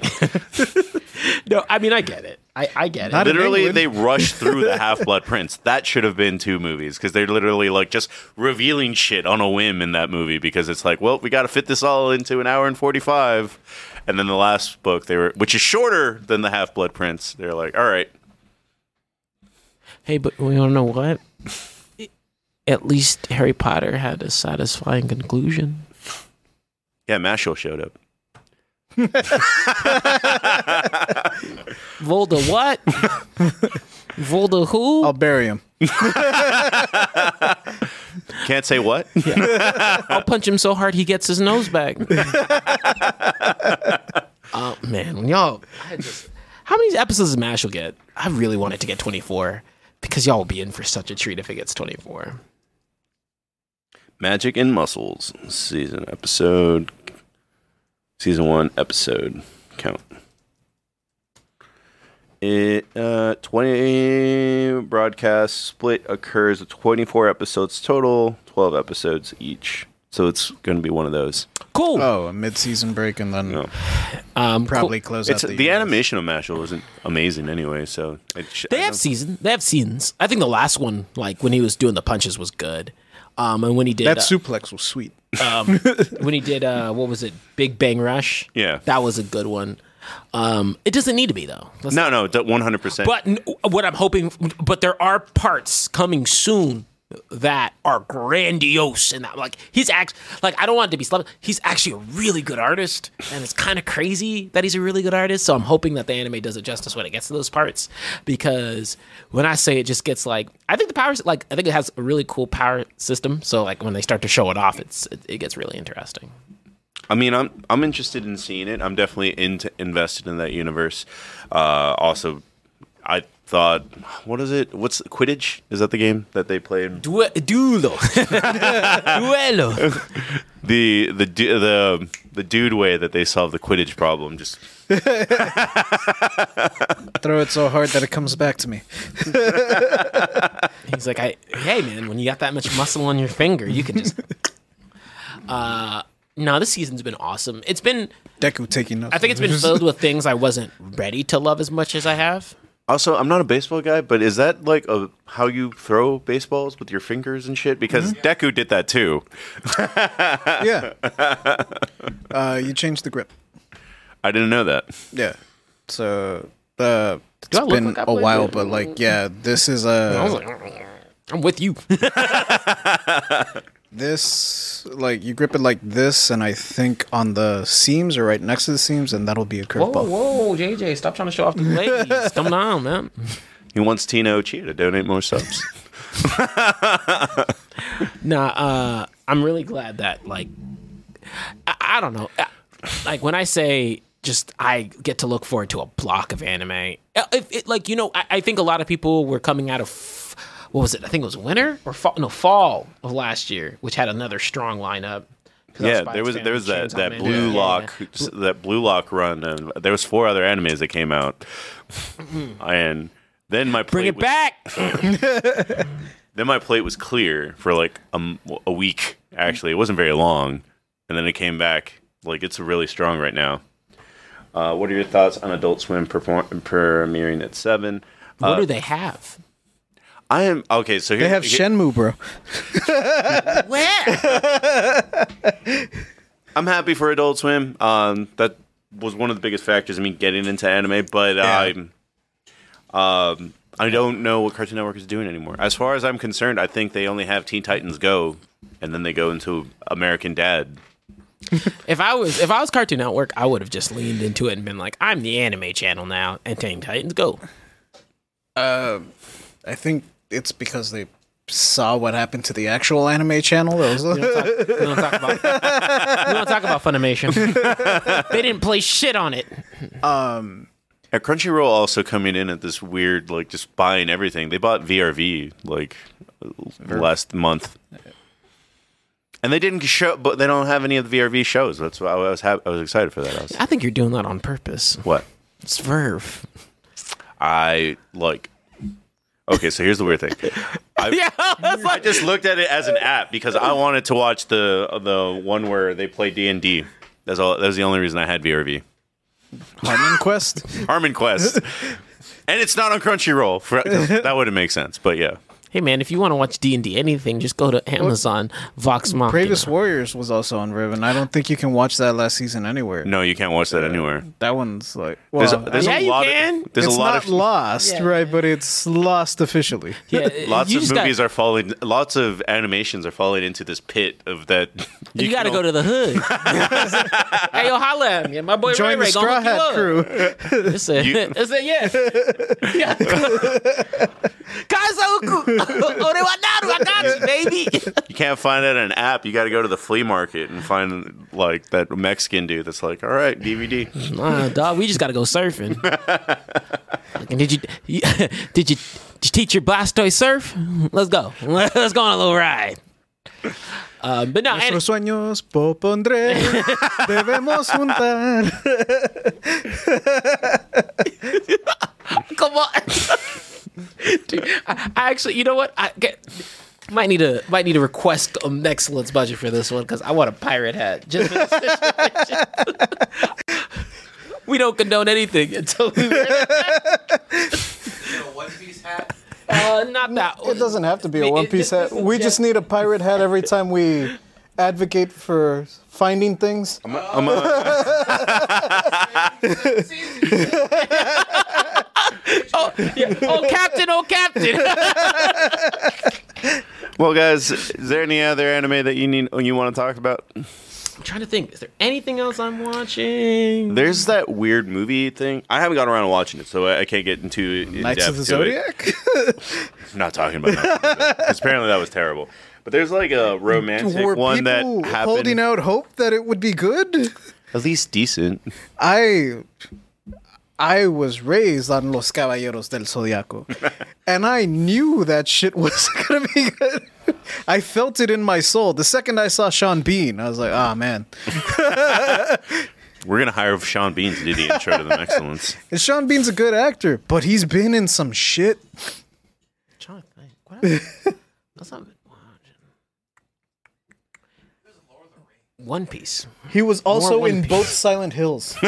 (laughs) no, I mean I get it. I, I get it. Not in literally, England. they rushed through the Half Blood Prince. That should have been two movies because they're literally like just revealing shit on a whim in that movie because it's like, well, we got to fit this all into an hour and forty five. And then the last book, they were, which is shorter than the Half Blood Prince. They're like, all right, Hey, but we don't know what. At least Harry Potter had a satisfying conclusion. yeah, Mashle showed up. (laughs) Volda what? Volda who? I'll bury him. (laughs) Can't say what. I'll punch him so hard he gets his nose back. (laughs) oh man, when y'all, I just, how many episodes does Mashle get? I really want it to get 24 because y'all will be in for such a treat if it gets 24. Magic and Muscles season episode, season one episode count. It uh, twenty broadcast split occurs with twenty four episodes total, twelve episodes each. So it's going to be one of those. Cool. Oh, a mid-season break and then No. Um, probably cool. close It's out the, the animation of Mashle isn't amazing anyway. So it sh- They I have don't- season. They have seasons. I think the last one, like when he was doing the punches, was good. Um, and when he did That uh, suplex was sweet. um, (laughs) when he did uh, what was it, Big Bang Rush? Yeah. that was a good one. Um, it doesn't need to be though. Let's No, no, one hundred percent. But n- what I'm hoping, but there are parts coming soon that are grandiose and that like he's act like I don't want it to be slept. He's actually a really good artist, and it's kind of crazy that he's a really good artist. So I'm hoping that the anime does it justice when it gets to those parts, because when I say it just gets like I think the power like I think it has a really cool power system. So like when they start to show it off, it's it, it gets really interesting. I mean, I'm I'm interested in seeing it. I'm definitely into invested in that universe. Uh, also, I thought, what is it? What's Quidditch? Is that the game that they played? Due- Duelo, (laughs) duelo. (laughs) The the the the dude way that they solve the Quidditch problem. Just (laughs) Throw it so hard that it comes back to me. He's like, I, hey man, when you got that much muscle on your finger, you can just. Uh, no, this season's been awesome. It's been, Deku taking notes. I think it's been filled with things I wasn't ready to love as much as I have. Also, I'm not a baseball guy, but is that like a how you throw baseballs with your fingers and shit? Because Deku did that too. (laughs) yeah. Uh, you changed the grip. I didn't know that. Yeah. So uh, it's Do I look been like I a played while, it? but like, yeah, this is I was a like, I'm with you. (laughs) (laughs) this like you grip it like this, and I think on the seams or right next to the seams, and that'll be a whoa, curveball. whoa, JJ, stop trying to show off the (laughs) ladies. Come on, man. He wants Tino Chia to donate more subs. (laughs) Nah, uh, I'm really glad that like I, I don't know, Uh, like when I say just I get to look forward to a block of anime. Uh, If it, like you know, I, I think a lot of people were coming out of what was it? I think it was winter or fall, no fall of last year, which had another strong lineup. Yeah, Spy there was there was that that blue Yeah, lock yeah. that blue lock run, and there was four other animes that came out, and then my plate Bring it was, back. (coughs) then my plate was clear for like a week. Actually, it wasn't very long, and then it came back. Like it's really strong right now. Uh, what are your thoughts on Adult Swim perform- premiering at seven? what Uh, do they have? I am okay. So here, They have here- Shenmue, bro. (laughs) Where? (laughs) I'm happy for Adult Swim. Um, that was one of the biggest factors in me getting into anime, but I'm, um, I don't know what Cartoon Network is doing anymore. As far as I'm concerned, I think they only have Teen Titans Go, and then they go into American Dad. If I was if I was Cartoon Network, I would have just leaned into it and been like, I'm the anime channel now, and Teen Titans go. Uh, I think it's because they saw what happened to the actual anime channel. That was We don't talk, we don't talk about (laughs) we don't talk about Funimation. they didn't play shit on it. um, At Crunchyroll also coming in at this weird, like just buying everything. They bought VRV like last month. And they didn't show, but they don't have any of the VRV shows. That's why I was ha- I was excited for that. I was I think you're doing that on purpose. what It's Verve. I like. Okay, so here's the weird thing. (laughs) I, Yeah, that's I just looked at it as an app because I wanted to watch the the one where they play D and D. That's all. That was the only reason I had VRV. Harmon Quest. Harmon Quest, (laughs) and it's not on Crunchyroll. For, that wouldn't make sense, but yeah. Hey man, if you want to watch D and D anything, just go to Amazon Vox Machina. Bravest Warriors was also on Riv, and I don't think you can watch that last season anywhere. No, you can't watch that anywhere. That one's like There's well, a, there's Yeah, a you lot can. Of, there's it's a lot not of lost, Yeah. right? But it's lost officially. (laughs) Yeah, (laughs) lots of just got- movies are falling. Lots of animations are falling into this pit of that. (laughs) You, got to go to the hood. hey, yo, holla at me. My boy Join Ray the Ray gonna Straw hook you Hat crew. It's a, You- it's a yes. yeah. (laughs) Kaizoku. Orewanaru, I got you, baby. (laughs) You can't find it on an app. You got to go to the flea market and find like that Mexican dude that's like, all right, DVD. (laughs) Nah, dog, we just got to go surfing. Fucking did you, you did you did you teach your Blastoise surf? Let's go. Let's go on a little ride. Um, but no, Nuestros sueños propondré, debemos juntar. Come on. (laughs) Dude, I, I actually, you know what? I get might need to might need to request an excellence budget for this one because I want a pirate hat. (laughs) Just for this situation. we don't condone anything until we wear that. You (laughs) one piece hat. Uh, not that. It doesn't have to be a one piece hat. We just need a pirate hat every time we advocate for finding things. I'm a- (laughs) Oh, yeah. oh, Captain! Oh, Captain! (laughs) well, guys, is there any other anime that you need you want to talk about? I'm trying to think. Is there anything else I'm watching? There's that weird movie thing. I haven't gotten around to watching it, so I I can't get into in Knights of the it. Zodiac? I'm (laughs) not talking about that. apparently, that was terrible. But there's like a romantic Were one that people happened. holding out hope that it would be good? At least decent. I I was raised on Los Caballeros del Zodiaco, (laughs) and I knew that shit was (laughs) gonna be good. I felt it in my soul. The second I saw Sean Bean, I was like, "Ah, man!" (laughs) We're gonna hire Sean Bean to do the intro to the Excellence. And Sean Bean's a good actor, but he's been in some shit. trying to think. What else? What's up? One Piece. He was also in Piece. both Silent Hills. (laughs)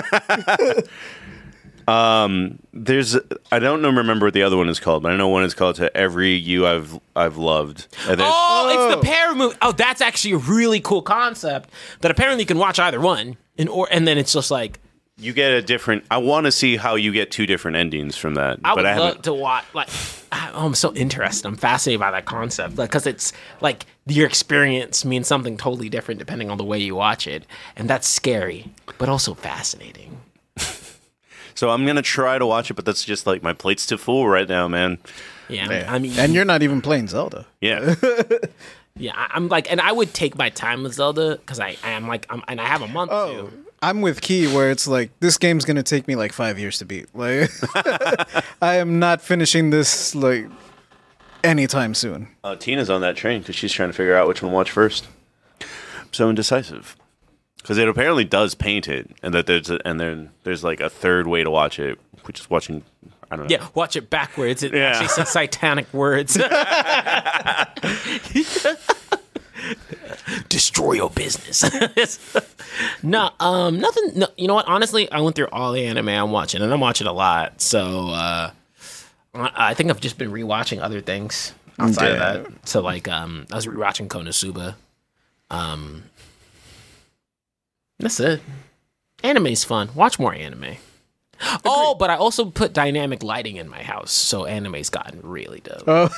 Um, there's I don't know remember what the other one is called, but I know one is called "To Every You I've I've Loved." And there's- Oh, it's Oh. the pair movie. Oh, that's actually a really cool concept that apparently you can watch either one, and or and then it's just like you get a different. I want to see how you get two different endings from that, I would but I love haven't. to watch. Like, I- (sighs) oh, I'm so interested. I'm fascinated by that concept because it's like your experience means something totally different depending on the way you watch it, and that's scary, but also fascinating. (laughs) So I'm gonna try to watch it, but that's just like my plate's too full right now, man. Yeah, I mean, and you're not even playing Zelda. Yeah, (laughs) yeah, I- I'm like, and I would take my time with Zelda because I, I am like, I'm, and I have a month Oh, to. I'm with Key, where it's like this game's gonna take me like five years to beat. Like, (laughs) I am not finishing this like anytime soon. uh, Tina's on that train because she's trying to figure out which one to watch first. So indecisive because it apparently does paint it, and that there's a, and then there's like a third way to watch it, which is watching. I don't know. Yeah, watch it backwards. It Yeah. actually says (laughs) satanic words. (laughs) Destroy your business. (laughs) no, um, nothing. No, you know what? Honestly, I went through all the anime I'm watching, and I'm watching a lot. So uh, I I think I've just been rewatching other things outside Yeah. of that. So like, um, I was rewatching Konosuba. Um, that's it. Anime's fun. Watch more anime. Oh, but I also put dynamic lighting in my house, so anime's gotten really dope. Oh,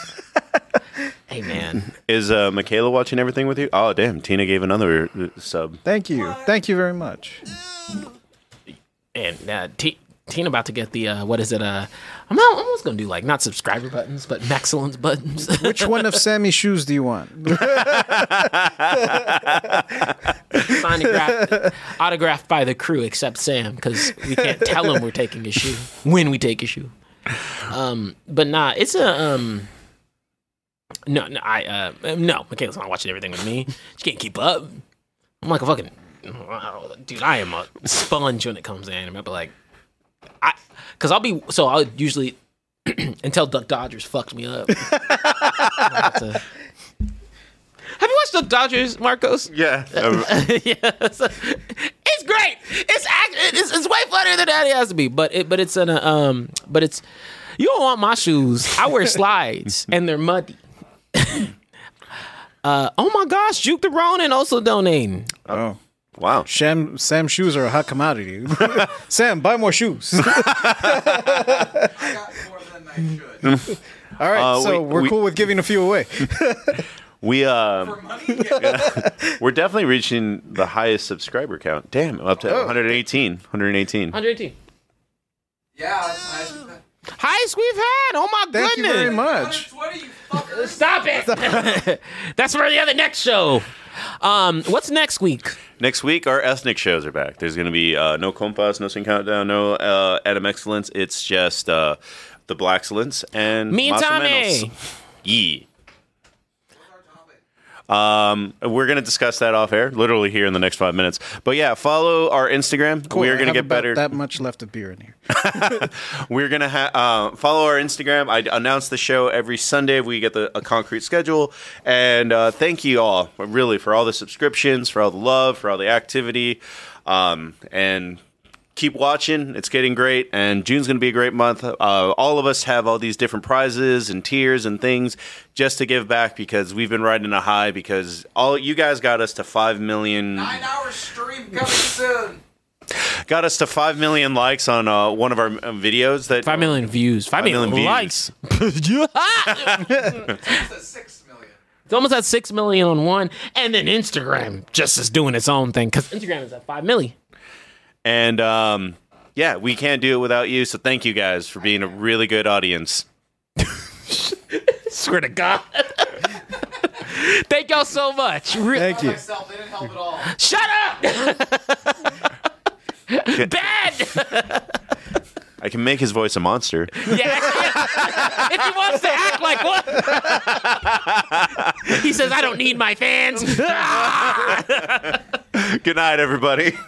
(laughs) Hey man, (laughs) Is uh, Michaela watching everything with you? Oh, damn! Tina gave another uh, sub. thank you, thank you very much. and uh, T- Tina about to get the uh, what is it? Uh, I'm not, almost gonna do like not subscriber buttons, but excellence buttons. (laughs) Which one of Sammy's shoes do you want? (laughs) Signed and autographed by the crew except Sam because we can't tell him we're taking his shoe when we take his shoe. Um, but nah, it's a um, No, no, I uh, no. Michaela's not watching everything with me. She can't keep up. I'm like a fucking dude. I am a sponge when it comes to anime. But like, I because I'll be so I'll usually (clears throat) until Duck Dodgers fucks me up. Have (laughs) to- Have you watched Duck Dodgers, Marcos? Yeah. (laughs) Um, yeah, it's, it's great. It's, act, it's it's way funnier than that it has to be. But it but it's an uh, um but it's you don't want my shoes. I wear slides and they're muddy. Uh oh my gosh, Juke the Ronin and also donating. Oh. Wow. Sam Sam shoes are a hot commodity. (laughs) Sam, buy more shoes. I got more than I should. All right, Uh, so we- we, are we- cool with giving a few away. (laughs) (laughs) We uh, we're definitely reaching the highest subscriber count. Damn, up to 118. 118. 118. Yeah, that's nice. Highest we've had. Oh my Thank you goodness. very much. Stop it. (laughs) That's for the other next show. Um, what's next week? Next week, our ethnic shows are back. There's going to be uh, no compas, no Sing Countdown, no uh, Animexcellence. It's just uh, the Black Excellence and Me and Tommy. Menos. Yeah. Um, we're gonna discuss that off air, literally here in the next five minutes. But yeah, follow our Instagram. Cool, we are gonna get about better. That much left of beer in here. (laughs) We're gonna ha- uh, follow our Instagram. I announce the show every Sunday. We get the a concrete schedule, and uh, thank you all really for all the subscriptions, for all the love, for all the activity, um, and keep watching. It's getting great, and June's gonna be a great month. Uh, all of us have all these different prizes and tiers and things just to give back because we've been riding a high because all you guys got us to five million Nine hour stream coming soon. got us to 5 million likes on uh, one of our uh, videos that Five million views. Five, million, views. likes. (laughs) It's almost at six million on one, and then Instagram just is doing its own thing because Instagram is at five million. And um, yeah, we can't do it without you. So thank you guys for being a really good audience. (laughs) Swear to God. (laughs) Thank y'all so much. Re- Thank you. Myself, they didn't help at all. Shut up. (laughs) Bad. I can make his voice a monster. Yeah, if he wants to act like one. he says, I don't need my fans. Good night, everybody.